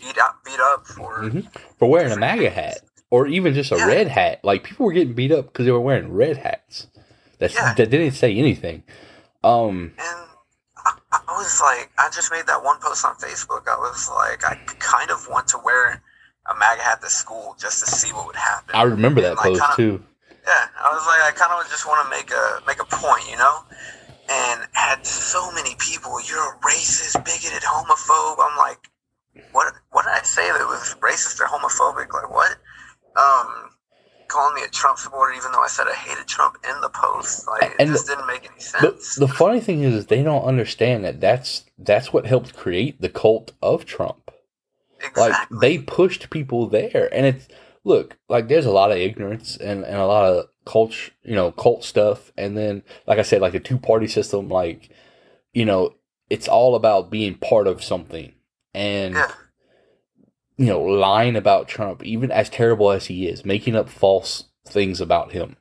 beat up, beat up for Mhm. for wearing a MAGA hat or even just a Yeah. red hat. Like people were getting beat up because they were wearing red hats. That's, Yeah. That didn't say anything. Um, And was like, I just made that one post on Facebook. I was like, I kind of want to wear a MAGA hat to school just to see what would happen. I remember that And, post kinda- too. Yeah, I was like, I kind of just want to make a make a point, you know, and had so many people. You're a racist, bigoted, homophobe. I'm like, what? What did I say that was racist or homophobic? Like what? Um, calling me a Trump supporter, even though I said I hated Trump in the post. Like it And just didn't make any But sense. the funny thing is, they don't understand that that's that's what helped create the cult of Trump. Like they pushed people there, and it's look like there's a lot of ignorance and, and a lot of cult, you know, cult stuff, and then like I said, like the two party system, like you know, it's all about being part of something, and Yeah. You know, lying about Trump, even as terrible as he is, making up false things about him,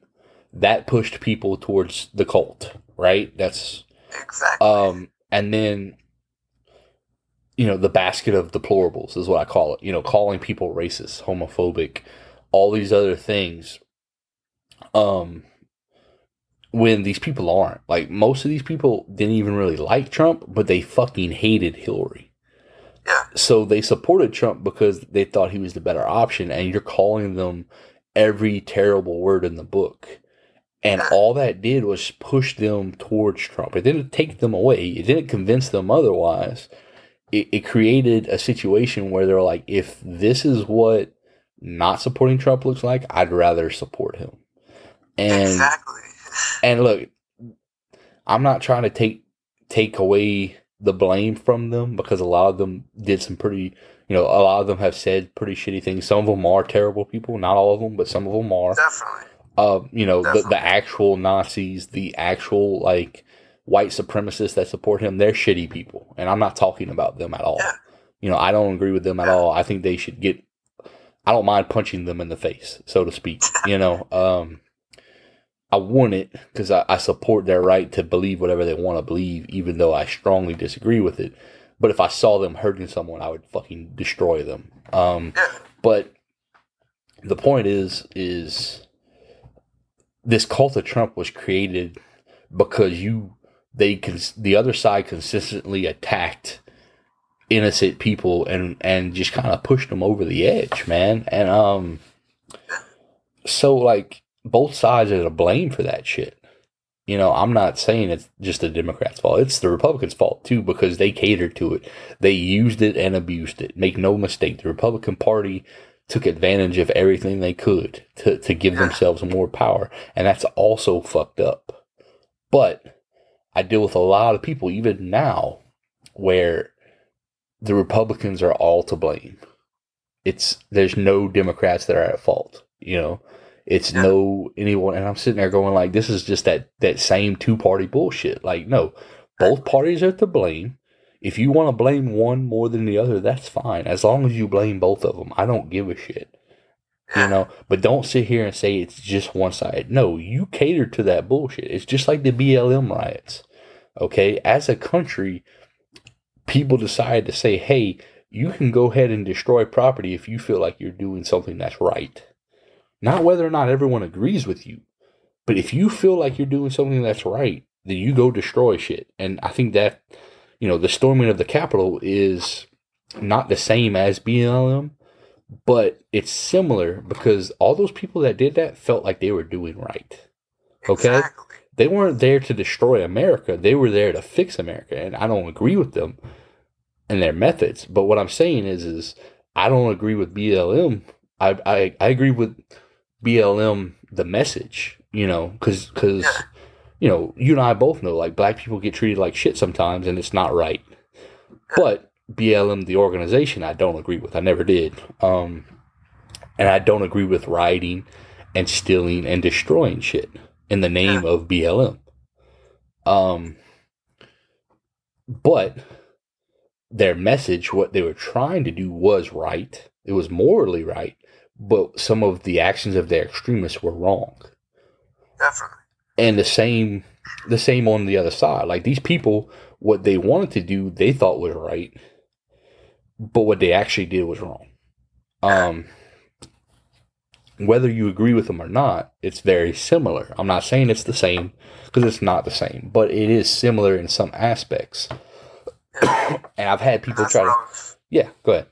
that pushed people towards the cult, right? That's exactly. um, and then, you know, the basket of deplorables is what I call it. You know, calling people racist, homophobic, all these other things. Um, when these people aren't like most of these people didn't even really like Trump, but they fucking hated Hillary. Yeah. So they supported Trump because they thought he was the better option, and you're calling them every terrible word in the book. And Yeah. all that did was push them towards Trump. It didn't take them away. It didn't convince them otherwise. It, it created a situation where they're like, if this is what not supporting Trump looks like, I'd rather support him. And exactly. and look, I'm not trying to take take away the blame from them because a lot of them did some pretty, you know, a lot of them have said pretty shitty things. Some of them are terrible people, not all of them, but some of them are. Definitely. Uh, you know, the, Definitely. the actual Nazis, the actual like white supremacists that support him, they're shitty people, and I'm not talking about them at all. Yeah. You know, I don't agree with them at Yeah. all. I think they should get. I don't mind punching them in the face, so to speak. you know, um, I want it because I, I support their right to believe whatever they want to believe, even though I strongly disagree with it. But if I saw them hurting someone, I would fucking destroy them. Um, but the point is, is this cult of Trump was created because you they cons- the other side consistently attacked innocent people and and just kind of pushed them over the edge, man. And um, so like both sides are to blame for that shit. You know, I'm not saying it's just the Democrats' fault. It's the Republicans' fault too because they catered to it. They used it and abused it. Make no mistake, the Republican Party took advantage of everything they could to, to give themselves more power. And that's also fucked up. But I deal with a lot of people, even now, where the Republicans are all to blame. It's there's no Democrats that are at fault. You know, it's Yeah. no anyone, and I'm sitting there going like, this is just that that same two party bullshit. Like, no, both parties are to blame. If you want to blame one more than the other, that's fine. As long as you blame both of them, I don't give a shit. You know, but don't sit here and say it's just one side. No, you cater to that bullshit. It's just like the BLM riots. Okay, as a country, people decide to say, "Hey, you can go ahead and destroy property if you feel like you're doing something that's right." Not whether or not everyone agrees with you, but if you feel like you're doing something that's right, then you go destroy shit. And I think that, you know, the storming of the Capitol is not the same as BLM, but it's similar because all those people that did that felt like they were doing right. Okay. Exactly. They weren't there to destroy America. They were there to fix America. And I don't agree with them and their methods. But what I'm saying is is I don't agree with BLM. I I, I agree with BLM the message, you know, cuz cuz Yeah. you know, you and I both know like black people get treated like shit sometimes and it's not right. But BLM the organization I don't agree with. I never did. Um and I don't agree with rioting and stealing and destroying shit in the name of BLM. Um, but their message, what they were trying to do, was right. It was morally right, but some of the actions of their extremists were wrong. definitely. And the same, the same on the other side. Like these people, what they wanted to do, they thought was right, but what they actually did was wrong. Um, whether you agree with them or not, it's very similar. I'm not saying it's the same because it's not the same, but it is similar in some aspects. and I've had people That's try to, was, yeah, go ahead.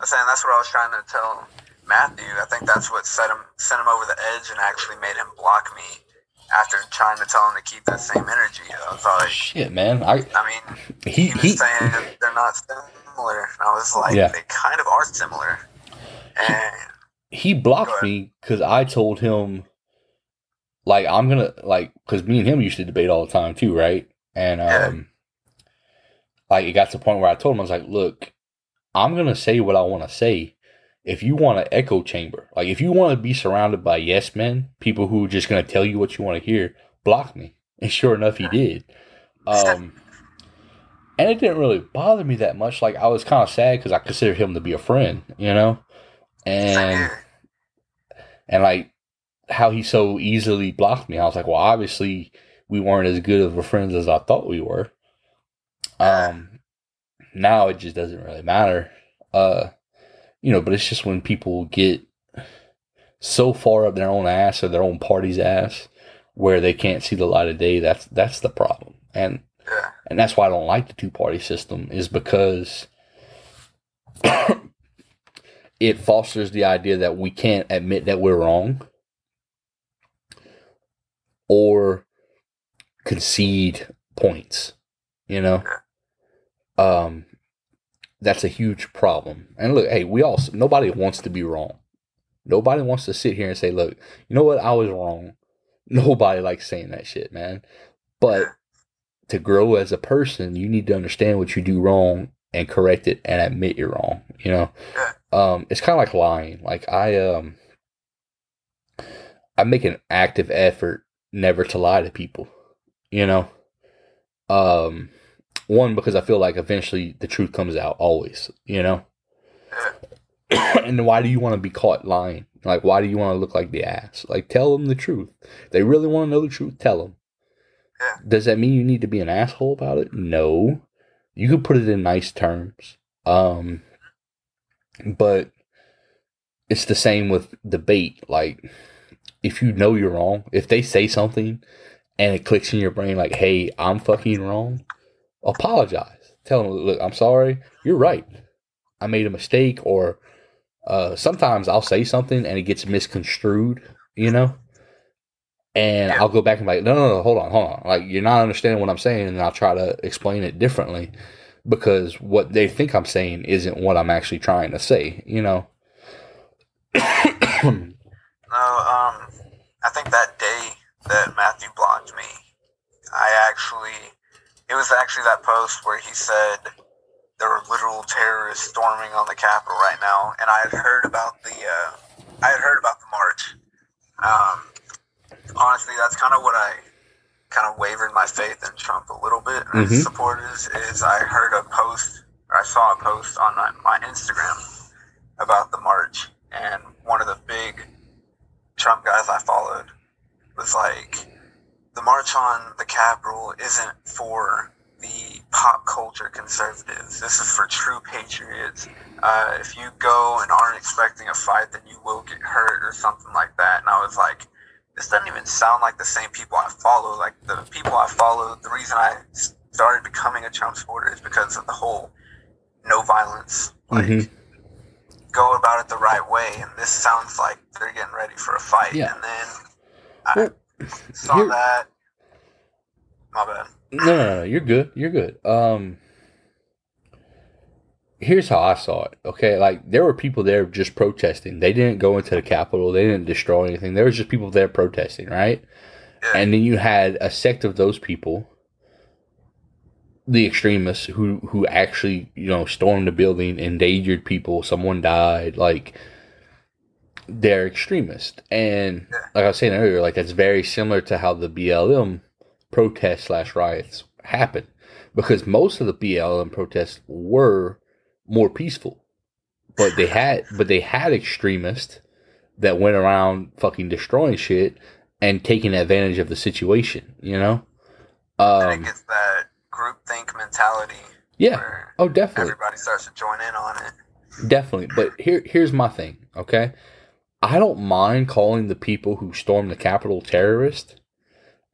I'm saying that's what I was trying to tell Matthew. I think that's what set him sent him over the edge and actually made him block me after trying to tell him to keep that same energy. I was like, Shit, man, I I mean, he he was he saying they're not similar, and I was like, Yeah. they kind of are similar. And he blocked me because I told him, like, I'm gonna like, because me and him used to debate all the time too, right? And Yeah. um, like it got to the point where I told him I was like, look, I'm gonna say what I want to say. If you want an echo chamber, like if you want to be surrounded by yes men, people who are just gonna tell you what you want to hear, block me. And sure enough, he did. Um, and it didn't really bother me that much. Like I was kind of sad because I considered him to be a friend, you know. And and like how he so easily blocked me. I was like, well, obviously we weren't as good of a friends as I thought we were. Um, now it just doesn't really matter. Uh, you know, but it's just when people get so far up their own ass or their own party's ass where they can't see the light of day. That's that's the problem, and yeah, and that's why I don't like the two party system is because it fosters the idea that we can't admit that we're wrong or concede points you know? Um that's a huge problem and look hey we all nobody wants to be wrong nobody wants to sit here and say look you know what i was wrong nobody likes saying that shit man but to grow as a person, you need to understand what you do wrong and correct it and admit you're wrong. You know, um, it's kind of like lying. Like I, um, I make an active effort never to lie to people. You know, um, one because I feel like eventually the truth comes out. Always, you know. and why do you want to be caught lying? Like, why do you want to look like the ass? Like, tell them the truth. They really want to know the truth. Tell them. Yeah. Does that mean you need to be an asshole about it? No. You could put it in nice terms. Um, but it's the same with debate. Like, if you know you're wrong, if they say something and it clicks in your brain, like, hey, I'm fucking wrong, apologize. Tell them, look, I'm sorry. You're right. I made a mistake. Or uh, sometimes I'll say something and it gets misconstrued, you know? And I'll go back and be like, no, no, no, hold on, hold on. Like, you're not understanding what I'm saying. And I'll try to explain it differently because what they think I'm saying isn't what I'm actually trying to say, you know? No, um, I think that day that Matthew blocked me, I actually, it was actually that post where he said there were literal terrorists storming on the Capitol right now, and I had heard about the, uh, I had heard about the march. Um, honestly, that's kind of what I kind of wavered my faith in Trump a little bit and Mhm. his supporters. Is I heard a post, or I saw a post on my, my Instagram about the march, and one of the big Trump guys I followed was like, the march on the Capitol isn't for the pop culture conservatives. This is for true patriots. Uh, if you go and aren't expecting a fight, then you will get hurt or something like that. And I was like, this doesn't even sound like the same people I follow. Like the people I follow, the reason I started becoming a Trump supporter is because of the whole no violence, like Mhm. go about it the right way. And this sounds like they're getting ready for a fight. Yeah. And then I Well, saw here- that. My bad. No, no, no, you're good. You're good. Um, here's how I saw it. Okay, like there were people there just protesting. They didn't go into the Capitol. They didn't destroy anything. There was just people there protesting, right? Yeah. And then you had a sect of those people, the extremists, who who actually you know stormed the building, endangered people. Someone died. Like they're extremists, and like I was saying earlier, like that's very similar to how the BLM protests slash riots happened because most of the BLM protests were more peaceful, but they had but they had extremists that went around fucking destroying shit, and taking advantage of the situation. You know. and it Um, gets that groupthink mentality yeah. Oh, definitely. everybody starts to join in on it. Definitely. But here here's my thing, okay? I don't mind calling the people who stormed the Capitol terrorist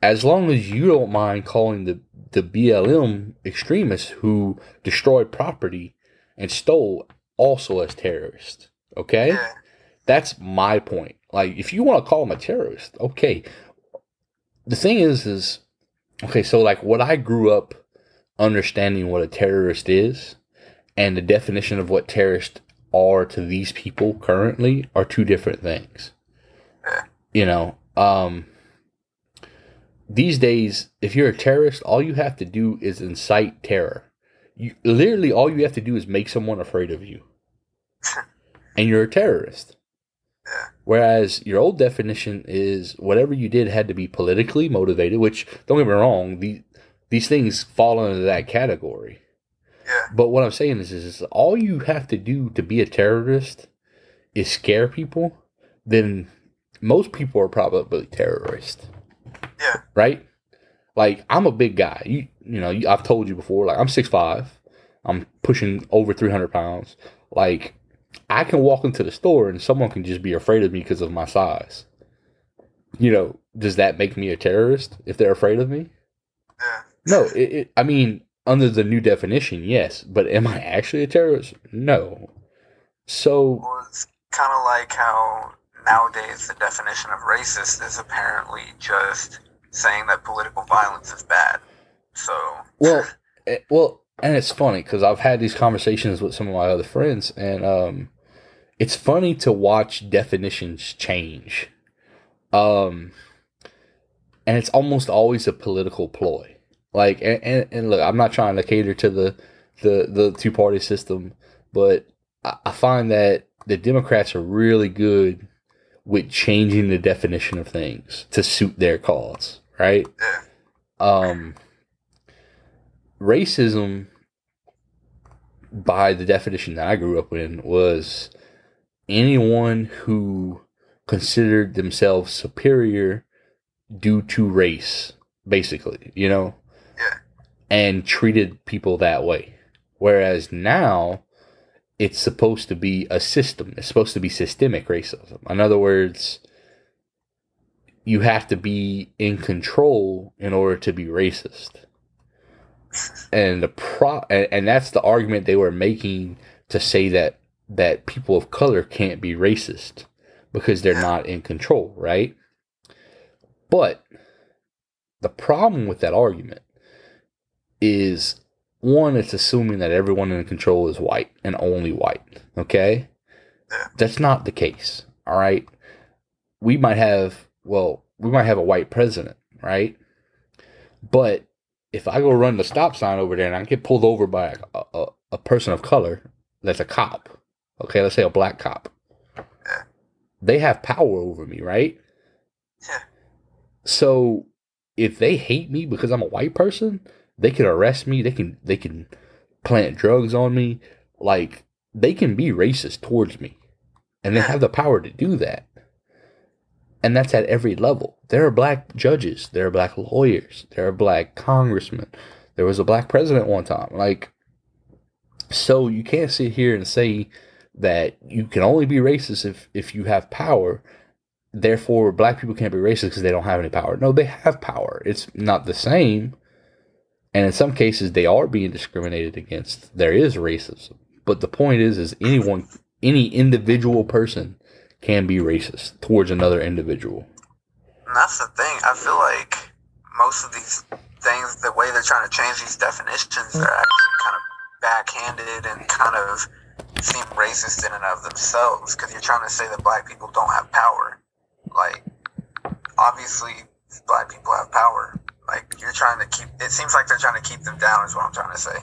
as long as you don't mind calling the, the BLM extremists who destroyed property and stole also as terrorists. Okay? That's my point. Like if you want to call them a terrorist, okay. The thing is is okay, so like what I grew up understanding what a terrorist is and the definition of what terrorists are to these people currently are two different things. You know, um these days if you're a terrorist, all you have to do is incite terror. You literally all you have to do is make someone afraid of you. and you're a terrorist. Whereas your old definition is whatever you did had to be politically motivated, which don't get me wrong, the, these things fall into that category. Yeah, But what I'm saying is, is all you have to do to be a terrorist is scare people, then most people are probably terrorists, yeah, right? Like I'm a big guy. You you know you, I've told you before. Like I'm six five. I'm pushing over three hundred pounds. Like I can walk into the store and someone can just be afraid of me because of my size. You know, does that make me a terrorist if they're afraid of me? yeah. No, it, it, I mean, under the new definition, yes. But am I actually a terrorist? No. So, Well, it's kind of like how nowadays the definition of racist is apparently just saying that political violence is bad. So, well, eh, well, and it's funny because I've had these conversations with some of my other friends, and um, it's funny to watch definitions change. Um, and it's almost always a political ploy. Like, and, and, and look, I'm not trying to cater to the the the two party system, but I, I find that the Democrats are really good with changing the definition of things to suit their cause, right? Um, racism, by the definition that I grew up in, was anyone who considered themselves superior due to race, basically, you know, and treated people that way. Whereas now, it's supposed to be a system. It's supposed to be systemic racism. In other words, you have to be in control in order to be racist. And the pro and, and that's the argument they were making to say that that people of color can't be racist because they're not in control, right? But the problem with that argument is one, it's assuming that everyone in control is white and only white. Okay? That's not the case. All right. We might have, well, we might have a white president, right? But if I go run the stop sign over there and I get pulled over by a, a, a person of color that's a cop, okay, let's say a black cop, they have power over me, right? Yeah. So if they hate me because I'm a white person, they can arrest me. They can they can plant drugs on me. Like they can be racist towards me, and they have the power to do that. And that's at every level. There are black judges. There are black lawyers. There are black congressmen. There was a black president one time. Like, so you can't sit here and say that you can only be racist if if you have power therefore black people can't be racist because they don't have any power. No, they have power. It's not the same. And in some cases they are being discriminated against. There is racism. But the point is is anyone any individual person can be racist towards another individual. and that's the thing. I feel like most of these things, the way they're trying to change these definitions, they're actually kind of backhanded and kind of seem racist in and of themselves because you're trying to say that black people don't have power. Like, obviously, black people have power. Like, you're trying to keep, it seems like they're trying to keep them down, is what I'm trying to say.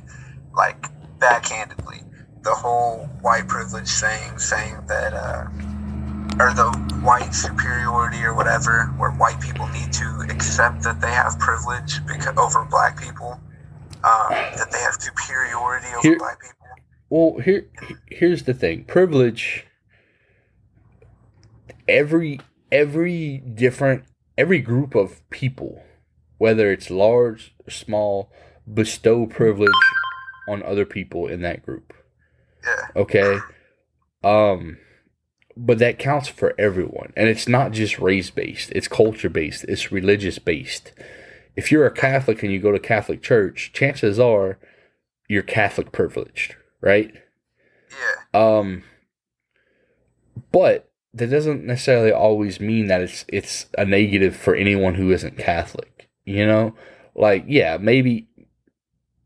Like, backhandedly. The whole white privilege thing, saying that, uh, or the white superiority or whatever, where white people need to accept that they have privilege because over black people, um, that they have superiority over Here- black people. Well, here here's the thing. Privilege every every different every group of people, whether it's large or small, bestow privilege on other people in that group. Yeah. Okay. Um but that counts for everyone. And it's not just race based, it's culture based, it's religious based. If you're a Catholic and you go to Catholic church, chances are you're Catholic privileged, right? Yeah. Um but that doesn't necessarily always mean that it's it's a negative for anyone who isn't Catholic. You know? Like, yeah, maybe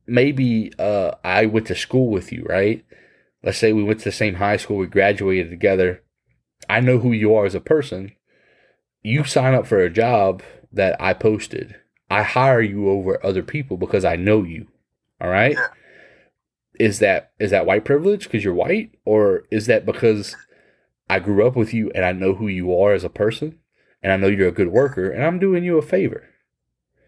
maybe uh I went to school with you, right? Let's say we went to the same high school, we graduated together. I know who you are as a person. You sign up for a job that I posted. I hire you over other people because I know you. All right? Yeah. Is that is that white privilege because you're white or is that because I grew up with you and I know who you are as a person and I know you're a good worker and I'm doing you a favor?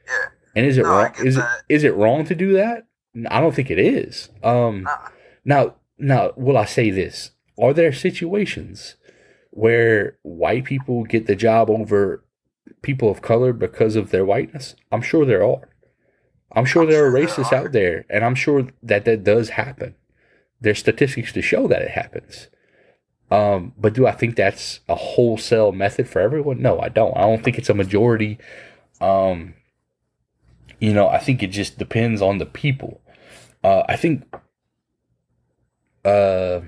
Yeah. And is it No, wrong? Is it that. is it wrong to do that? I don't think it is. Um, Nah. now, now, will I say this? Are there situations where white people get the job over people of color because of their whiteness? I'm sure there are. I'm sure I'm there are sure there racists are. out there, and I'm sure that that does happen. There's statistics to show that it happens. Um, but do I think that's a wholesale method for everyone? No, I don't. I don't think it's a majority. Um, you know, I think it just depends on the people. Uh, I think. Uh,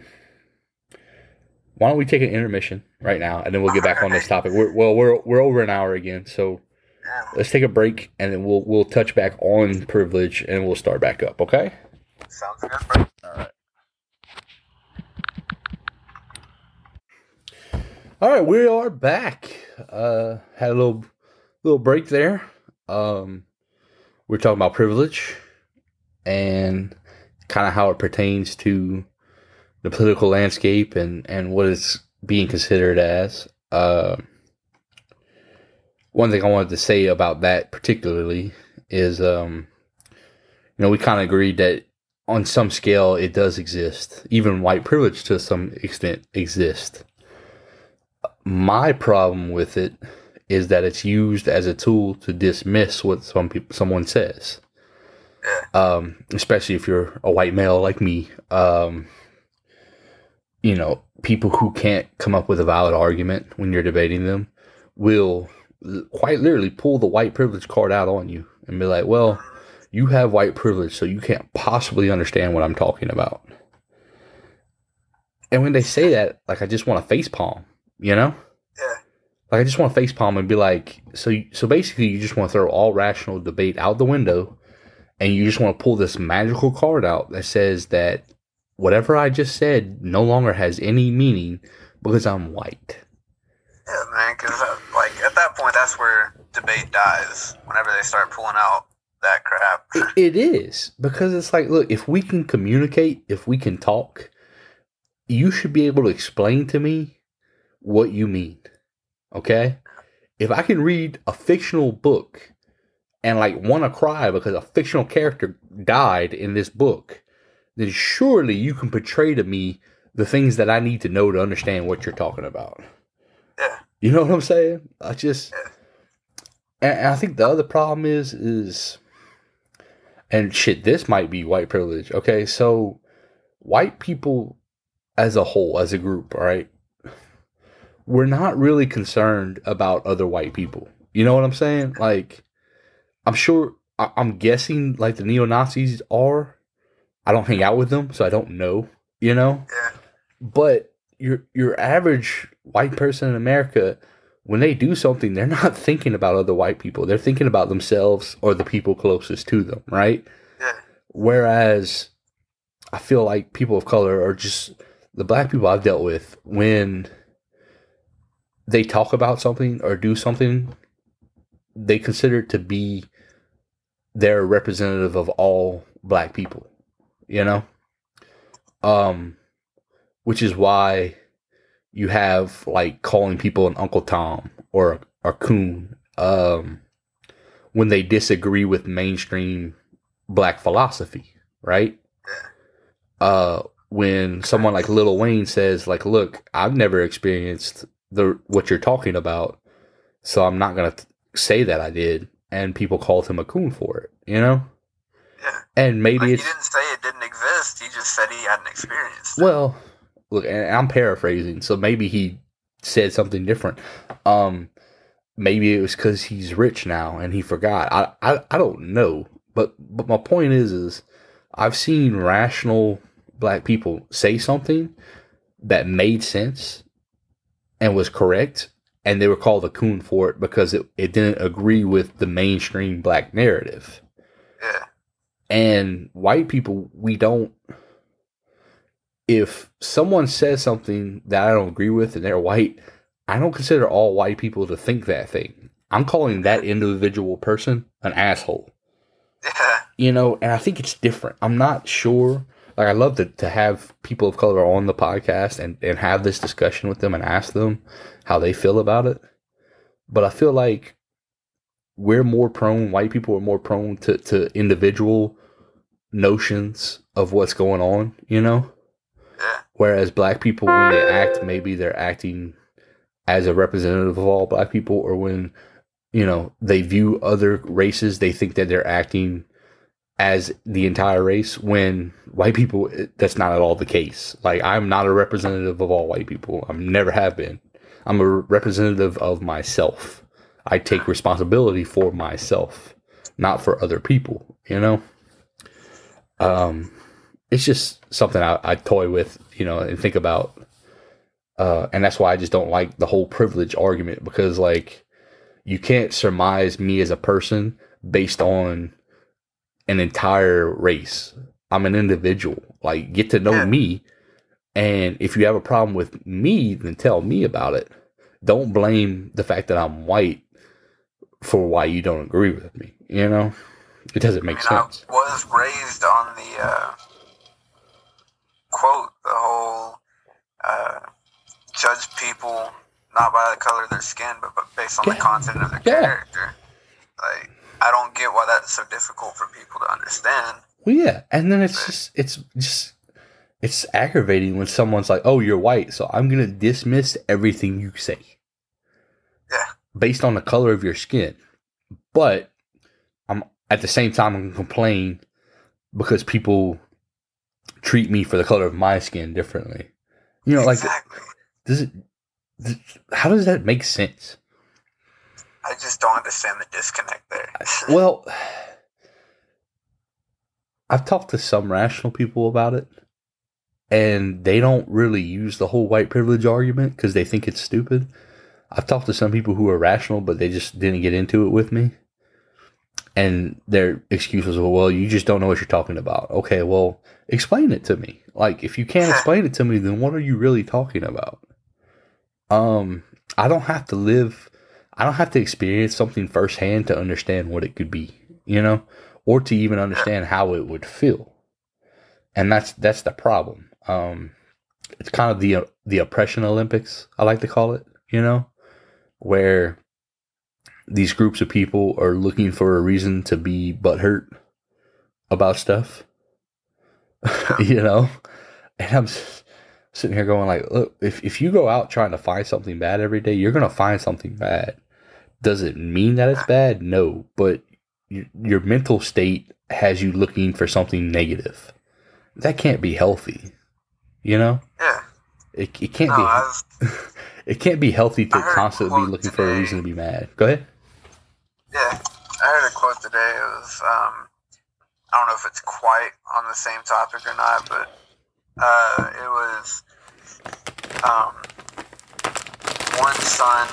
why don't we take an intermission right now, and then we'll get back on this topic. We're, well, we're we're over an hour again, so let's take a break, and then we'll we'll touch back on privilege, and we'll start back up. Okay. Sounds good, bro. All right. All right, we are back. Uh, had a little little break there. Um, we're talking about privilege and kind of how it pertains to the political landscape and and what it's being considered as. Uh, one thing I wanted to say about that particularly is, um, you know, we kind of agreed that on some scale it does exist. Even white privilege to some extent exists. My problem with it is that it's used as a tool to dismiss what some people someone says. Um, especially if you're a white male like me. Um, you know, people who can't come up with a valid argument when you're debating them will quite literally pull the white privilege card out on you and be like, "Well, you have white privilege, so you can't possibly understand what I'm talking about." And when they say that, like I just want to face palm, you know? Yeah. Like I just want to face palm and be like, so so basically you just want to throw all rational debate out the window and you just want to pull this magical card out that says that whatever I just said no longer has any meaning because I'm white. Yeah, man. Because uh, like at that point, that's where debate dies. Whenever they start pulling out that crap. It, it is because it's like, look, if we can communicate, if we can talk, you should be able to explain to me what you mean. Okay? If I can read a fictional book and like want to cry because a fictional character died in this book, then surely you can portray to me the things that I need to know to understand what you're talking about. Yeah. You know what I'm saying? I just, and and I think the other problem is, is, and shit, this might be white privilege. Okay, so white people as a whole, as a group, all right, we're not really concerned about other white people. You know what I'm saying? Like, I'm sure, I- I'm guessing, like the neo Nazis are. I don't hang out with them, so I don't know. You know, Yeah. but your your average white person in America, when they do something, they're not thinking about other white people. They're thinking about themselves or the people closest to them, right? Yeah. Whereas I feel like people of color are just the black people I've dealt with when they talk about something or do something, they consider it to be their representative of all black people, you know? Um, which is why you have like calling people an Uncle Tom or a coon um, when they disagree with mainstream black philosophy, right? Uh, when someone like Lil Wayne says, like, "Look, I've never experienced the what you're talking about, so I'm not gonna t- say that I did, and people called him a coon for it. You know, Yeah. and maybe Like, he didn't say it didn't exist. He just said he hadn't experienced it. well, look, and I'm paraphrasing, so maybe he said something different. Um, maybe it was because he's rich now and he forgot. I, I I don't know, but but my point is is I've seen rational black people say something that made sense and was correct, and they were called a coon for it because it, it didn't agree with the mainstream black narrative. Yeah. And white people, we don't. If someone says something that I don't agree with and they're white, I don't consider all white people to think that thing. I'm calling that individual person an asshole. Yeah. You know, and I think it's different. I'm not sure. Like, I love to, to have people of color on the podcast and, and have this discussion with them and ask them how they feel about it. But I feel like we're more prone, white people are more prone to, to individual notions of what's going on, you know? Whereas black people, when they act, maybe they're acting as a representative of all black people, or when, you know, they view other races, they think that they're acting as the entire race when white people that's not at all the case. Like i'm not a representative of all white people. I never have been. I'm a representative of myself. I take responsibility for myself not for other people you know? Um it's just something i, I toy with you know and think about. Uh and that's why i just don't like the whole privilege argument because like you can't surmise me as a person based on an entire race. I'm an individual. Like get to know Yeah. me. And if you have a problem with me, then tell me about it. Don't blame the fact that I'm white for why you don't agree with me. You know? It doesn't make I mean, sense. I was raised on the uh, quote, the whole uh, judge people not by the color of their skin, but, but based on Yeah. the content of their Yeah. character. Like, I don't get why that's so difficult for people to understand. Well, yeah, and then it's just it's just it's aggravating when someone's like, "Oh, you're white, so I'm gonna dismiss everything you say." Yeah. Based on the color of your skin, but I'm at the same time I'm gonna complain because people treat me for the color of my skin differently. You know, like does it? Does, how does that make sense? I just don't understand the disconnect there. Well, I've talked to some rational people about it, and they don't really use the whole white privilege argument because they think it's stupid. I've talked to some people who are rational, but they just didn't get into it with me. And their excuse was, well, you just don't know what you're talking about. Okay, well, explain it to me. Like, if you can't explain it to me, then what are you really talking about? Um, I don't have to live I don't have to experience something firsthand to understand what it could be, you know, or to even understand how it would feel. And that's that's the problem. Um, it's kind of the the oppression Olympics, I like to call it, you know, where these groups of people are looking for a reason to be butthurt about stuff, you know, and I'm sitting here going like, look, if if you go out trying to find something bad every day, you're gonna find something bad. Does it mean that it's bad? No, but your, your mental state has you looking for something negative. That can't be healthy. You know, yeah. it, it can't No, be. It can't be healthy to I heard a constantly be looking for a reason to be mad. Go ahead. yeah. I heard a quote today. It was, um, I don't know if it's quite on the same topic or not, but uh, it was um, one son,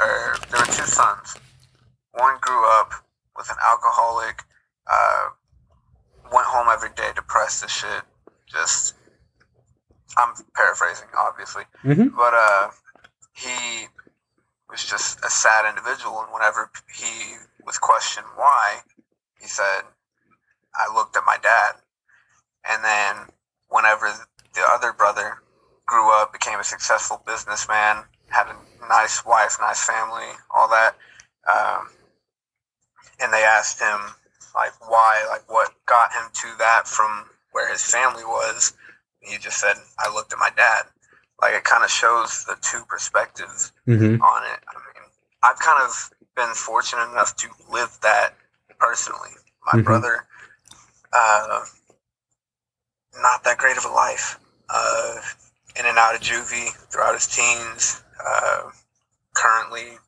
or there were two sons. One grew up with an alcoholic, uh, went home every day depressed as shit. Just, I'm paraphrasing, obviously, Mm-hmm. but uh, he was just a sad individual. And whenever he was questioned why, he said, I looked at my dad. And then whenever the other brother grew up, became a successful businessman, had a nice wife, nice family, all that, um, and they asked him, like, why, like, what got him to that from where his family was, he just said, I looked at my dad. Like, it kind of shows the two perspectives Mm-hmm. on it. I mean, I've kind of been fortunate enough to live that personally. My Mhm. brother, uh, not that great of a life. Uh, in and out of juvie throughout his teens. Uh, currently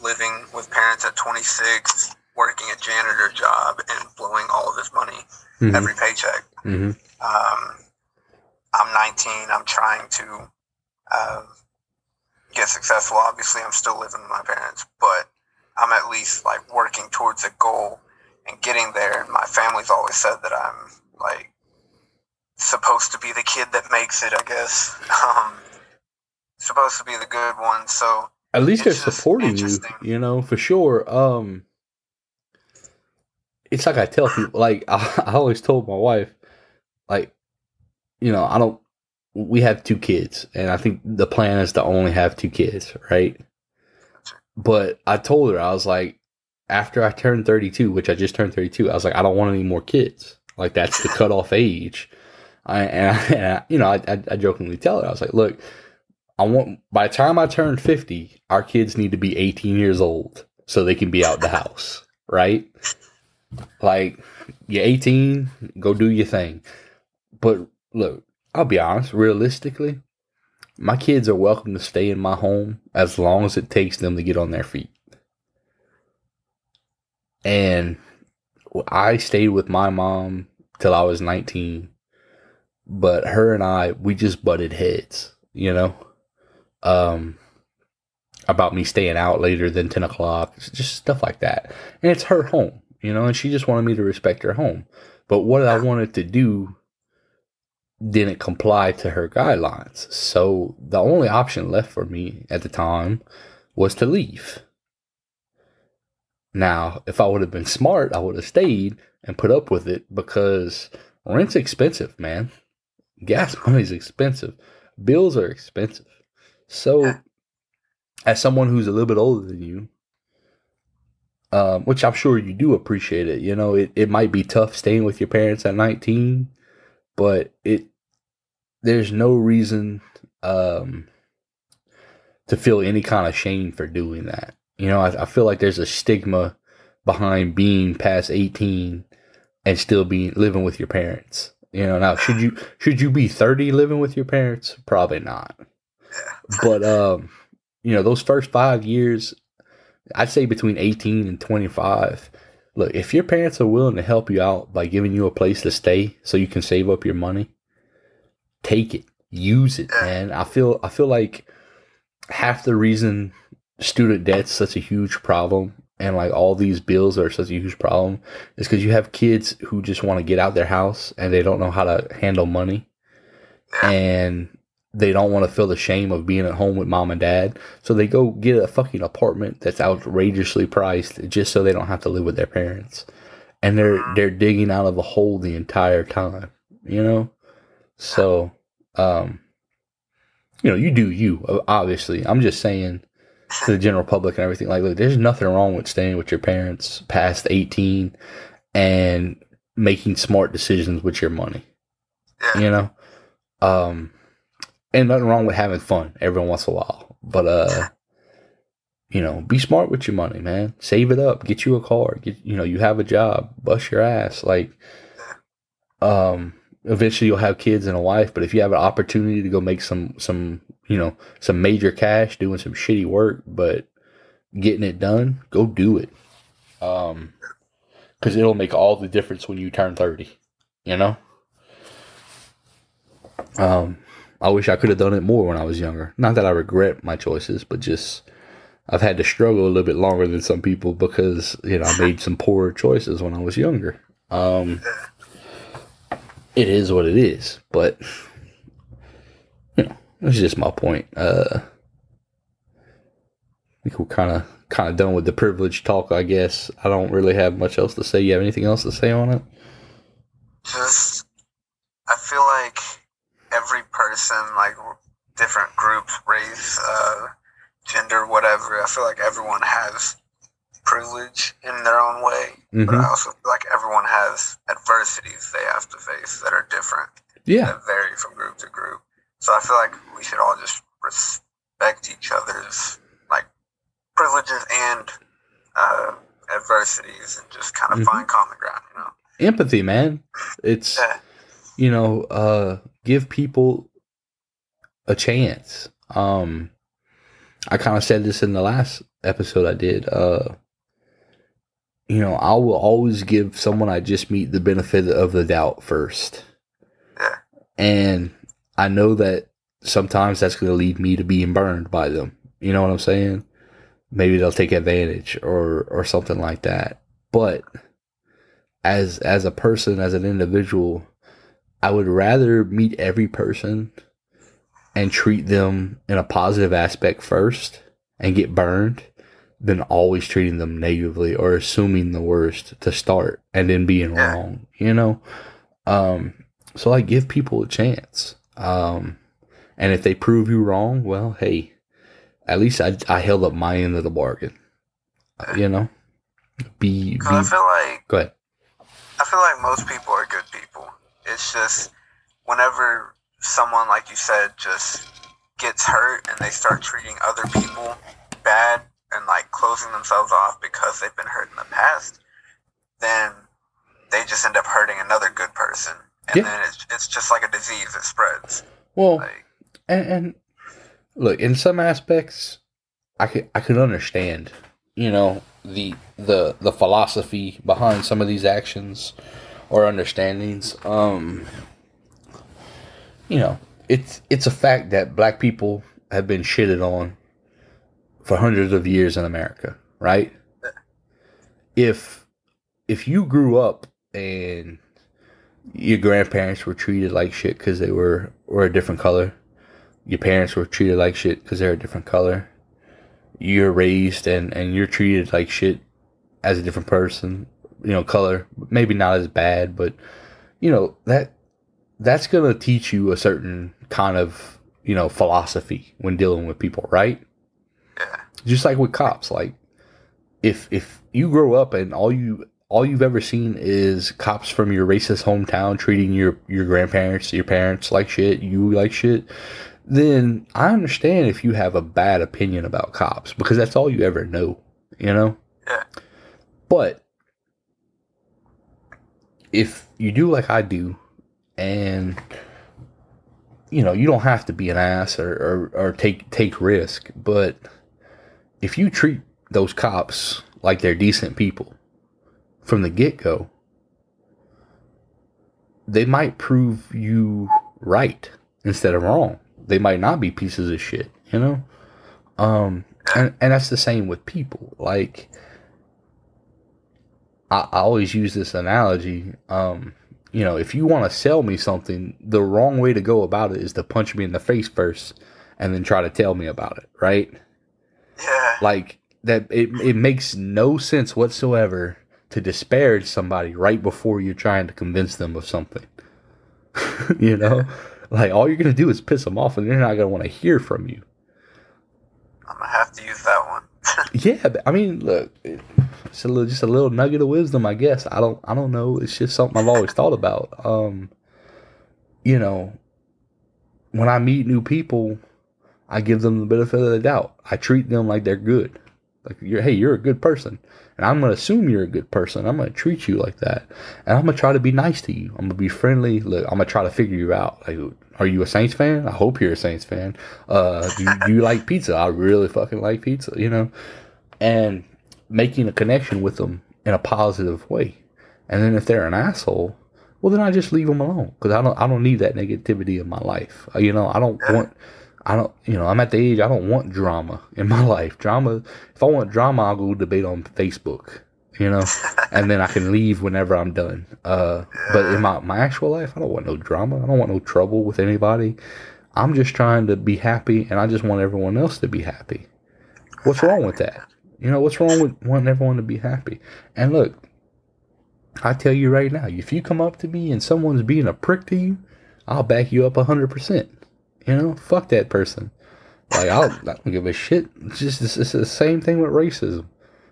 living with parents at 26, working a janitor job and blowing all of his money Mhm. every paycheck. Mhm. Um, I'm 19. I'm trying to um, get successful. Obviously, I'm still living with my parents, but I'm at least like working towards a goal and getting there. And my family's always said that I'm like supposed to be the kid that makes it. I guess um, supposed to be the good one. So At least they're supporting you, you know, for sure. Um, it's like I tell people, like I, I always told my wife, like, you know, I don't. We have two kids, and I think the plan is to only have two kids, right? But I told her I was like, after I turned thirty-two, which I just turned thirty-two, I was like, I don't want any more kids. Like that's the cutoff age. I and, I, and I, you know, I, I, I jokingly tell her I was like, look, I want by the time I turn 50, our kids need to be 18 years old so they can be out the house, right? Like you're 18, go do your thing. But look, I'll be honest, realistically, my kids are welcome to stay in my home as long as it takes them to get on their feet. And I stayed with my mom till I was 19, but her and I, we just butted heads, you know? Um, about me staying out later than 10 o'clock, just stuff like that. And it's her home, you know, and she just wanted me to respect her home. But what I wanted to do didn't comply to her guidelines. So the only option left for me at the time was to leave. Now, if I would have been smart, I would have stayed and put up with it because rent's expensive, man. Gas money's expensive. Bills are expensive. So, as someone who's a little bit older than you, um, which I'm sure you do appreciate it, you know, it, it might be tough staying with your parents at 19, but it there's no reason um, to feel any kind of shame for doing that. You know, I, I feel like there's a stigma behind being past 18 and still being living with your parents. You know, now should you should you be 30 living with your parents? Probably not but um you know those first five years i'd say between 18 and 25 look if your parents are willing to help you out by giving you a place to stay so you can save up your money take it use it man. I feel i feel like half the reason student debt's such a huge problem and like all these bills are such a huge problem is because you have kids who just want to get out their house and they don't know how to handle money. And they don't want to feel the shame of being at home with mom and dad. So they go get a fucking apartment that's outrageously priced just so they don't have to live with their parents. And they're they're digging out of a hole the entire time, you know? So um you know, you do you, obviously. I'm just saying to the general public and everything like look, there's nothing wrong with staying with your parents past 18 and making smart decisions with your money you know um and nothing wrong with having fun every once in a while but uh you know be smart with your money man. Save it up. Get you a car. Get you know you have a job. Bust your ass. Like um eventually you'll have kids and a wife but if you have an opportunity to go make some some you know some major cash doing some shitty work but getting it done go do it. Um because it'll make all the difference when you turn 30 you know? Um, I wish I could have done it more when I was younger. Not that I regret my choices, but just I've had to struggle a little bit longer than some people because you know I made some poor choices when I was younger. Um, it is what it is, but you know that's just my point. Uh, I think we're kind of kind of done with the privilege talk. I guess I don't really have much else to say. You have anything else to say on it? just I feel like every person, like different groups, race, uh, gender, whatever. I feel like everyone has privilege in their own way, but I also feel like everyone has adversities they have to face that are different, Yeah, that vary from group to group. So I feel like we should all just respect each other's like privileges and uh, adversities and just kind of Mhm. find common ground. You know. Empathy, man. It's Yeah. you know, uh give people a chance. Um I kind of said this in the last episode I did. Uh you know, I will always give someone I just meet the benefit of the doubt first. And I know that sometimes that's going to lead me to being burned by them. You know what I'm saying? Maybe they'll take advantage or or something like that. But as as a person, as an individual, I would rather meet every person and treat them in a positive aspect first and get burned than always treating them negatively or assuming the worst to start and then being wrong, you know? Um, so I give people a chance. Um, and if they prove you wrong, well, hey, at least I, I held up my end of the bargain, you know? Be, be, I feel like go ahead. I feel like most people are good people. It's just whenever someone, like you said, just gets hurt and they start treating other people bad and like closing themselves off because they've been hurt in the past, then they just end up hurting another good person. And Yeah. then it's, it's just like a disease that spreads. Well, Like, and, and look in some aspects i could i could understand you know the the the philosophy behind some of these actions or understandings um you know it's it's a fact that black people have been shitted on for hundreds of years in america right if if you grew up and your grandparents were treated like shit because they were were a different color your parents were treated like shit because they're a different color. You're raised and, and you're treated like shit as a different person, you know, color. Maybe not as bad, but you know, that that's gonna teach you a certain kind of, you know, philosophy when dealing with people, right? yeah, Just like with cops, like if if you grow up and all you all you've ever seen is cops from your racist hometown treating your your grandparents, your parents like shit, you like shit, then I understand if you have a bad opinion about cops because that's all you ever know, you know? Yeah. But if you do like I do and you know, you don't have to be an ass or, or, or take take risk, but if you treat those cops like they're decent people from the get go, they might prove you right instead of wrong. They might not be pieces of shit, you know? Um and, and that's the same with people. Like I, I always use this analogy. Um, you know, if you want to sell me something, the wrong way to go about it is to punch me in the face first and then try to tell me about it, right? yeah, Like that it it makes no sense whatsoever to disparage somebody right before you're trying to convince them of something. you know? Like all you're going to do is piss them off and they're not going to want to hear from you. I'm gonna have to use that one. Yeah, I mean, look, it's a little, just a little nugget of wisdom, I guess. I don't, I don't know. It's just something I've always thought about. Um, you know, when I meet new people, I give them the benefit of the doubt. I treat them like they're good. Like you're, hey, you're a good person, and I'm gonna assume you're a good person. I'm gonna treat you like that, and I'm gonna try to be nice to you. I'm gonna be friendly. Look, I'm gonna try to figure you out. Like, are you a Saints fan? I hope you're a Saints fan. Uh, do you, do you like pizza? I really fucking like pizza. You know, and making a connection with them in a positive way. And then if they're an asshole, well, then I just leave them alone because I don't I don't need that negativity in my life. Uh, You know, I don't want. I don't, you know, I'm at the age I don't want drama in my life. Drama, if I want drama, I'll go debate on Facebook, you know, and then I can leave whenever I'm done. Uh, but in my, my actual life, I don't want no drama. I don't want no trouble with anybody. I'm just trying to be happy and I just want everyone else to be happy. What's wrong with that? You know, what's wrong with wanting everyone to be happy? And look, I tell you right now, if you come up to me and someone's being a prick to you, I'll back you up 100%. You know, fuck that person. Like, I'll, I don't give a shit. It's just it's, it's the same thing with racism.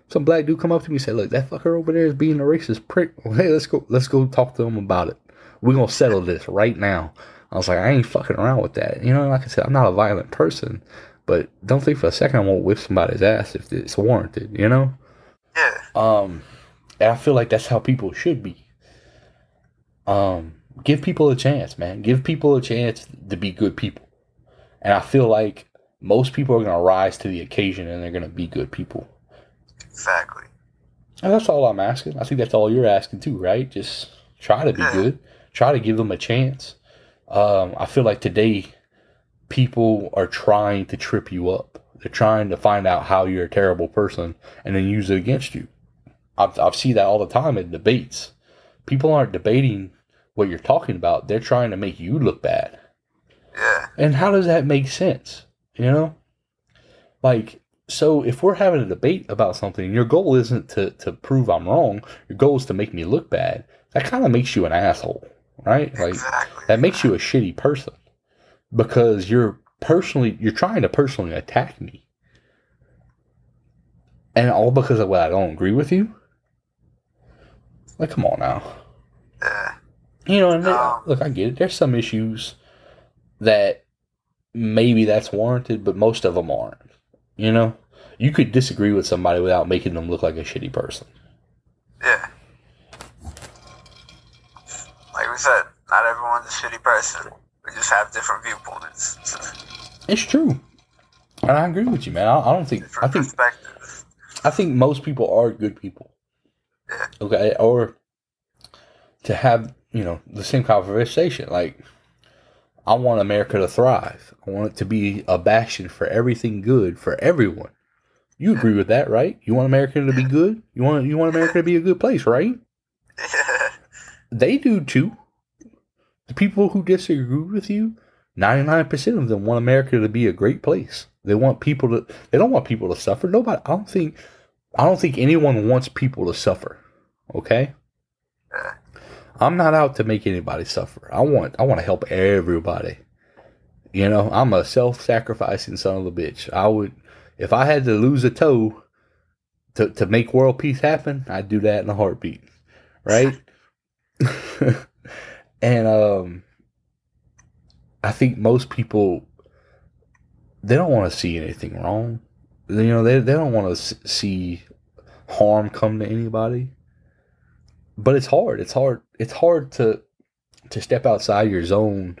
Some black dude come up to me and say, "Look, that fucker over there is being a racist prick. Well, hey, let's go, let's go talk to him about it. We're gonna settle this right now." I was like, I ain't fucking around with that. You know, like I said, I'm not a violent person, but don't think for a second I won't whip somebody's ass if it's warranted. You know. Yeah. Um, and I feel like that's how people should be. Um, give people a chance, man. Give people a chance to be good people. And I feel like most people are going to rise to the occasion and they're going to be good people. Exactly. And that's all I'm asking. I think that's all you're asking too, right? Just try to be Yeah. good. Try to give them a chance. Um, I feel like today people are trying to trip you up. They're trying to find out how you're a terrible person and then use it against you. I've, I've seen that all the time in debates. People aren't debating what you're talking about. They're trying to make you look bad. Yeah. And how does that make sense? You know? Like, so if we're having a debate about something, your goal isn't to, to prove I'm wrong, your goal is to make me look bad. That kind of makes you an asshole, right? Like, exactly. that makes you a shitty person because you're personally, you're trying to personally attack me. And all because of what I don't agree with you? Like, come on now. Yeah. You know, and Um, look, I get it. There's some issues that maybe that's warranted, but most of them aren't. You know, you could disagree with somebody without making them look like a shitty person. Yeah. Like we said, not everyone's a shitty person. We just have different viewpoints, It's true, and I agree with you, man. I, I don't think I think. I think most people are good people. Yeah. Okay, or to have you know the same conversation. Like, I want America to thrive. I want it to be a bastion for everything good for everyone. You agree with that, right? You want America to be good. You want you want America to be a good place, right? They do too. The people who disagree with you, ninety nine percent of them want America to be a great place. They want people to. They don't want people to suffer. Nobody. I don't think. I don't think anyone wants people to suffer. Okay. Uh, I'm not out to make anybody suffer. I want. I want to help everybody. You know, I'm a self-sacrificing son of a bitch. I would, if I had to lose a toe to to make world peace happen, I'd do that in a heartbeat. Right. and um I think most people they don't want to see anything wrong. You know, they they don't want to see harm come to anybody. But it's hard. It's hard. It's hard to to step outside your zone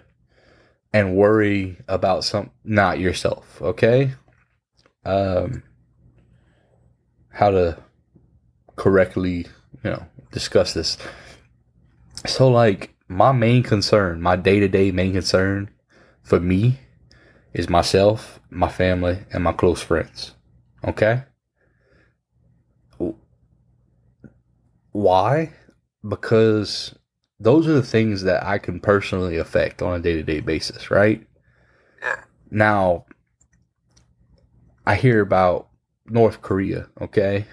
and worry about some not yourself, okay? Um how to correctly, you know, discuss this. So like my main concern, my day-to-day main concern for me is myself, my family, and my close friends. Okay? Why? Because those are the things that I can personally affect on a day-to-day basis, right? Yeah. Now, I hear about North Korea, okay?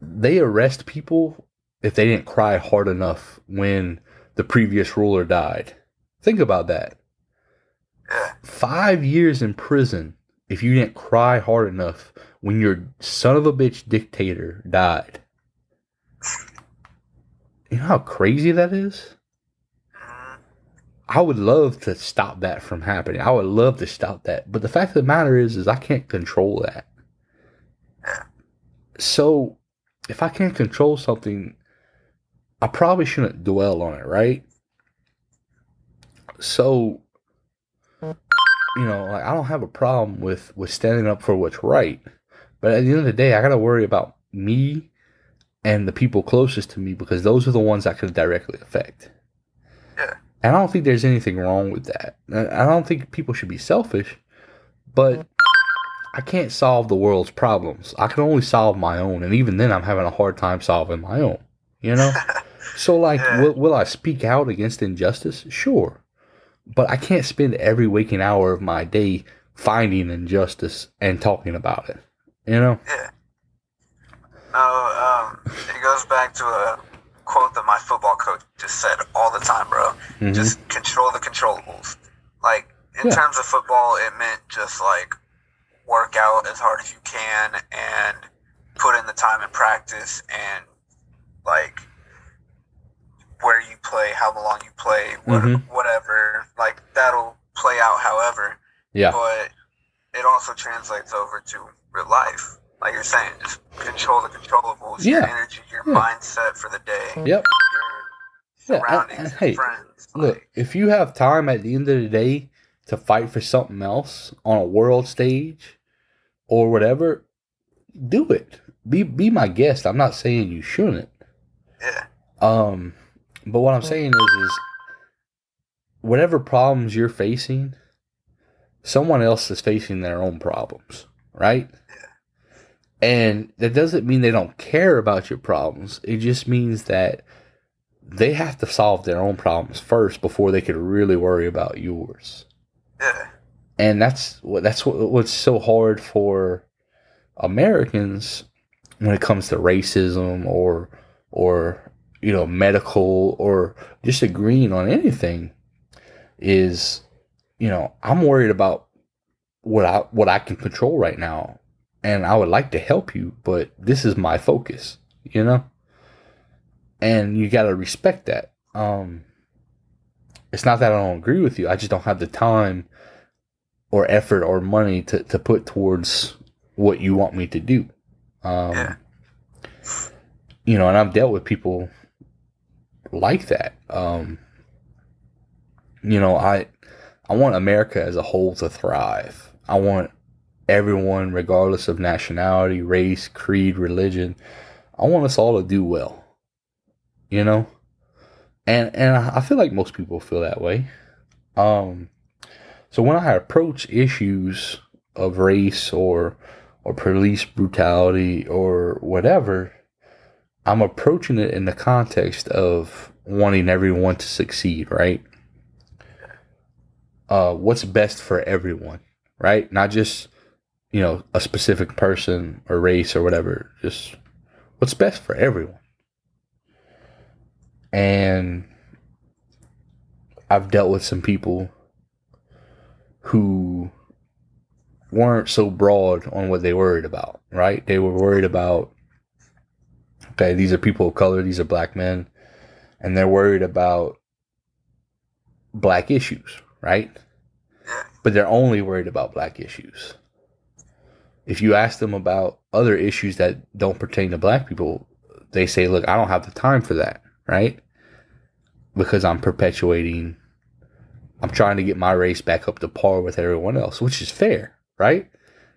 They arrest people if they didn't cry hard enough when the previous ruler died. Think about that. Five years in prison if you didn't cry hard enough when your son of a bitch dictator died. You know how crazy that is? I would love to stop that from happening. I would love to stop that. But the fact of the matter is is I can't control that. So if I can't control something, I probably shouldn't dwell on it, right? So you know, like I don't have a problem with with standing up for what's right. But at the end of the day, I got to worry about me and the people closest to me because those are the ones I could directly affect. Yeah. And I don't think there's anything wrong with that. I don't think people should be selfish, but I can't solve the world's problems. I can only solve my own, and even then, I'm having a hard time solving my own. You know. So, like, will, will I speak out against injustice? Sure. But I can't spend every waking hour of my day finding injustice and talking about it. You know? Yeah. No, um, it goes back to a quote that my football coach just said all the time, bro. Mhm. Just control the controllables. Like in Yeah. terms of football, it meant just like work out as hard as you can and put in the time in practice and like where you play, how long you play, what, Mhm. whatever. Like that'll play out however yeah. but it also translates over to real life. Like you're saying, just control the controllables, Yeah. your energy, your Yeah. mindset for the day, Yep. your Yeah, and- surroundings, and and hey, friends. Look, like, if you have time at the end of the day to fight for something else on a world stage or whatever, do it. Be be my guest. I'm not saying you shouldn't. yeah, Um, but what I'm saying is, is whatever problems you're facing, someone else is facing their own problems, right? And that doesn't mean they don't care about your problems. It just means that they have to solve their own problems first before they could really worry about yours. yeah, And that's what that's what, what's so hard for Americans when it comes to racism or or you know medical or just agreeing on anything is you know I'm worried about what I what I can control right now and I would like to help you but this is my focus you know? And you got to respect that. Um it's not that I don't agree with you I just don't have the time or effort or money to, to put towards what you want me to do. Um Yeah. you know and I've dealt with people like that. Um you know I I want America as a whole to thrive. I want everyone regardless of nationality race creed religion I want us all to do well you know and and I feel like most people feel that way um so when I approach issues of race or or police brutality or whatever I'm approaching it in the context of wanting everyone to succeed, right? Uh, what's best for everyone, right? Not just, you know, a specific person or race or whatever. Just what's best for everyone. And I've dealt with some people who weren't so broad on what they worried about, right? They were worried about okay, these are people of color, these are black men, and they're worried about black issues, right? But they're only worried about black issues. If you ask them about other issues that don't pertain to black people, they say, look, I don't have the time for that, right? Because I'm perpetuating, I'm trying to get my race back up to par with everyone else, which is fair, right?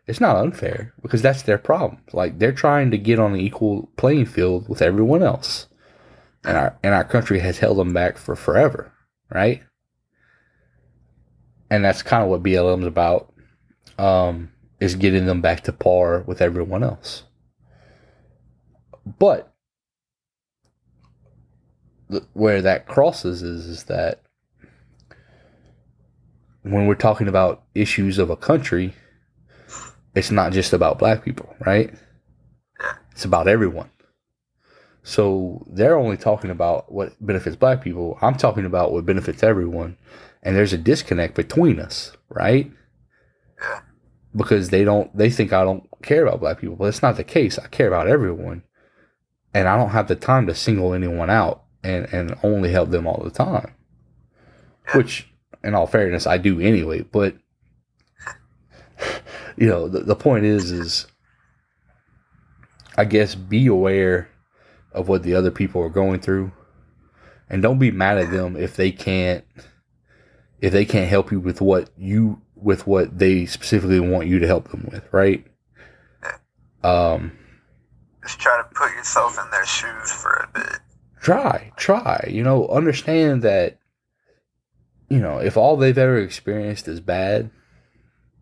It's not unfair because that's their problem. Like they're trying to get on an equal playing field with everyone else. And our and our country has held them back for forever, right? And that's kind of what BLM's about. Um, is getting them back to par with everyone else. But where that crosses is is that when we're talking about issues of a country, it's not just about black people, right? It's about everyone. So they're only talking about what benefits black people. I'm talking about what benefits everyone. And there's a disconnect between us, right? Because they don't they think I don't care about black people. But it's not the case. I care about everyone. And I don't have the time to single anyone out and, and only help them all the time. Which in all fairness I do anyway, but you know, the, the point is is I guess be aware of what the other people are going through and don't be mad at them if they can't if they can't help you with what you with what they specifically want you to help them with, right? Um just try to put yourself in their shoes for a bit. try, try. You know, understand that you know, if all they've ever experienced is bad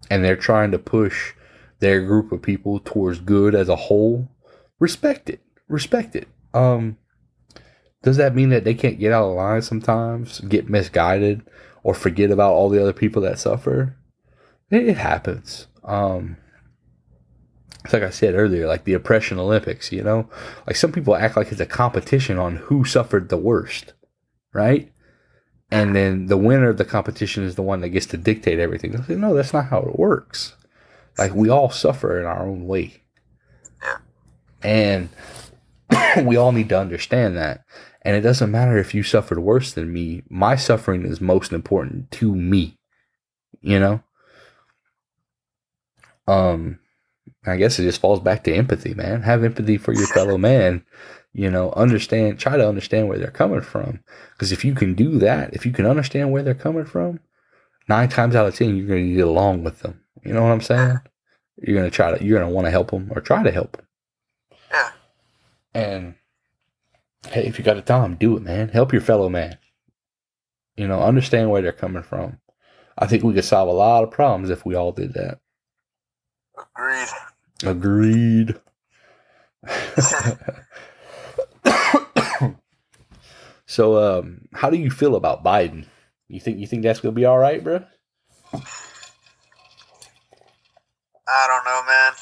and they're trying to push their group of people towards good as a whole, respect it. Respect it. Um does that mean that they can't get out of line sometimes, get misguided, or forget about all the other people that suffer? It, it happens. Um it's like I said earlier, like the oppression Olympics, you know? Like some people act like it's a competition on who suffered the worst, right? And then the winner of the competition is the one that gets to dictate everything. Say, no, that's not how it works. Like we all suffer in our own way. And we all need to understand that. And it doesn't matter if you suffered worse than me. My suffering is most important to me. You know? Um I guess it just falls back to empathy, man. Have empathy for your fellow man. You know, understand, try to understand where they're coming from. Because if you can do that, if you can understand where they're coming from, nine times out of ten, you're going to get along with them. You know what I'm saying? You're going to try to, you're going to want to help them or try to help them. And hey, if you got the time, do it, man. Help your fellow man. You know, understand where they're coming from. I think we could solve a lot of problems if we all did that. Agreed. Agreed. so, um, how do you feel about Biden? You think you think that's gonna be all right, bro? I don't know, man.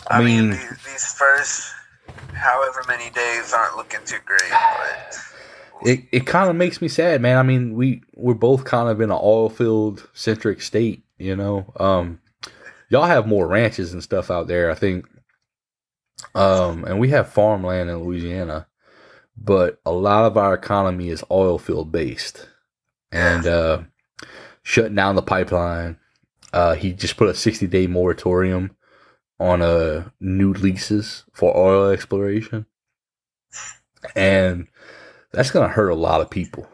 I, I mean, mean- these, these first however many days aren't looking too great, but It it kind of makes me sad, man. I mean, we we're both kind of in an oil field centric state, you know. Um, y'all have more ranches and stuff out there, I think. Um, and we have farmland in Louisiana, but a lot of our economy is oil field based, and uh, shutting down the pipeline. Uh, he just put a sixty day moratorium on uh new leases for oil exploration, and that's gonna hurt a lot of people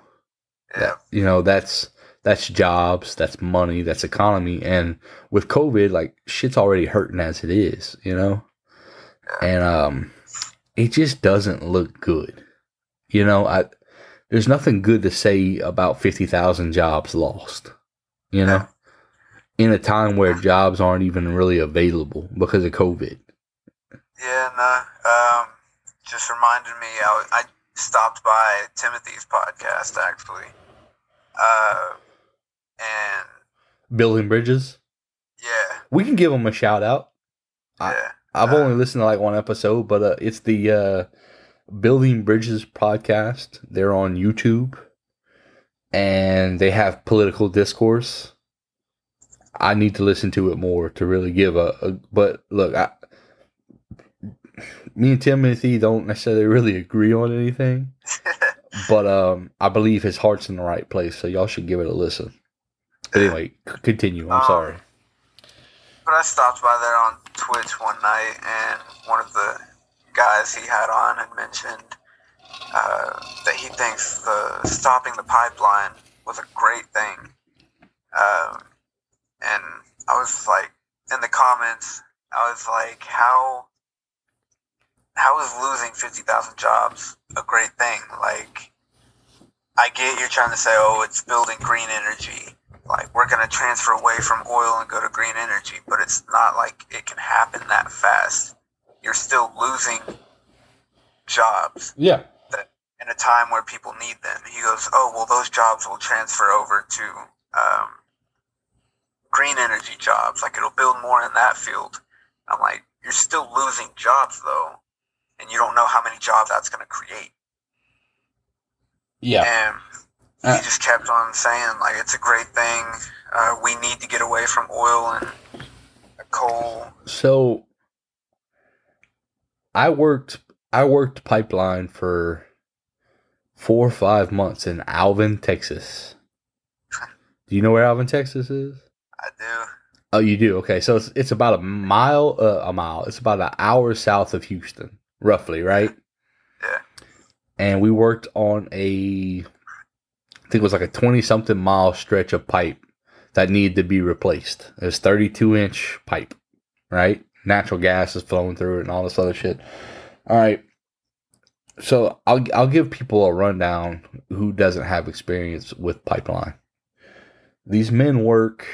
yeah, that you know that's that's jobs that's money that's economy and with covid like shit's already hurting as it is you know and um it just doesn't look good you know i there's nothing good to say about 50,000 jobs lost you know in a time where jobs aren't even really available because of covid yeah. No, um, just reminded me. I, I stopped by Timothy's podcast actually, uh, and building bridges yeah, we can give them a shout out I- yeah, I've only listened to like one episode, but uh, it's the uh, Building Bridges podcast. They're on YouTube, and they have political discourse. I need to listen to it more to really give a. a but look, I, me and Timothy don't necessarily really agree on anything, but um, I believe his heart's in the right place, so y'all should give it a listen. Anyway, continue. I'm Um, sorry. But I stopped by there on Twitch one night, and one of the guys he had on had mentioned uh, that he thinks the stopping the pipeline was a great thing. Um, and I was like, in the comments, I was like, how how is losing fifty thousand jobs a great thing? Like, I get you're trying to say, oh, it's building green energy like we're going to transfer away from oil and go to green energy but it's not like it can happen that fast. You're still losing jobs Yeah, in a time where people need them. He goes oh well those jobs will transfer over to um, green energy jobs. Like it'll build more in that field. I'm like you're still losing jobs though and you don't know how many jobs that's going to create. Yeah. and he just kept on saying like it's a great thing. Uh, we need to get away from oil and coal. So I worked I worked pipeline for four or five months in Alvin, Texas. Do you know where Alvin, Texas is? I do. Oh, you do. Okay, so it's it's about a mile, uh, a mile. It's about an hour south of Houston, roughly, right? Yeah. And we worked on a, think it was like a twenty something mile stretch of pipe that needed to be replaced. It was thirty two inch pipe, right? Natural gas is flowing through it and all this other shit. All right. So I'll I'll give people a rundown who doesn't have experience with pipeline. These men work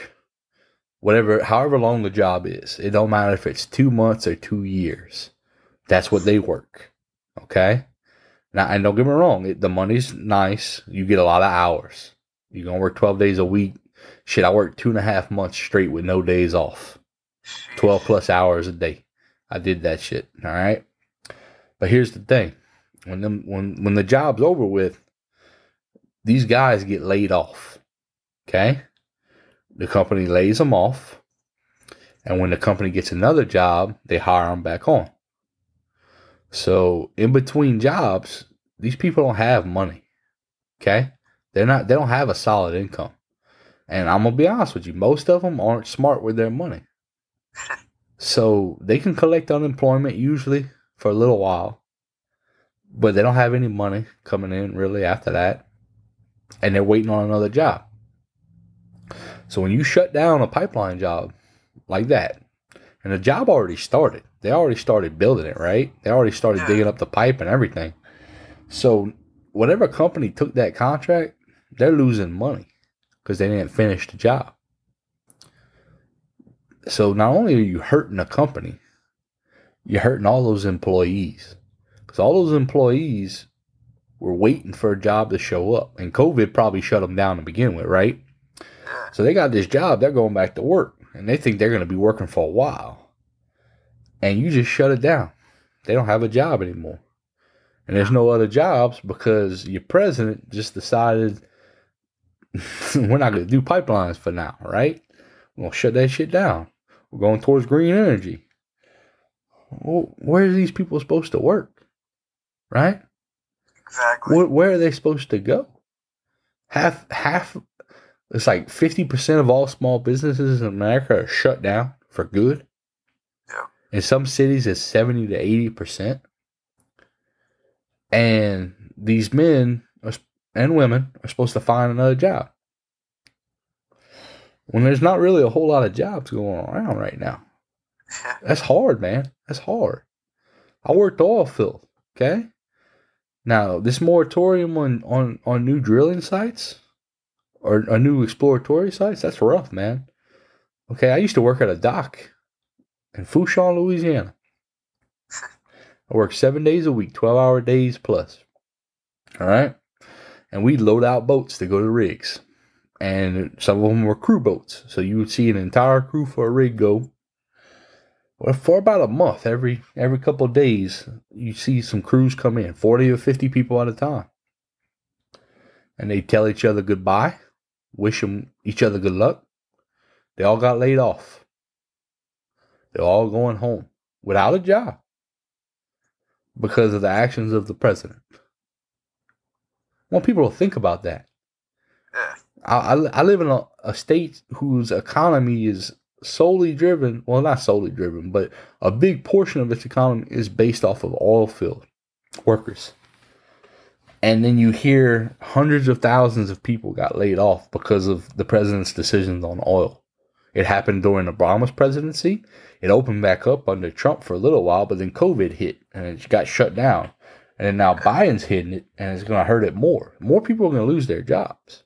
whatever however long the job is. It don't matter if it's 2 months or 2 years. That's what they work. Okay? And don't get me wrong, it, the money's nice. You get a lot of hours. You're gonna work 12 days a week. Shit, I worked two and a half months straight with no days off. 12 plus hours a day. I did that shit. All right. But here's the thing when, them, when, when the job's over with, these guys get laid off. Okay. The company lays them off. And when the company gets another job, they hire them back on. So in between jobs, these people don't have money. Okay? They're not they don't have a solid income. And I'm gonna be honest with you, most of them aren't smart with their money. so they can collect unemployment usually for a little while, but they don't have any money coming in really after that, and they're waiting on another job. So when you shut down a pipeline job like that, and the job already started, they already started building it, right? They already started digging up the pipe and everything. So whatever company took that contract, they're losing money because they didn't finish the job. So not only are you hurting a company, you're hurting all those employees because all those employees were waiting for a job to show up, and COVID probably shut them down to begin with, right? So they got this job, they're going back to work, and they think they're going to be working for a while, and you just shut it down. They don't have a job anymore, and there's no other jobs because your president just decided we're not going to do pipelines for now, right? We're going to shut that shit down. We're going towards green energy. Well, where are these people supposed to work? Right? Exactly. Where, where are they supposed to go? Half, half, it's like 50% of all small businesses in America are shut down for good. In some cities, it's 70 to 80%. And these men are, and women are supposed to find another job. When there's not really a whole lot of jobs going around right now. That's hard, man. That's hard. I worked oil field, okay? Now, this moratorium on, on, on new drilling sites or, or new exploratory sites, that's rough, man. Okay, I used to work at a dock in Fourchon, Louisiana. I worked seven days a week, 12 hour days plus. All right. And we'd load out boats to go to rigs. And some of them were crew boats. So you would see an entire crew for a rig go. Well, for about a month, every every couple of days, you see some crews come in, 40 or 50 people at a time. And they tell each other goodbye, wish them each other good luck. They all got laid off. They're all going home without a job because of the actions of the president. I want people to think about that. I, I, I live in a, a state whose economy is solely driven, well, not solely driven, but a big portion of its economy is based off of oil field workers. And then you hear hundreds of thousands of people got laid off because of the president's decisions on oil. It happened during Obama's presidency. It opened back up under Trump for a little while, but then COVID hit and it got shut down. And then now Biden's hitting it and it's going to hurt it more. More people are going to lose their jobs.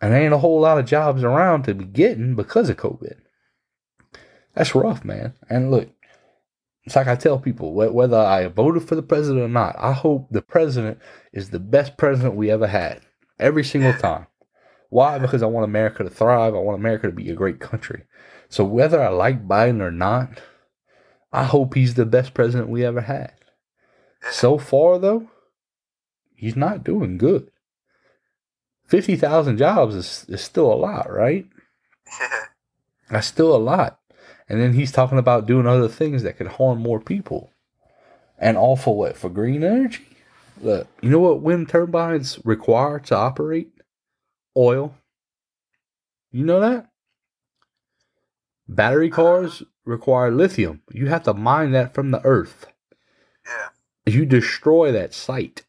And there ain't a whole lot of jobs around to be getting because of COVID. That's rough, man. And look, it's like I tell people whether I voted for the president or not, I hope the president is the best president we ever had every single time. Why? Because I want America to thrive. I want America to be a great country. So whether I like Biden or not, I hope he's the best president we ever had. So far, though, he's not doing good. 50,000 jobs is, is still a lot, right? That's still a lot. And then he's talking about doing other things that could harm more people. And all for what? For green energy? Look, you know what wind turbines require to operate? Oil. You know that? Battery uh-huh. cars require lithium. You have to mine that from the earth. Yeah. You destroy that site.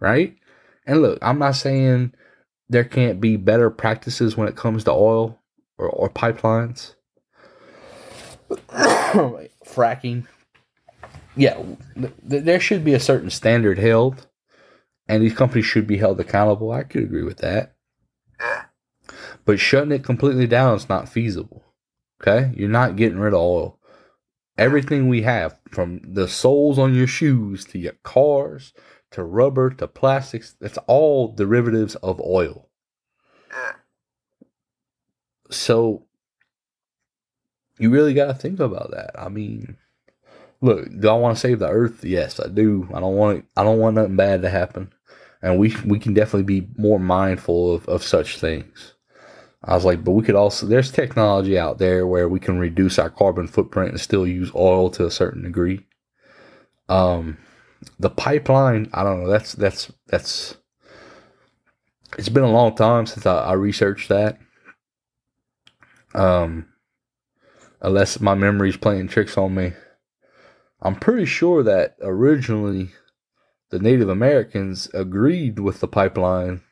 Right? And look, I'm not saying there can't be better practices when it comes to oil or, or pipelines. Fracking. Yeah, th- th- there should be a certain standard held, and these companies should be held accountable. I could agree with that. Yeah. But shutting it completely down is not feasible. Okay? You're not getting rid of oil. Everything we have, from the soles on your shoes to your cars to rubber to plastics, that's all derivatives of oil. So you really got to think about that. I mean, look, do I want to save the earth? Yes, I do. I don't want I don't want nothing bad to happen, and we we can definitely be more mindful of, of such things. I was like, but we could also there's technology out there where we can reduce our carbon footprint and still use oil to a certain degree. Um, the pipeline, I don't know. That's that's that's. It's been a long time since I, I researched that. Um, unless my memory's playing tricks on me. I'm pretty sure that originally the Native Americans agreed with the pipeline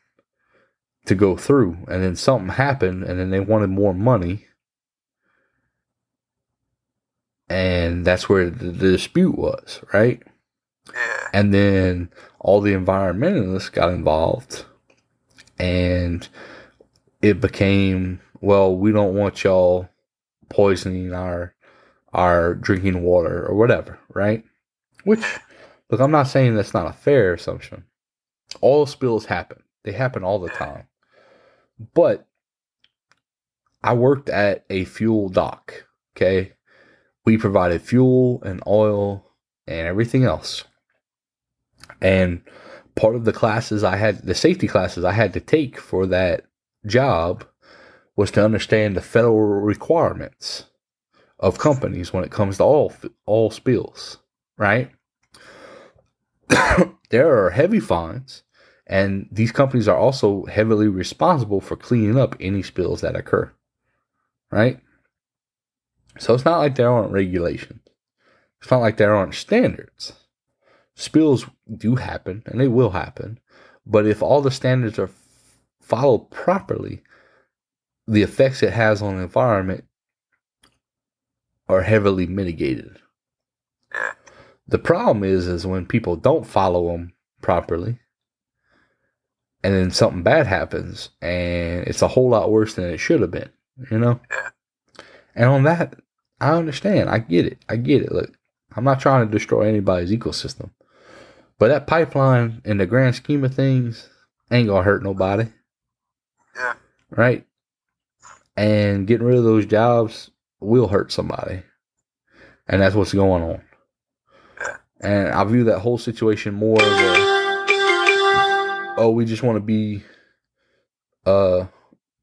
to go through, and then something happened, and then they wanted more money. And that's where the, the dispute was, right? Yeah. And then all the environmentalists got involved, and it became well, we don't want y'all poisoning our our drinking water or whatever, right? Which, look, I'm not saying that's not a fair assumption. All spills happen; they happen all the time. But I worked at a fuel dock. Okay, we provided fuel and oil and everything else. And part of the classes I had, the safety classes I had to take for that job was to understand the federal requirements of companies when it comes to all all spills, right? there are heavy fines, and these companies are also heavily responsible for cleaning up any spills that occur, right? So it's not like there aren't regulations. It's not like there aren't standards. Spills do happen, and they will happen, but if all the standards are followed properly, the effects it has on the environment are heavily mitigated. The problem is, is when people don't follow them properly, and then something bad happens, and it's a whole lot worse than it should have been. You know. And on that, I understand. I get it. I get it. Look, I'm not trying to destroy anybody's ecosystem, but that pipeline, in the grand scheme of things, ain't gonna hurt nobody. Yeah. Right. And getting rid of those jobs will hurt somebody. And that's what's going on. Yeah. And I view that whole situation more as a oh, we just want to be uh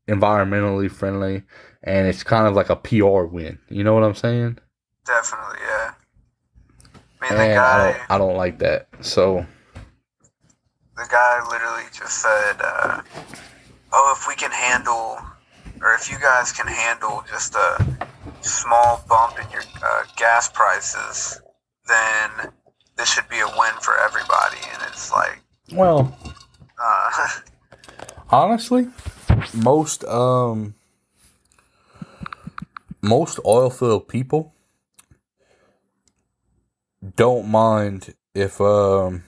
environmentally friendly and it's kind of like a PR win. You know what I'm saying? Definitely, yeah. I mean, the And I guy, don't I don't like that. So the guy literally just said, uh, "Oh, if we can handle, or if you guys can handle just a small bump in your uh, gas prices, then this should be a win for everybody." And it's like, well, uh, honestly, most um most oil field people don't mind if um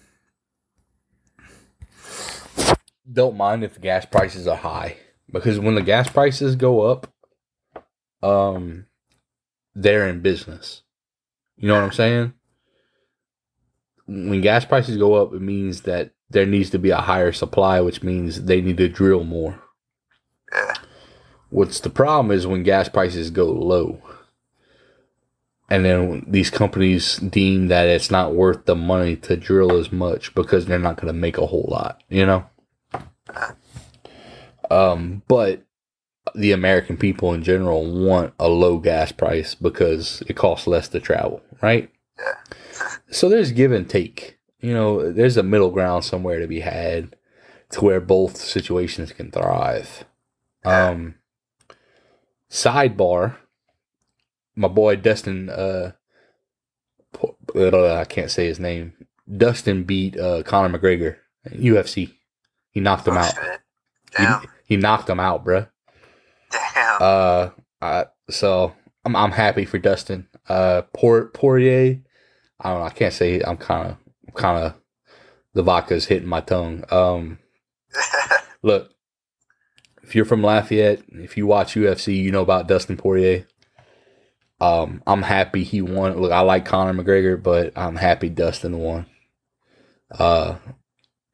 don't mind if gas prices are high because when the gas prices go up um they're in business. You know what I'm saying? When gas prices go up it means that there needs to be a higher supply which means they need to drill more. yeah, What's the problem is when gas prices go low, and then these companies deem that it's not worth the money to drill as much because they're not going to make a whole lot, you know. Um, but the American people in general want a low gas price because it costs less to travel, right? So there's give and take. You know, there's a middle ground somewhere to be had to where both situations can thrive. Um sidebar, my boy Dustin uh uh, I can't say his name. Dustin beat uh Conor McGregor UFC. He knocked him oh, out. He, Damn, he knocked him out, bruh. damn, Uh, I, so I'm I'm happy for Dustin. Uh, Port Poirier. I don't know. I can't say. I'm kind of kind of the vodka's hitting my tongue. Um, look, if you're from Lafayette, if you watch UFC, you know about Dustin Poirier. Um, I'm happy he won. Look, I like Conor McGregor, but I'm happy Dustin won. Uh,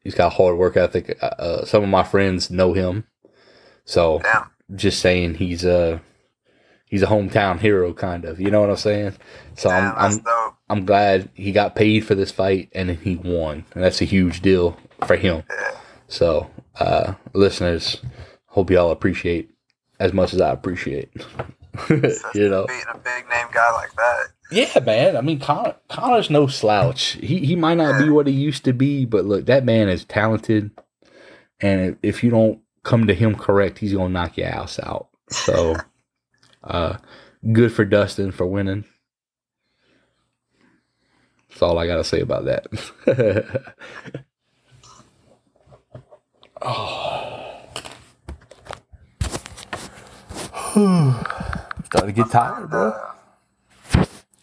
he's got hard work ethic. Uh, Uh, some of my friends know him, so damn, just saying he's a he's a hometown hero, kind of. You know what I'm saying? So damn, I'm I'm dope. I'm glad he got paid for this fight and he won, and that's a huge deal for him. Yeah, So, uh, listeners, hope y'all appreciate as much as I appreciate. you know, beating a big name guy like that. yeah, man. I mean, Conor, Conor's no slouch. He he might not be what he used to be, but look, that man is talented, and if, if you don't come to him correct, he's gonna knock your ass out. So, uh, Good for Dustin for winning. That's all I gotta say about that. oh. Starting to get tired, bro.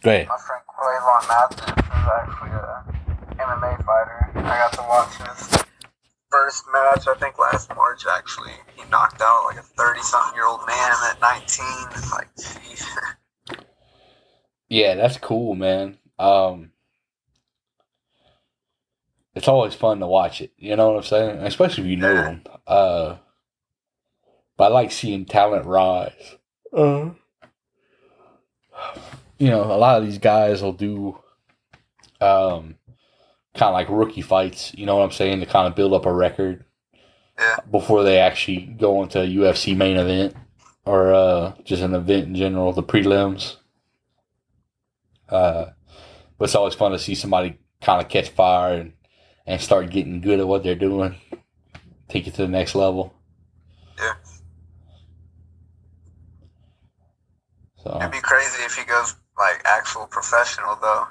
Go ahead. My friend Quavon Mathis is actually a MMA fighter. I got to watch his first match, I think last March actually. He knocked out like a 30 something year old man at 19. It's like, jeez. Yeah, that's cool, man. Um, it's always fun to watch it. You know what I'm saying? Especially if you know them. Uh, but I like seeing talent rise. Uh, you know, a lot of these guys will do um, kind of like rookie fights. You know what I'm saying? To kind of build up a record Yeah. before they actually go into a UFC main event or uh, just an event in general, the prelims. Uh, but it's always fun to see somebody kind of catch fire and, and start getting good at what they're doing, take it to the next level. Yeah. So It'd be crazy if he goes like actual professional though.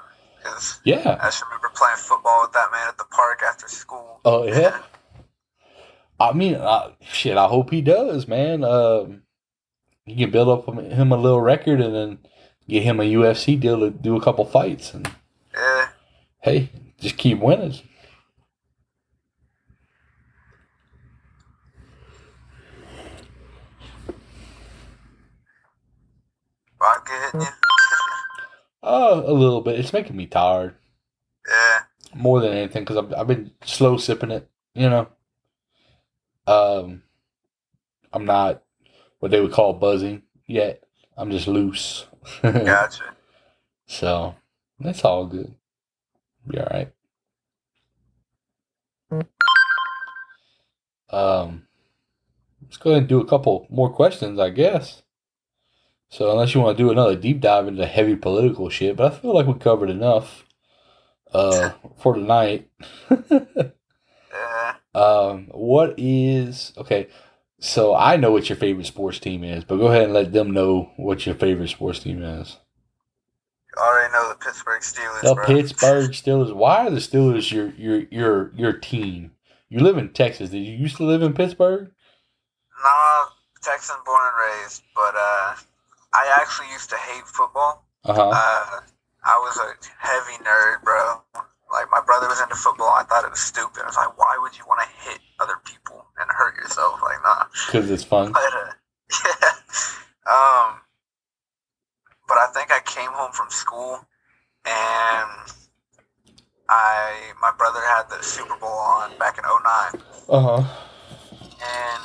Because yeah. I just remember playing football with that man at the park after school. Oh yeah. I mean, uh, shit. I hope he does, man. Um, he can build up him a little record and then get him a UFC deal to do a couple fights. And Yeah. hey, just keep winning. Vodka hitting you? Uh, a little bit. It's making me tired Yeah. more than anything because I've, I've been slow sipping it. You know. Um, I'm not what they would call buzzing yet. I'm just loose. Gotcha. So that's all good. Be all right. Um, let's go ahead and do a couple more questions, I guess. So unless you want to do another deep dive into heavy political shit, but I feel like we covered enough uh, for tonight. Um, what is okay? So I know what your favorite sports team is, but go ahead and let them know what your favorite sports team is. You already know the Pittsburgh Steelers. The bro. Pittsburgh Steelers. Why are the Steelers your your your your team? You live in Texas. Did you used to live in Pittsburgh? Nah, Texan born and raised, but uh, I actually used to hate football. Uh huh. Uh, I was a heavy nerd, bro. Like my brother was into football. I thought it was stupid. I was like, why would you want to hit other people and hurt yourself? Like, nah. Because it's fun. But uh, yeah. Um, but I think I came home from school and I my brother had the Super Bowl on back in 09 Uh huh. and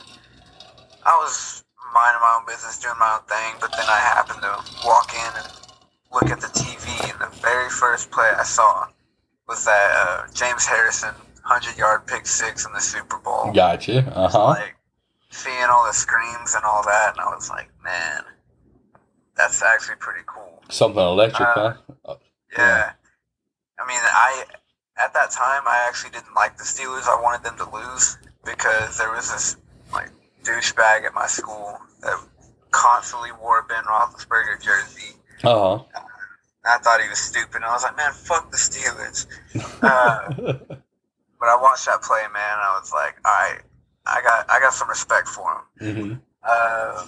I was minding my own business, doing my own thing, but then I happened to walk in and look at the TV, and the very first play I saw was that uh, James Harrison 100 yard pick six in the Super Bowl. Gotcha. Uh huh. Like, seeing all the screams and all that, and I was like, man, that's actually pretty cool. Something electric, Uh, huh? Yeah. I mean, I at that time I actually didn't like the Steelers. I wanted them to lose because there was this like douchebag at my school that constantly wore a Ben Roethlisberger jersey. Uh I thought he was stupid. And I was like, man, fuck the Steelers. Uh, but I watched that play, man. And I was like, all right, I got I got some respect for him. hmm Uh,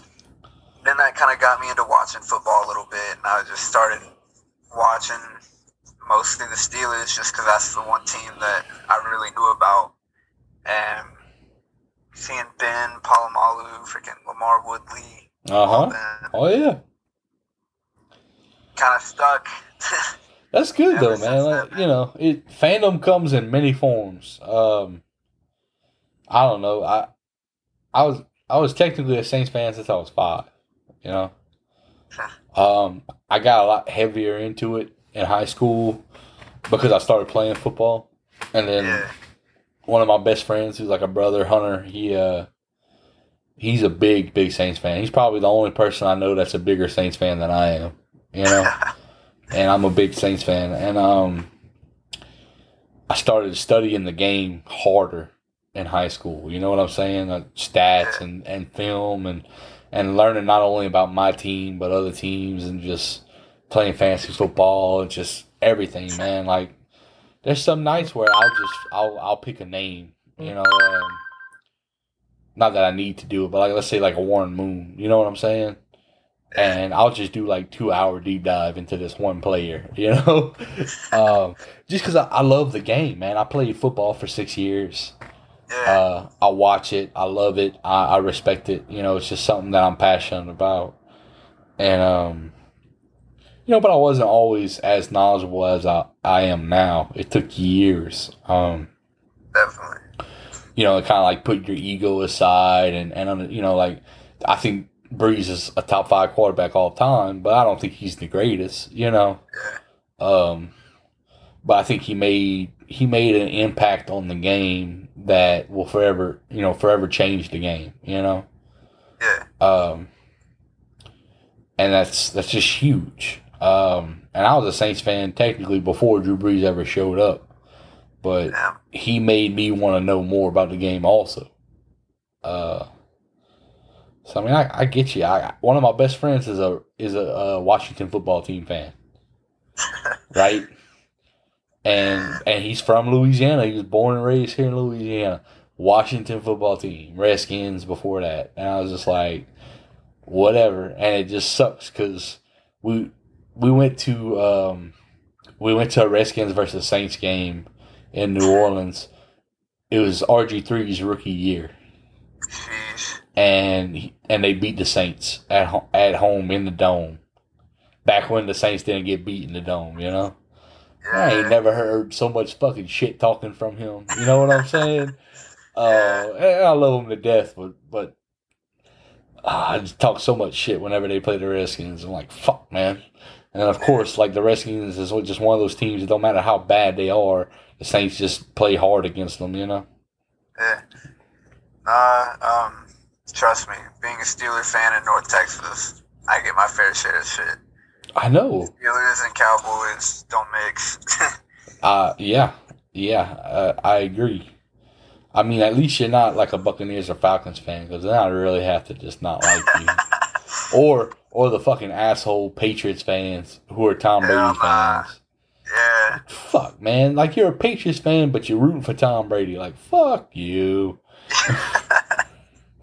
then that kind of got me into watching football a little bit, and I just started watching mostly the Steelers just because that's the one team that I really knew about. And seeing Ben Polamalu, freaking LaMarr Woodley, Uh huh. Oh yeah. kind of stuck. That's good though, man. Like, you know, it fandom comes in many forms. Um, I don't know. I I was I was technically a Saints fan since I was five. You know, um, I got a lot heavier into it in high school because I started playing football, and then yeah, one of my best friends, who's like a brother, Hunter, he uh, he's a big big Saints fan. He's probably the only person I know that's a bigger Saints fan than I am. You know and I'm a big Saints fan. And um, I started studying the game harder in high school. You know what I'm saying? Like stats and, and film and and learning not only about my team but other teams and just playing fantasy football and just everything, man. Like there's some nights where I'll just I'll I'll pick a name, you know. Um, not that I need to do it, but like let's say like a Warren Moon, you know what I'm saying? And I'll just do like two hour deep dive into this one player, you know, um, just because I, I love the game, man. I played football for six years. Yeah. Uh, I watch it. I love it. I, I respect it. You know, it's just something that I'm passionate about. And, um, you know, but I wasn't always as knowledgeable as I, I am now. It took years. Um, Definitely. you know, it kind of like put your ego aside and, and, you know, like, I think Brees is a top five quarterback all time, but I don't think he's the greatest, you know. Yeah. Um, but I think he made he made an impact on the game that will forever you know forever change the game. You know, Yeah. um, and that's that's just huge. Um, and I was a Saints fan technically before Drew Brees ever showed up, but Yeah. he made me want to know more about the game also. Uh, so I mean, I, I get you. I one of my best friends is a is a, a Washington football team fan, right? And and he's from Louisiana. He was born and raised here in Louisiana. Washington football team, Redskins before that, and I was just like, whatever. And it just sucks because we we went to um, we went to a Redskins versus Saints game in New Orleans. It was RG 3s rookie year, and and they beat the Saints at ho- at home in the dome. Back when the Saints didn't get beat in the dome, you know. I ain't never heard so much fucking shit talking from him. You know what I'm saying? Uh, and I love him to death, but but uh, I just talk so much shit whenever they play the Redskins. I'm like, fuck, man. And of course, like the Redskins is just one of those teams. It don't matter how bad they are, the Saints just play hard against them. You know? Yeah. Nah, um, trust me, being a Steeler fan in North Texas, I get my fair share of shit. I know. Steelers and Cowboys don't mix. Uh, yeah, yeah, uh, I agree. I mean, at least you're not like a Buccaneers or Falcons fan because then I really have to just not like you. or or the fucking asshole Patriots fans who are Tom Brady nah. fans. yeah. Fuck, man. Like you're a Patriots fan, but you're rooting for Tom Brady. Like fuck you.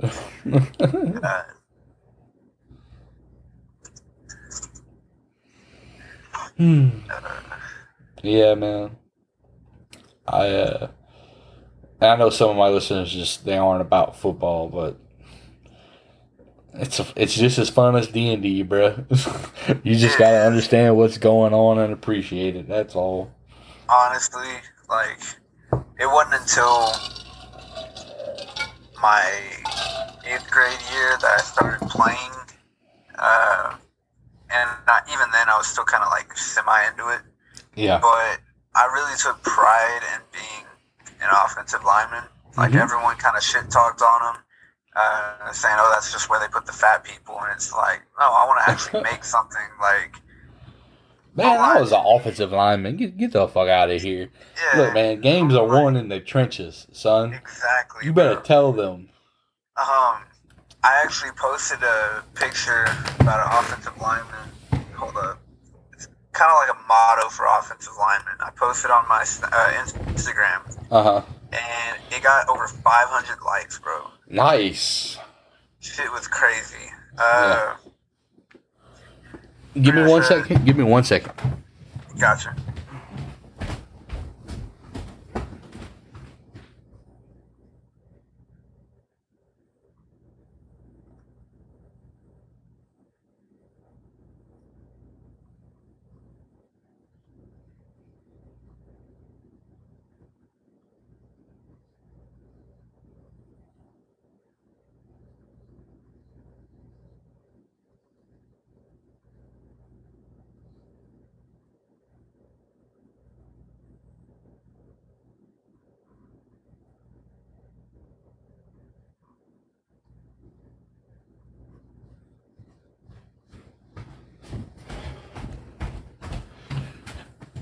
Uh, Hmm. Yeah, man. I uh, I know some of my listeners just they aren't about football, but it's a, it's just as fun as D and D, bro. you just gotta understand what's going on and appreciate it. That's all. honestly, like, it wasn't until my eighth grade year that I started playing. Uh, and not, even then, I was still kind of like semi into it. Yeah. But I really took pride in being an offensive lineman. Like, Mhm. everyone kind of shit talked on them. Uh, saying, "Oh, that's just where they put the fat people," and it's like, no, I want to actually make something like, Man, I was an offensive lineman. Get get the fuck out of here. yeah, Look, man, games are won in the trenches, son. exactly. You better bro. tell them. Um, I actually posted a picture about an offensive lineman. Hold up. It's kind of like a motto for offensive linemen. I posted on my uh, Instagram, Uh huh. and it got over 500 likes, bro. Nice. Shit was crazy. Uh, Give me one second. Give me one second. Gotcha.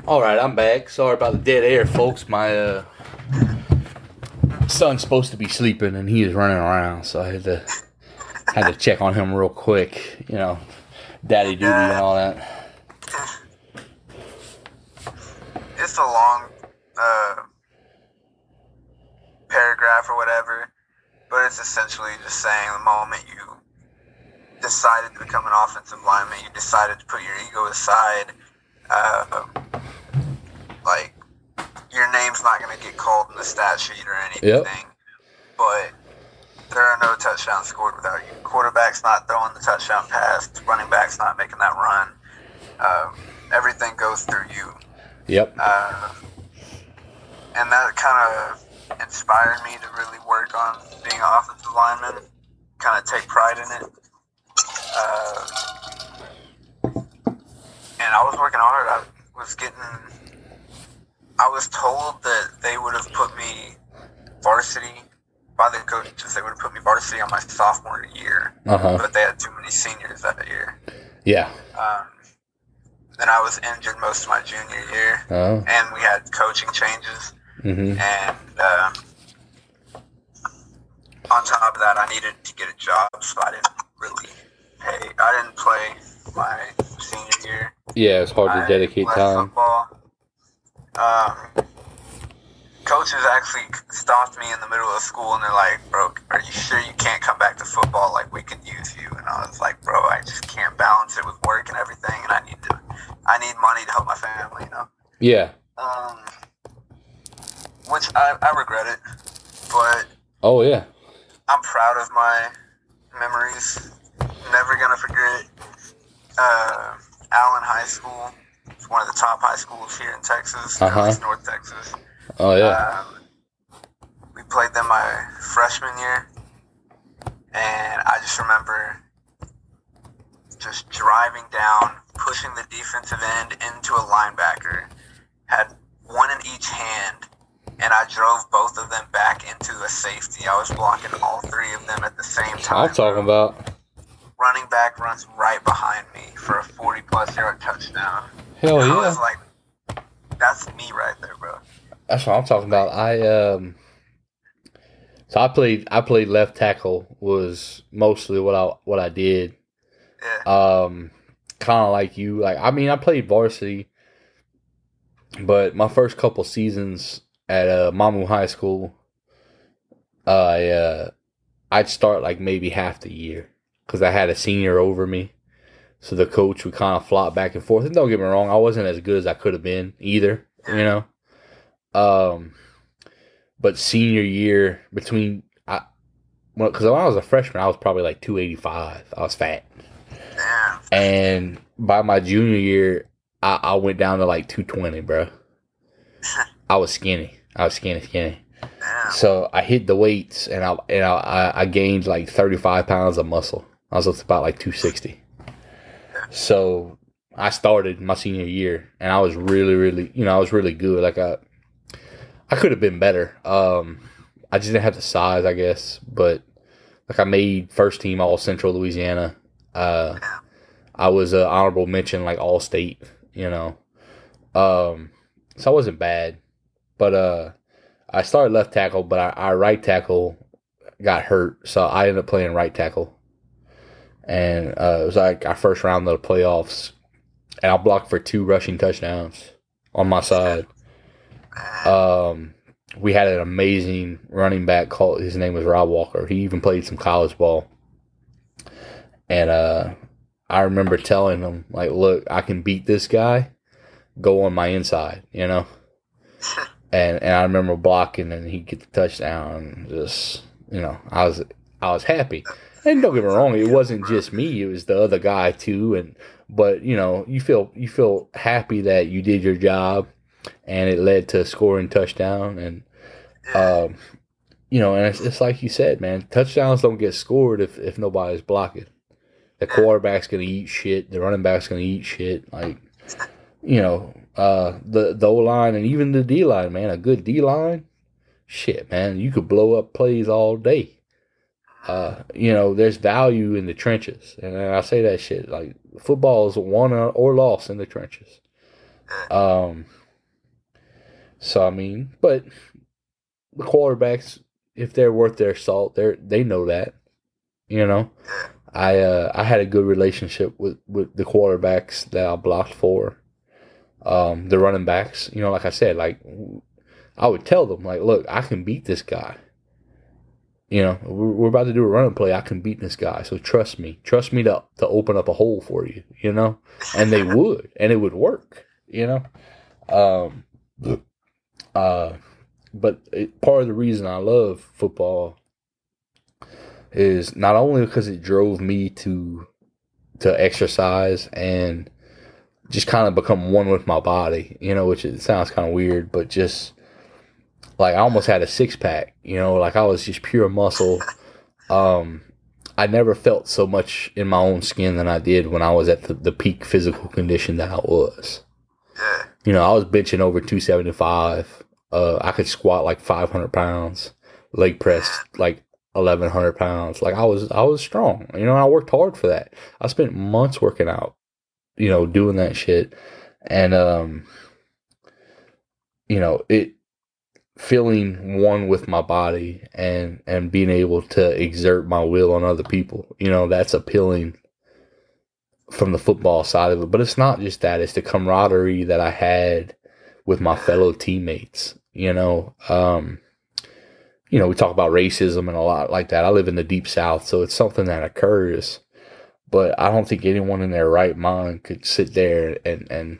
All right, I'm back. Sorry about the dead air, folks. My uh, son's supposed to be sleeping and he is running around, so I had to Had to check on him real quick, you know, daddy duty and all that. It's a long uh, paragraph or whatever, but it's essentially just saying the moment you decided to become an offensive lineman, you decided to put your ego aside. Uh, your name's not going to get called in the stat sheet or anything, Yep. but there are no touchdowns scored without you. Quarterback's not throwing the touchdown pass. Running back's not making that run. Um, everything goes through you Yep. uh, and that kind of inspired me to really work on being an offensive lineman, kind of take pride in it. Uh, and I was working hard. I was getting. I was told that they would have put me varsity by the coaches. They would have put me varsity on my sophomore year, Uh huh. but they had too many seniors that year. Yeah. Um, then I was injured most of my junior year Oh. and we had coaching changes. Mm-hmm. And uh, on top of that, I needed to get a job, so I didn't really pay. I didn't play my senior year. Yeah, it's hard to I dedicate time. Football. Um, coaches actually stopped me in the middle of school, and they're like, "Bro, are you sure you can't come back to football? Like, we could use you." And I was like, "Bro, I just can't balance it with work and everything, and I need to, I need money to help my family, you know." Yeah. Um, which I, I regret it, but Oh yeah. I'm proud of my memories. Never gonna forget uh, Allen High School. It's one of the top high schools here in Texas, Uh-huh. at least North Texas. Oh yeah. Um, we played them my freshman year, and I just remember just driving down, pushing the defensive end into a linebacker, had one in each hand, and I drove both of them back into a safety. I was blocking all three of them at the same time. I'm talking about. Running back runs right behind me for a 40 plus yard touchdown. Hell I yeah. was like, that's me right there, bro. That's what I'm talking about. I um so I played I played left tackle was mostly what I what I did. Yeah. Um kind of like you. Like I mean I played varsity but my first couple seasons at uh Mamou High School I uh I'd start like maybe half the year cuz I had a senior over me. So the coach would kind of flop back and forth. And don't get me wrong, I wasn't as good as I could have been either, you know. Um, but senior year between I, well, because when I was a freshman, I was probably like two eighty five. I was fat, and by my junior year, I, I went down to like two twenty, bro. I was skinny. I was skinny, skinny. So I hit the weights, and I and I, I- I gained like thirty five pounds of muscle. I was up to about like two sixty. So I started my senior year, and I was really, really, you know, I was really good. Like I, I could have been better. Um, I just didn't have the size, I guess. But like I made first team All Central Louisiana. Uh, I was a honorable mention, like All State. You know, um, so I wasn't bad. But uh, I started left tackle, but I, I right tackle got hurt, so I ended up playing right tackle. And uh, it was like our first round of the playoffs, and I blocked for two rushing touchdowns on my side. Um, we had an amazing running back called his name was Rob Walker. He even played some college ball. And uh, I remember telling him like, "Look, I can beat this guy. Go on my inside," you know. And and I remember blocking, and he get the touchdown. Just you know, I was I was happy. And don't get me wrong, it wasn't just me; it was the other guy too. And but you know, you feel you feel happy that you did your job, and it led to scoring touchdown. And um, you know, and it's, it's like you said, man, touchdowns don't get scored if if nobody's blocking. The quarterback's gonna eat shit. The running back's gonna eat shit. Like you know, uh, the the O line and even the D line, man, a good D line, shit, man, you could blow up plays all day. Uh, you know, there's value in the trenches, and I say that shit like football is won or- lost in the trenches. Um, so I mean, but the quarterbacks, if they're worth their salt, they they know that. You know, I uh, I had a good relationship with, with the quarterbacks that I blocked for, um, the running backs. You know, like I said, like I would tell them, like, look, I can beat this guy. You know, we're, we're about to do a running play. I can beat this guy, so trust me. Trust me to to open up a hole for you. You know, and they would, and it would work. You know, um, uh, but it, part of the reason I love football is not only because it drove me to to exercise and just kind of become one with my body, you know, which it sounds kind of weird, but just like I almost had a six pack, you know, like I was just pure muscle. Um, I never felt so much in my own skin than I did when I was at the, the peak physical condition that I was. Yeah. You know, I was benching over 275. Uh, I could squat like 500 pounds, leg press like 1100 pounds. Like I was, I was strong. You know, I worked hard for that. I spent months working out, you know, doing that shit, and um, you know, it feeling one with my body and and being able to exert my will on other people. You know, that's appealing from the football side of it. But it's not just that; it's the camaraderie that I had with my fellow teammates. You know, um, you know, we talk about racism and a lot like that. I live in the deep south, so it's something that occurs. But I don't think anyone in their right mind could sit there and and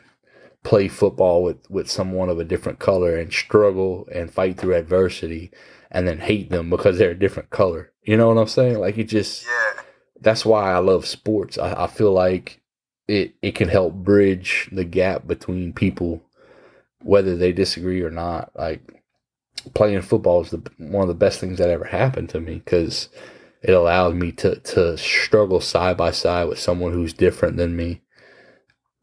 play football with with someone of a different color and struggle and fight through adversity and then hate them because they're a different color. You know what I'm saying? Like it just Yeah. that's why I love sports. I, I feel like it it can help bridge the gap between people, whether they disagree or not. Like playing football is the, one of the best things that ever happened to me because it allowed me to to struggle side by side with someone who's different than me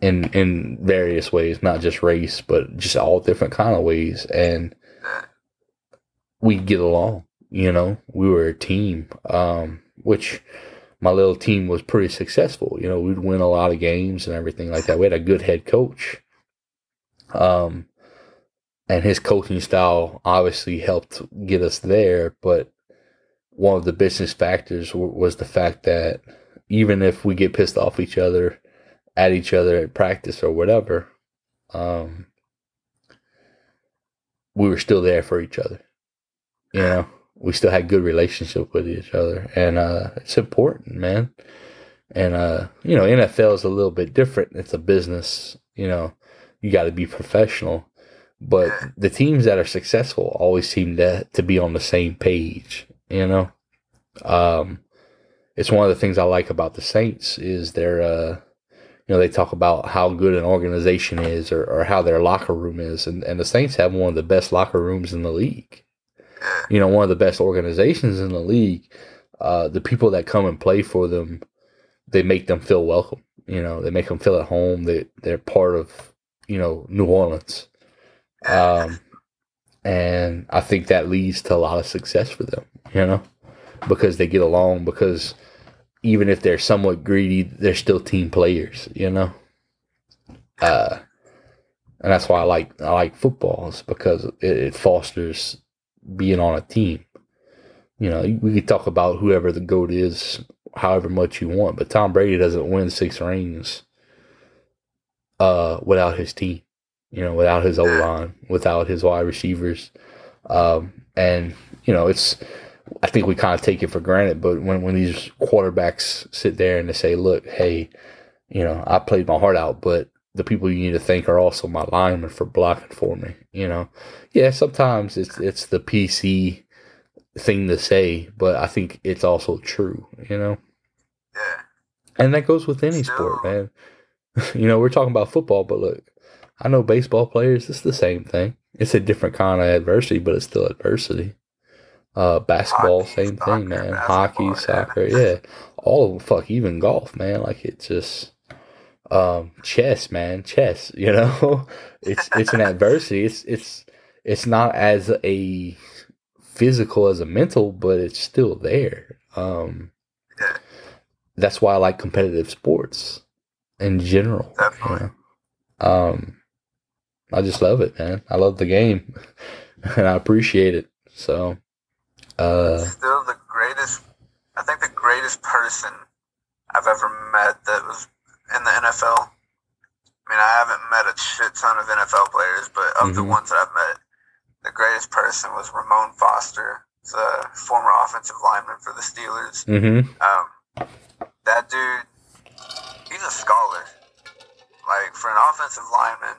in in various ways, not just race, but just all different kind of ways, and we get along. You know, we were a team, um, which my little team was pretty successful. You know, we'd win a lot of games and everything like that. We had a good head coach, um, and his coaching style obviously helped get us there. But one of the business factors w- was the fact that even if we get pissed off each other at each other at practice or whatever, um, we were still there for each other. You know, we still had good relationship with each other, and uh, it's important, man. And uh, you know, NFL is a little bit different. It's a business. You know, you got to be professional. But the teams that are successful always seem to to be on the same page. You know, um, it's one of the things I like about the Saints is their uh, you know, they talk about how good an organization is or, or how their locker room is. And, and the Saints have one of the best locker rooms in the league. You know, one of the best organizations in the league. Uh, the people that come and play for them, they make them feel welcome. You know, they make them feel at home. They, they're part of, you know, New Orleans. Um, and I think that leads to a lot of success for them, you know, because they get along, because even if they're somewhat greedy, they're still team players, you know. Uh, and that's why I like I like football because it, it fosters being on a team. You know, we could talk about whoever the goat is, however much you want, but Tom Brady doesn't win six rings uh, without his team. You know, without his O line, without his wide receivers, um, and you know, it's I think we kind of take it for granted, but when, when these quarterbacks sit there and they say, look, hey, you know, I played my heart out, but the people you need to thank are also my linemen for blocking for me. You know, yeah, sometimes it's it's the PC thing to say, but I think it's also true. You know, Yeah. and that goes with any Still- sport, man. you know, we're talking about football, but look, I know baseball players. It's the same thing. It's a different kind of adversity, but it's still adversity. Uh, basketball, Hockey, same soccer, thing, man. Hockey, soccer, yeah, all of them. Fuck, even golf, man. Like it's just, um, chess, man, chess. You know, it's it's an adversity. It's it's it's not as a physical as a mental, but it's still there. Um, Yeah. that's why I like competitive sports in general. you know. Um, I just love it, man. I love the game, and I appreciate it. So, uh, Still the greatest. I think the greatest person I've ever met that was in the NFL. I mean, I haven't met a shit ton of NFL players, but of the Mhm. ones that I've met, the greatest person was Ramon Foster. He's a former offensive lineman for the Steelers. Mm-hmm. Um, that dude, he's a scholar. Like for an offensive lineman,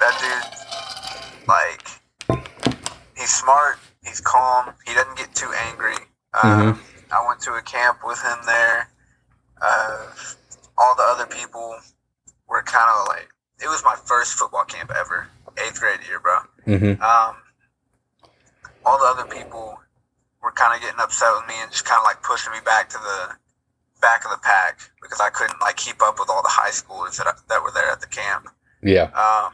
that dude, like, he's smart. He's calm. He doesn't get too angry. Um, I went to a camp with him there. Uh, all the other people were kind of like, it was my first football camp ever, eighth grade year, bro. Mm-hmm. Um, all the other people were kind of getting upset with me and just kind of like pushing me back to the back of the pack because I couldn't like keep up with all the high schoolers that, that were there at the camp. Yeah. Um,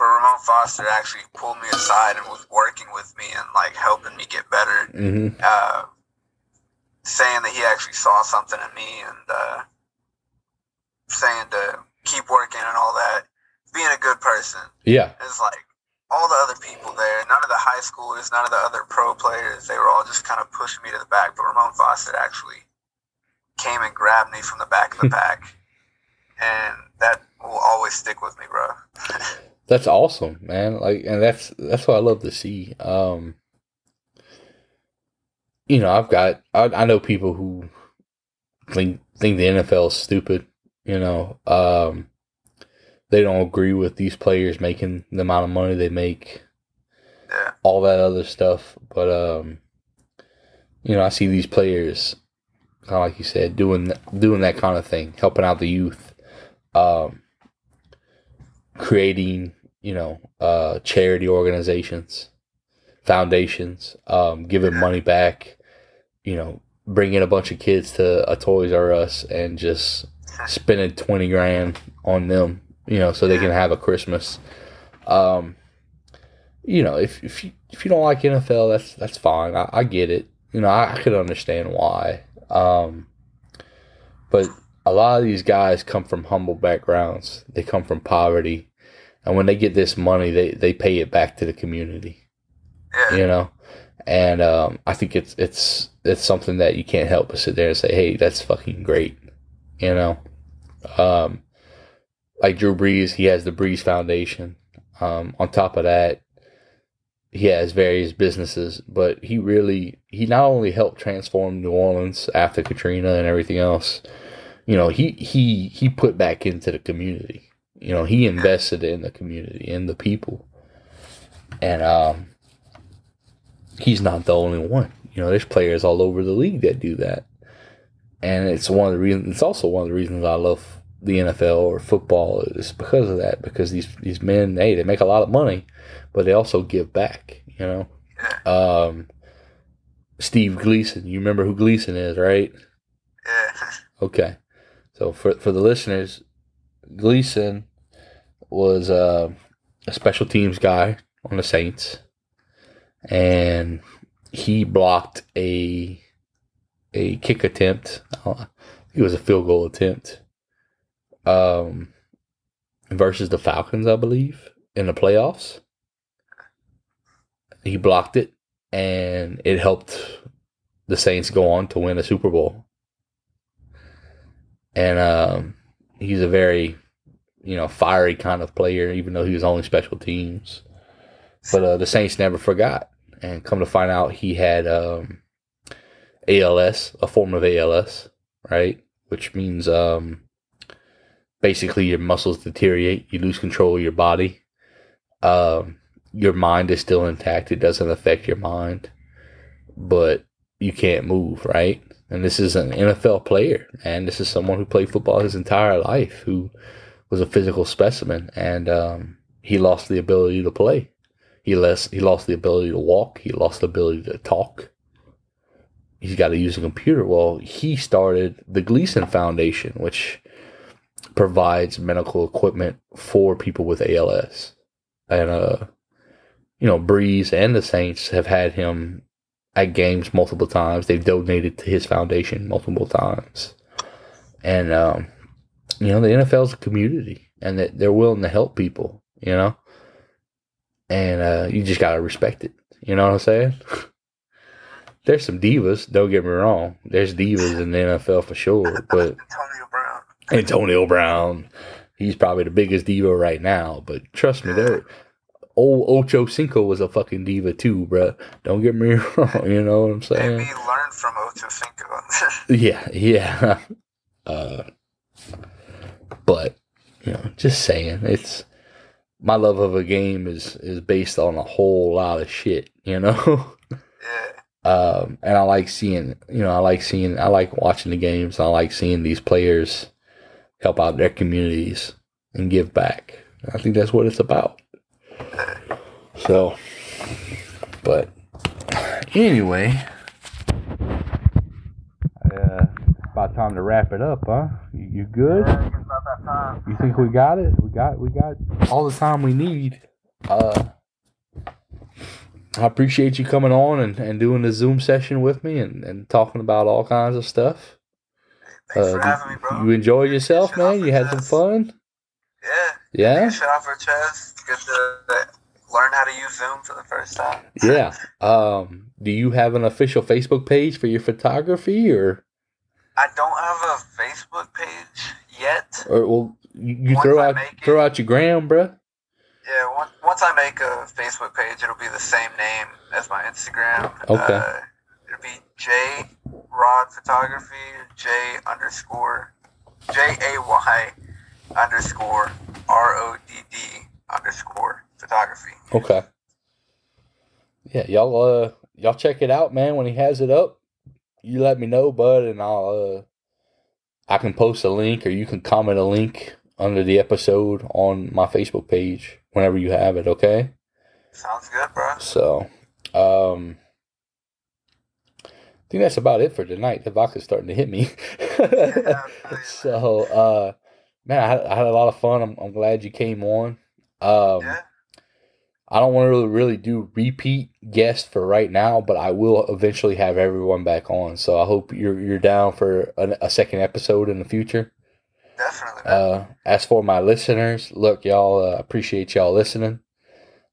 but Ramon Foster actually pulled me aside and was working with me and like helping me get better, Mm-hmm. uh, saying that he actually saw something in me and uh, saying to keep working and all that, being a good person. Yeah. It's like all the other people there, none of the high schoolers, none of the other pro players, they were all just kind of pushing me to the back. But Ramon Foster actually came and grabbed me from the back of the pack. And that will always stick with me, bro. That's awesome, man. Like, and that's that's what I love to see. Um, you know, I've got I, I know people who think think the NFL is stupid. You know, um, they don't agree with these players making the amount of money they make, Yeah. all that other stuff. But um, you know, I see these players, kind of like you said, doing doing that kind of thing, helping out the youth, um, creating you know uh, charity organizations, foundations, um, giving money back, you know, bringing a bunch of kids to a Toys R Us and just spending twenty grand on them, you know, so they can have a Christmas. Um, you know, if if you if you don't like NFL, that's that's fine. I, I get it. You know, I, I could understand why. Um, but a lot of these guys come from humble backgrounds. They come from poverty, and when they get this money, they they pay it back to the community. Yeah. You know, and um, I think it's it's it's something that you can't help but sit there and say, "Hey, that's fucking great." You know, um, like Drew Brees, he has the Brees Foundation. Um, on top of that, he has various businesses, but he really he not only helped transform New Orleans after Katrina and everything else. You know, he he he put back into the community. You know, he invested in the community in the people, and um, he's not the only one. You know, there's players all over the league that do that, and it's one of the reasons. It's also one of the reasons I love the NFL or football is because of that. Because these these men, hey, they make a lot of money, but they also give back. You know, um, Steve Gleason. You remember who Gleason is, right? Yeah. Okay. So for for the listeners, Gleason was uh, a special teams guy on the Saints, and he blocked a a kick attempt. Uh, it was a field goal attempt. Um, versus the Falcons, I believe, in the playoffs. He blocked it, and it helped the Saints go on to win a Super Bowl and um, he's a very you know fiery kind of player, even though he was only special teams. But uh, the Saints never forgot, and come to find out, he had um, ALS, a form of ALS, right? Which means um, basically your muscles deteriorate, you lose control of your body. Um, your mind is still intact; it doesn't affect your mind, but you can't move, right? And this is an NFL player, and this is someone who played football his entire life, who was a physical specimen, and um, he lost the ability to play. He lost he lost the ability to walk. He lost the ability to talk. He's got to use a computer. Well, he started the Gleason Foundation, which provides medical equipment for people with ALS, and uh, you know, Brees and the Saints have had him at games multiple times. They've donated to his foundation multiple times. And, um, you know, the NFL's a community and that they're willing to help people, you know? And uh, you just got to respect it. You know what I'm saying? there's some divas. Don't get me wrong. There's divas in the NFL for sure, but Antonio Brown. Antonio Brown, he's probably the biggest diva right now. But trust me, there. Old Ocho Cinco was a fucking diva too, bro. Don't get me wrong. You know what I'm saying? Maybe learn from Ocho Cinco. Yeah, yeah. Uh, but you know, just saying, it's my love of a game is is based on a whole lot of shit. You know. yeah. um, and I like seeing, you know, I like seeing, I like watching the games. I like seeing these players help out their communities and give back. I think that's what it's about. So, but anyway, uh, about time to wrap it up, huh? You, you good? Yeah, about that time. You think we got it? We got we got all the time we need. Uh I appreciate you coming on and, and doing the Zoom session with me and, and talking about all kinds of stuff. Thanks Uh, for having me, bro. You enjoyed yourself, man? You had some fun? Yeah. Yeah? Shit off our chest. Get to learn how to use Zoom for the first time. Yeah. Um do you have an official Facebook page for your photography or I don't have a Facebook page yet. or well you, throw I out make it- throw out your gram, bruh? Yeah, once, once I make a Facebook page, it'll be the same name as my Instagram. Okay. Uh, it'll be J Rod Photography, J underscore J A Y underscore R O D D underscore photography. Okay. Yeah, y'all uh y'all check it out, man. When he has it up, you let me know, bud, and I'll uh I can post a link or you can comment a link under the episode on my Facebook page whenever you have it, okay? Sounds good, bro. So um I think that's about it for tonight. The vodka's starting to hit me. So uh man, I had, I had a lot of fun. I'm, I'm glad you came on. Um Yeah. I don't want to really, do repeat guests for right now, but I will eventually have everyone back on. So I hope you're you're down for a, a second episode in the future. Definitely. Uh, as for my listeners, look, y'all uh, appreciate y'all listening.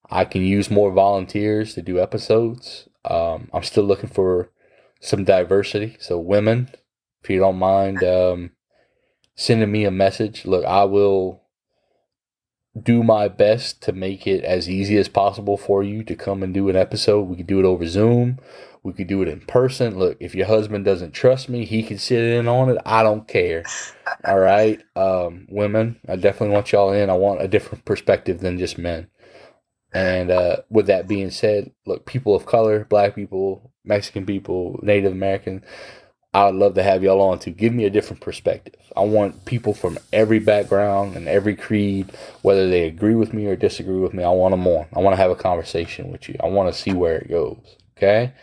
I can use more volunteers to do episodes. Um, I'm still looking for some diversity. So women, if you don't mind um, sending me a message, look, I will do my best to make it as easy as possible for you to come and do an episode. We could do it over Zoom. We could do it in person. Look, if your husband doesn't trust me, he can sit in on it. I don't care. All right. Um, women, I definitely want y'all in. I want a different perspective than just men. And uh, with that being said, look, people of color, black people, Mexican people, Native American, I would love to have y'all on to give me a different perspective. I want people from every background and every creed, whether they agree with me or disagree with me, I want them on. I want to have a conversation with you. I want to see where it goes. Okay.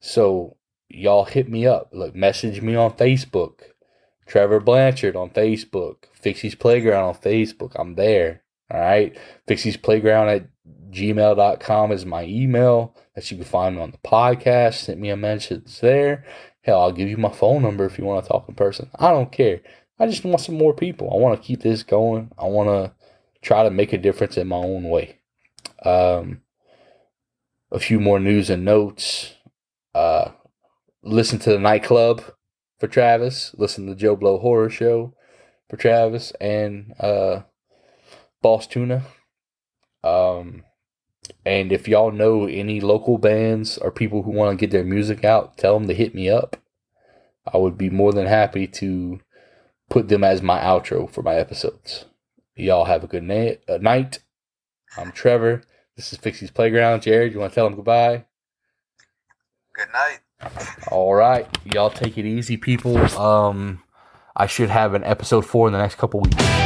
So y'all hit me up. Look, message me on Facebook. Trevor Blanchard on Facebook. Fixie's Playground on Facebook. I'm there. All right. Fixie's Playground at gmail.com is my email that you can find me on the podcast. Send me a message there. Hell, I'll give you my phone number if you want to talk in person. I don't care. I just want some more people. I want to keep this going. I want to try to make a difference in my own way. Um, a few more news and notes. Uh, listen to the nightclub for Travis. Listen to Joe Blow Horror Show for Travis and uh, Boss Tuna. Um, and if y'all know any local bands or people who want to get their music out, tell them to hit me up. I would be more than happy to put them as my outro for my episodes. Y'all have a good na- uh, night. I'm Trevor. This is Fixie's Playground. Jared, you want to tell them goodbye? Good night. All right, y'all take it easy, people. Um, I should have an episode four in the next couple weeks.